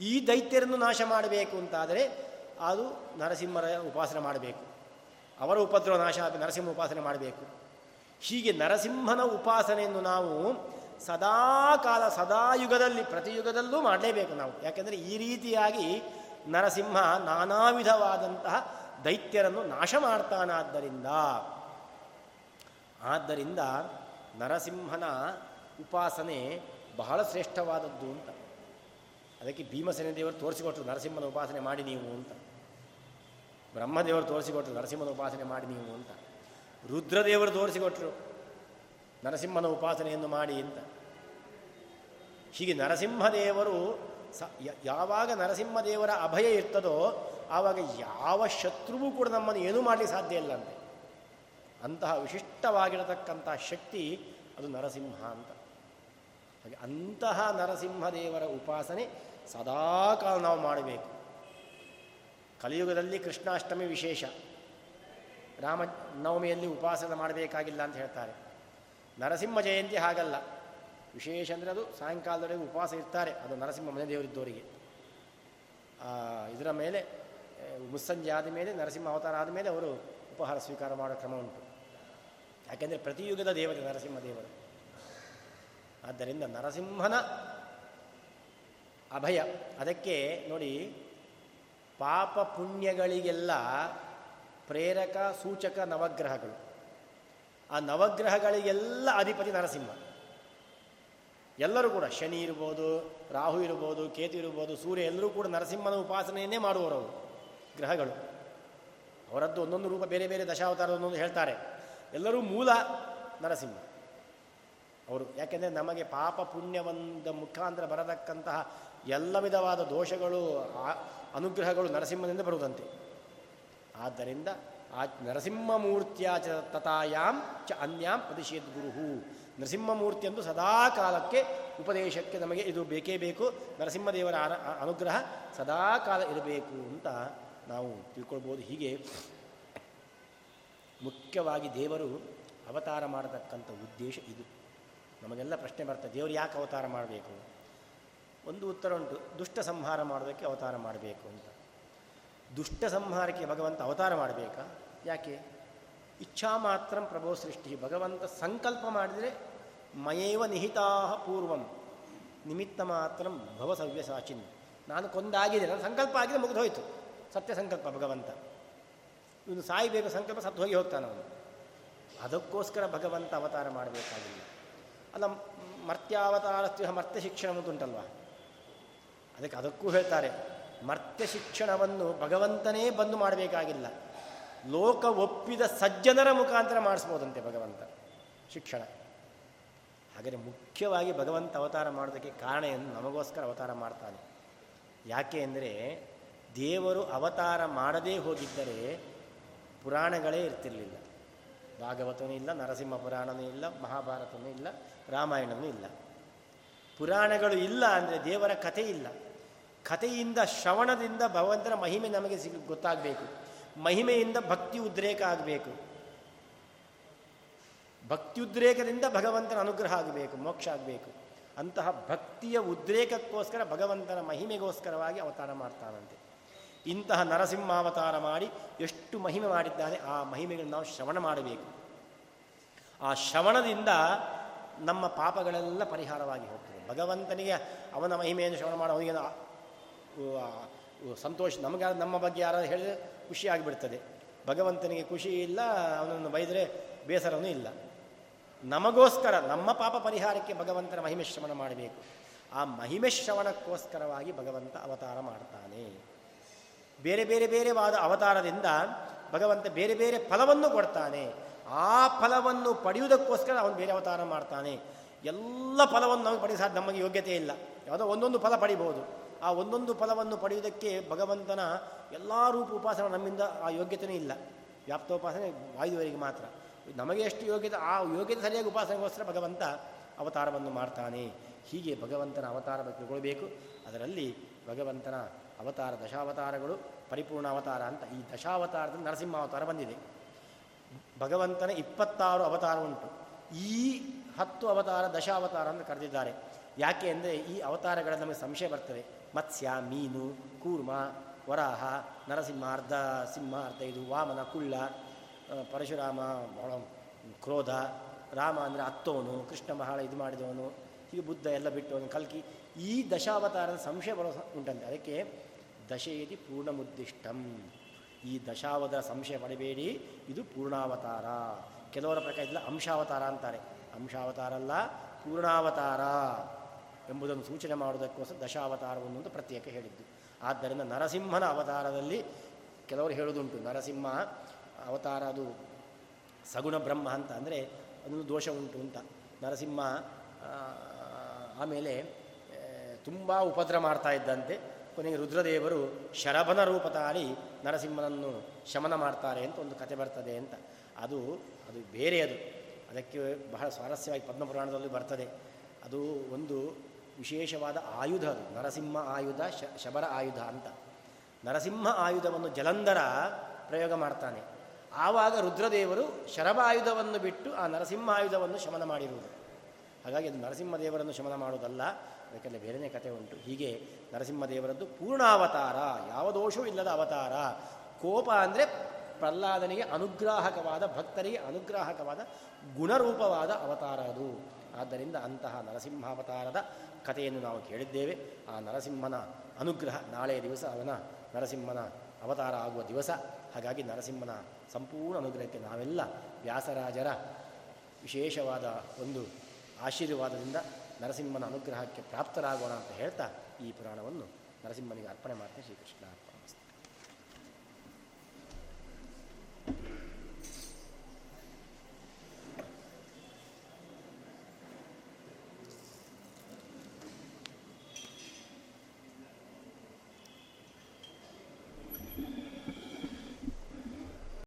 ಈ ದೈತ್ಯರನ್ನು ನಾಶ ಮಾಡಬೇಕು ಅಂತಾದರೆ ಅದು ನರಸಿಂಹರ ಉಪಾಸನೆ ಮಾಡಬೇಕು. ಅವರ ಉಪದ್ರವ ನಾಶ ನರಸಿಂಹ ಉಪಾಸನೆ ಮಾಡಬೇಕು. ಹೀಗೆ ನರಸಿಂಹನ ಉಪಾಸನೆಯನ್ನು ನಾವು ಸದಾ ಕಾಲ ಸದಾ ಯುಗದಲ್ಲಿ ಪ್ರತಿಯುಗದಲ್ಲೂ ಮಾಡಲೇಬೇಕು ನಾವು. ಯಾಕೆಂದರೆ ಈ ರೀತಿಯಾಗಿ ನರಸಿಂಹ ನಾನಾ ವಿಧವಾದಂತಹ ದೈತ್ಯರನ್ನು ನಾಶ ಮಾಡ್ತಾನಾದ್ದರಿಂದ ಆದ್ದರಿಂದ ನರಸಿಂಹನ ಉಪಾಸನೆ ಬಹಳ ಶ್ರೇಷ್ಠವಾದದ್ದು ಅಂತ. ಅದಕ್ಕೆ ಭೀಮಸೇನ ದೇವರು ತೋರಿಸಿಕೊಟ್ರು, ನರಸಿಂಹನ ಉಪಾಸನೆ ಮಾಡಿ ನೀವು ಅಂತ. ಬ್ರಹ್ಮದೇವರು ತೋರಿಸಿಕೊಟ್ರು, ನರಸಿಂಹನ ಉಪಾಸನೆ ಮಾಡಿ ನೀವು ಅಂತ. ರುದ್ರದೇವರು ತೋರಿಸಿಕೊಟ್ರು, ನರಸಿಂಹನ ಉಪಾಸನೆಯನ್ನು ಮಾಡಿ ಅಂತ. ಹೀಗೆ ನರಸಿಂಹದೇವರು ಸ ಯಾವಾಗ ನರಸಿಂಹದೇವರ ಅಭಯ ಇರ್ತದೋ ಆವಾಗ ಯಾವ ಶತ್ರುವೂ ಕೂಡ ನಮ್ಮನ್ನು ಏನೂ ಮಾಡಲಿಕ್ಕೆ ಸಾಧ್ಯ ಇಲ್ಲ ಅಂತೆ. ಅಂತಹ ವಿಶಿಷ್ಟವಾಗಿರತಕ್ಕಂತಹ ಶಕ್ತಿ ಅದು ನರಸಿಂಹ ಅಂತ. ಹಾಗೆ ಅಂತಹ ನರಸಿಂಹದೇವರ ಉಪಾಸನೆ ಸದಾಕಾಲ ನಾವು ಮಾಡಬೇಕು. ಕಲಿಯುಗದಲ್ಲಿ ಕೃಷ್ಣಾಷ್ಟಮಿ ವಿಶೇಷ. ರಾಮ ನವಮಿಯಲ್ಲಿ ಉಪಾಸನೆ ಮಾಡಬೇಕಾಗಿಲ್ಲ ಅಂತ ಹೇಳ್ತಾರೆ. ನರಸಿಂಹ ಜಯಂತಿ ಹಾಗಲ್ಲ. ವಿಶೇಷ ಅಂದರೆ ಅದು ಸಾಯಂಕಾಲದವರೆಗೆ ಉಪವಾಸ ಇರ್ತಾರೆ. ಅದು ನರಸಿಂಹ ಮನೆ ದೇವರಿದ್ದವರಿಗೆ. ಇದರ ಮೇಲೆ ಮುಸ್ಸಂಜೆ ಆದ ಮೇಲೆ, ನರಸಿಂಹ ಅವತಾರ ಆದ ಮೇಲೆ ಅವರು ಉಪಹಾರ ಸ್ವೀಕಾರ ಮಾಡೋ ಕ್ರಮ ಉಂಟು. ಯಾಕೆಂದರೆ ಪ್ರತಿಯುಗದ ದೇವತೆ ನರಸಿಂಹ ದೇವರು. ಆದ್ದರಿಂದ ನರಸಿಂಹನ ಅಭಯ. ಅದಕ್ಕೆ ನೋಡಿ, ಪಾಪ ಪುಣ್ಯಗಳಿಗೆಲ್ಲ ಪ್ರೇರಕ, ಸೂಚಕ ನವಗ್ರಹಗಳು. ಆ ನವಗ್ರಹಗಳಿಗೆಲ್ಲ ಅಧಿಪತಿ ನರಸಿಂಹ. ಎಲ್ಲರೂ ಕೂಡ, ಶನಿ ಇರ್ಬೋದು, ರಾಹು ಇರ್ಬೋದು, ಕೇತು ಇರ್ಬೋದು, ಸೂರ್ಯ, ಎಲ್ಲರೂ ಕೂಡ ನರಸಿಂಹನ ಉಪಾಸನೆಯನ್ನೇ ಮಾಡುವವರು ಗ್ರಹಗಳು. ಅವರದ್ದು ಒಂದೊಂದು ರೂಪ ಬೇರೆ ಬೇರೆ ದಶಾವತಾರದ ಒಂದೊಂದು ಹೇಳ್ತಾರೆ. ಎಲ್ಲರೂ ಮೂಲ ನರಸಿಂಹ. ಅವರು ಯಾಕೆಂದರೆ ನಮಗೆ ಪಾಪ ಪುಣ್ಯವಂದ ಮುಖಾಂತರ ಬರತಕ್ಕಂತಹ ಎಲ್ಲ ವಿಧವಾದ ದೋಷಗಳು ಅನುಗ್ರಹಗಳು ನರಸಿಂಹನಿಂದ ಬರುವುದಂತೆ. ಆದ್ದರಿಂದ ಆ ನರಸಿಂಹಮೂರ್ತಿಯ ಚ ತಥಾಯಾಮ್ ಚ ಅನ್ಯಾಂ ಪ್ರತಿಷೇಧ ಗುರುಹು. ನರಸಿಂಹಮೂರ್ತಿಯಂದು ಸದಾ ಕಾಲಕ್ಕೆ ಉಪದೇಶಕ್ಕೆ ನಮಗೆ ಇದು ಬೇಕೇ ಬೇಕು. ನರಸಿಂಹದೇವರ ಅನುಗ್ರಹ ಸದಾ ಕಾಲ ಇರಬೇಕು ಅಂತ ನಾವು ತಿಳ್ಕೊಳ್ಬೋದು. ಹೀಗೆ ಮುಖ್ಯವಾಗಿ ದೇವರು ಅವತಾರ ಮಾಡತಕ್ಕಂಥ ಉದ್ದೇಶ ಇದು. ನಮಗೆಲ್ಲ ಪ್ರಶ್ನೆ ಬರ್ತದೆ ದೇವರು ಯಾಕೆ ಅವತಾರ ಮಾಡಬೇಕು? ಒಂದು ಉತ್ತರ ಉಂಟು, ದುಷ್ಟ ಸಂಹಾರ ಮಾಡೋದಕ್ಕೆ ಅವತಾರ ಮಾಡಬೇಕು ಅಂತ. ದುಷ್ಟ ಸಂಹಾರಕ್ಕೆ ಭಗವಂತ ಅವತಾರ ಮಾಡಬೇಕಾ? ಯಾಕೆ? ಇಚ್ಛಾ ಮಾತ್ರ ಪ್ರಭೋ ಸೃಷ್ಟಿ, ಭಗವಂತ ಸಂಕಲ್ಪ ಮಾಡಿದರೆ ಮಯೇವ ನಿಹಿತಾ ಪೂರ್ವಂ, ನಿಮಿತ್ತ ಮಾತ್ರ ಭವಸವ್ಯ ಸಾಚಿನ್ ನಾನು ಕೊಂದಾಗಿದೆ ನನ್ನ ಸಂಕಲ್ಪ ಆಗಿದೆ, ಮುಗಿದು ಸತ್ಯ ಸಂಕಲ್ಪ ಭಗವಂತ. ಇವನು ಸಾಯಬೇಕು ಸಂಕಲ್ಪ ಸತ್ತು ಹೋಗಿ ಹೋಗ್ತಾನೆ ಅವನು. ಅದಕ್ಕೋಸ್ಕರ ಭಗವಂತ ಅವತಾರ ಮಾಡಬೇಕಾಗಿಲ್ಲ. ಅಲ್ಲ, ಮರ್ತ್ಯಾವತಾರ ಮರ್ತ್ಯ ಶಿಕ್ಷಣ ಉಂಟಲ್ವ? ಅದಕ್ಕೆ ಅದಕ್ಕೂ ಹೇಳ್ತಾರೆ, ಮರ್ತ್ಯ ಶಿಕ್ಷಣವನ್ನು ಭಗವಂತನೇ ಬಂದು ಮಾಡಬೇಕಾಗಿಲ್ಲ. ಲೋಕ ಒಪ್ಪಿದ ಸಜ್ಜನರ ಮುಖಾಂತರ ಮಾಡಿಸ್ಬೋದಂತೆ ಭಗವಂತ ಶಿಕ್ಷಣ. ಹಾಗಾದರೆ ಮುಖ್ಯವಾಗಿ ಭಗವಂತ ಅವತಾರ ಮಾಡೋದಕ್ಕೆ ಕಾರಣ ಎಂದು ನಮಗೋಸ್ಕರ ಅವತಾರ ಮಾಡ್ತಾನೆ. ಯಾಕೆ ಅಂದರೆ ದೇವರು ಅವತಾರ ಮಾಡದೇ ಹೋಗಿದ್ದರೆ ಪುರಾಣಗಳೇ ಇರ್ತಿರಲಿಲ್ಲ. ಭಾಗವತನೂ ಇಲ್ಲ, ನರಸಿಂಹ ಪುರಾಣನೂ ಇಲ್ಲ, ಮಹಾಭಾರತನೂ ಇಲ್ಲ, ರಾಮಾಯಣನೂ ಇಲ್ಲ. ಪುರಾಣಗಳು ಇಲ್ಲ ಅಂದರೆ ದೇವರ ಕಥೆ ಇಲ್ಲ. ಕಥೆಯಿಂದ ಶ್ರವಣದಿಂದ ಭಗವಂತನ ಮಹಿಮೆ ನಮಗೆ ಸಿಗ, ಗೊತ್ತಾಗಬೇಕು. ಮಹಿಮೆಯಿಂದ ಭಕ್ತಿ ಉದ್ರೇಕ ಆಗಬೇಕು. ಭಕ್ತಿಯುದ್ರೇಕದಿಂದ ಭಗವಂತನ ಅನುಗ್ರಹ ಆಗಬೇಕು, ಮೋಕ್ಷ ಆಗಬೇಕು. ಅಂತಹ ಭಕ್ತಿಯ ಉದ್ರೇಕಕ್ಕೋಸ್ಕರ ಭಗವಂತನ ಮಹಿಮೆಗೋಸ್ಕರವಾಗಿ ಅವತಾರ ಮಾಡ್ತಾನಂತೆ. ಇಂತಹ ನರಸಿಂಹಾವತಾರ ಮಾಡಿ ಎಷ್ಟು ಮಹಿಮೆ ಮಾಡಿದ್ದಾನೆ, ಆ ಮಹಿಮೆಗಳನ್ನು ನಾವು ಶ್ರವಣ ಮಾಡಬೇಕು. ಆ ಶ್ರವಣದಿಂದ ನಮ್ಮ ಪಾಪಗಳೆಲ್ಲ ಪರಿಹಾರವಾಗಿ ಹೋಗ್ತದೆ. ಭಗವಂತನಿಗೆ ಅವನ ಮಹಿಮೆಯನ್ನು ಶ್ರವಣ ಮಾಡೋ ಅವನಿಗೆ ಸಂತೋಷ, ನಮಗೆ ನಮ್ಮ ಬಗ್ಗೆ ಯಾರಾದರೂ ಹೇಳಿದರೆ ಖುಷಿಯಾಗಿಬಿಡ್ತದೆ ಭಗವಂತನಿಗೆ ಖುಷಿ ಇಲ್ಲ, ಅವನನ್ನು ಬೈದರೆ ಬೇಸರವೂ ಇಲ್ಲ. ನಮಗೋಸ್ಕರ, ನಮ್ಮ ಪಾಪ ಪರಿಹಾರಕ್ಕೆ ಭಗವಂತನ ಮಹಿಮೆ ಶ್ರವಣ ಮಾಡಬೇಕು. ಆ ಮಹಿಮೆ ಶ್ರವಣಕ್ಕೋಸ್ಕರವಾಗಿ ಭಗವಂತ ಅವತಾರ ಮಾಡ್ತಾನೆ. ಬೇರೆ ಬೇರೆ ಬೇರೆವಾದ ಅವತಾರದಿಂದ ಭಗವಂತ ಬೇರೆ ಬೇರೆ ಫಲವನ್ನು ಕೊಡ್ತಾನೆ. ಆ ಫಲವನ್ನು ಪಡೆಯುವುದಕ್ಕೋಸ್ಕರ ಅವನು ಬೇರೆ ಅವತಾರ ಮಾಡ್ತಾನೆ. ಎಲ್ಲ ಫಲವನ್ನು ನಮಗೆ ಪಡೆಯ ನಮಗೆ ಯೋಗ್ಯತೆ ಇಲ್ಲ. ಯಾವುದೋ ಒಂದೊಂದು ಫಲ ಪಡಿಬೋದು. ಆ ಒಂದೊಂದು ಫಲವನ್ನು ಪಡೆಯುವುದಕ್ಕೆ ಭಗವಂತನ ಎಲ್ಲ ರೂಪ ಉಪಾಸನೆ ನಮ್ಮಿಂದ ಆ ಯೋಗ್ಯತೆಯೂ ಇಲ್ಲ. ವ್ಯಾಪ್ತೋಪಾಸನೆ ವಾಯುವರಿಗೆ ಮಾತ್ರ. ನಮಗೆ ಎಷ್ಟು ಯೋಗ್ಯತೆ, ಆ ಯೋಗ್ಯತೆ ಸರಿಯಾಗಿ ಉಪಾಸನೆಗೋಸ್ಕರ ಭಗವಂತ ಅವತಾರವನ್ನು ಮಾಡ್ತಾನೆ. ಹೀಗೆ ಭಗವಂತನ ಅವತಾರ ತಿಳ್ಕೊಳ್ಬೇಕು. ಅದರಲ್ಲಿ ಭಗವಂತನ ಅವತಾರ, ದಶಾವತಾರಗಳು ಪರಿಪೂರ್ಣ ಅವತಾರ ಅಂತ. ಈ ದಶಾವತಾರದಲ್ಲಿ ನರಸಿಂಹ ಅವತಾರ ಬಂದಿದೆ. ಭಗವಂತನ ಇಪ್ಪತ್ತಾರು ಅವತಾರ ಉಂಟು. ಈ ಹತ್ತು ಅವತಾರ ದಶಾವತಾರ ಅಂತ ಕರೆದಿದ್ದಾರೆ. ಯಾಕೆ ಅಂದರೆ ಈ ಅವತಾರಗಳ ನಮಗೆ ಸಂಶಯ ಬರ್ತದೆ. ಮತ್ಸ್ಯ, ಮೀನು, ಕೂರ್ಮ, ವರಾಹ ನರಸಿಂಹ ಅರ್ಧ ಸಿಂಹ ಅರ್ಧ ಇದು ವಾಮನ ಕುಳ್ಳ ಪರಶುರಾಮ ಕ್ರೋಧ, ರಾಮ ಅಂದರೆ ಅತ್ತೋನು, ಕೃಷ್ಣ ಮಹಾಳ ಇದು ಮಾಡಿದವನು, ಹೀಗೆ ಬುದ್ಧ ಎಲ್ಲ ಬಿಟ್ಟವನು, ಕಲ್ಕಿ ಈ ದಶಾವತಾರದ ಸಂಶಯ ಬರೋ ಉಂಟಂತೆ. ಅದಕ್ಕೆ ದಶೆಯದಿ ಪೂರ್ಣಮುದ್ದಿಷ್ಟಂ. ಈ ದಶಾವದ ಸಂಶಯ ಪಡಬೇಡಿ, ಇದು ಪೂರ್ಣಾವತಾರ. ಕೆಲವರ ಪ್ರಕಾರ ಇದೆಲ್ಲ ಅಂಶಾವತಾರ ಅಂತಾರೆ. ಅಂಶಾವತಾರ ಅಲ್ಲ, ಪೂರ್ಣಾವತಾರ ಎಂಬುದನ್ನು ಸೂಚನೆ ಮಾಡುವುದಕ್ಕೋಸ್ಕರ ದಶಾವತಾರವನ್ನು ಪ್ರತ್ಯೇಕ ಹೇಳಿದ್ದು. ಆದ್ದರಿಂದ ನರಸಿಂಹನ ಅವತಾರದಲ್ಲಿ ಕೆಲವರು ಹೇಳುವುದುಂಟು, ನರಸಿಂಹ ಅವತಾರ ಅದು ಸಗುಣ ಬ್ರಹ್ಮ ಅಂತ ಅಂದರೆ ಅದೊಂದು ದೋಷ ಉಂಟು ಅಂತ. ನರಸಿಂಹ ಆಮೇಲೆ ತುಂಬ ಉಪದ್ರ ಮಾಡ್ತಾ ಇದ್ದಂತೆ. ಕೊನೆಗೆ ರುದ್ರದೇವರು ಶರಭನ ರೂಪ ತಾಳಿ ನರಸಿಂಹನನ್ನು ಶಮನ ಮಾಡ್ತಾರೆ ಅಂತ ಒಂದು ಕತೆ ಬರ್ತದೆ ಅಂತ. ಅದು ಅದು ಬೇರೆ ಅದು. ಅದಕ್ಕೆ ಬಹಳ ಸ್ವಾರಸ್ಯವಾಗಿ ಪದ್ಮಪುರಾಣದಲ್ಲಿ ಬರ್ತದೆ. ಅದು ಒಂದು ವಿಶೇಷವಾದ ಆಯುಧ ಅದು. ನರಸಿಂಹ ಆಯುಧ ಶಬರ ಆಯುಧ ಅಂತ. ನರಸಿಂಹ ಆಯುಧವನ್ನು ಜಲಂಧರ ಪ್ರಯೋಗ ಮಾಡ್ತಾನೆ. ಆವಾಗ ರುದ್ರದೇವರು ಶರಭಾಯುಧವನ್ನು ಬಿಟ್ಟು ಆ ನರಸಿಂಹ ಆಯುಧವನ್ನು ಶಮನ ಮಾಡಿರುವುದು. ಹಾಗಾಗಿ ಅದು ನರಸಿಂಹದೇವರನ್ನು ಶಮನ ಮಾಡುವುದಲ್ಲ. ಅದಕ್ಕೆಲ್ಲ ಬೇರೆಯೇ ಕಥೆ ಉಂಟು. ಹೀಗೆ ನರಸಿಂಹದೇವರದ್ದು ಪೂರ್ಣಾವತಾರ, ಯಾವ ದೋಷವೂ ಇಲ್ಲದ ಅವತಾರ. ಕೋಪ ಅಂದರೆ ಪ್ರಹ್ಲಾದನಿಗೆ ಅನುಗ್ರಾಹಕವಾದ, ಭಕ್ತರಿಗೆ ಅನುಗ್ರಾಹಕವಾದ, ಗುಣರೂಪವಾದ ಅವತಾರ ಅದು. ಆದ್ದರಿಂದ ಅಂತಹ ನರಸಿಂಹಾವತಾರದ ಕಥೆಯನ್ನು ನಾವು ಕೇಳಿದ್ದೇವೆ. ಆ ನರಸಿಂಹನ ಅನುಗ್ರಹ ನಾಳೆಯ ದಿವಸ ಅವನ ನರಸಿಂಹನ ಅವತಾರ ಆಗುವ ದಿವಸ. ಹಾಗಾಗಿ ನರಸಿಂಹನ ಸಂಪೂರ್ಣ ಅನುಗ್ರಹಕ್ಕೆ ನಾವೆಲ್ಲ ವ್ಯಾಸರಾಜರ ವಿಶೇಷವಾದ ಒಂದು ಆಶೀರ್ವಾದದಿಂದ ನರಸಿಂಹನ ಅನುಗ್ರಹಕ್ಕೆ ಪ್ರಾಪ್ತರಾಗೋಣ ಅಂತ ಹೇಳ್ತಾ ಈ ಪುರಾಣವನ್ನು ನರಸಿಂಹನಿಗೆ ಅರ್ಪಣೆ ಮಾಡ್ತೇನೆ ಶ್ರೀಕೃಷ್ಣ.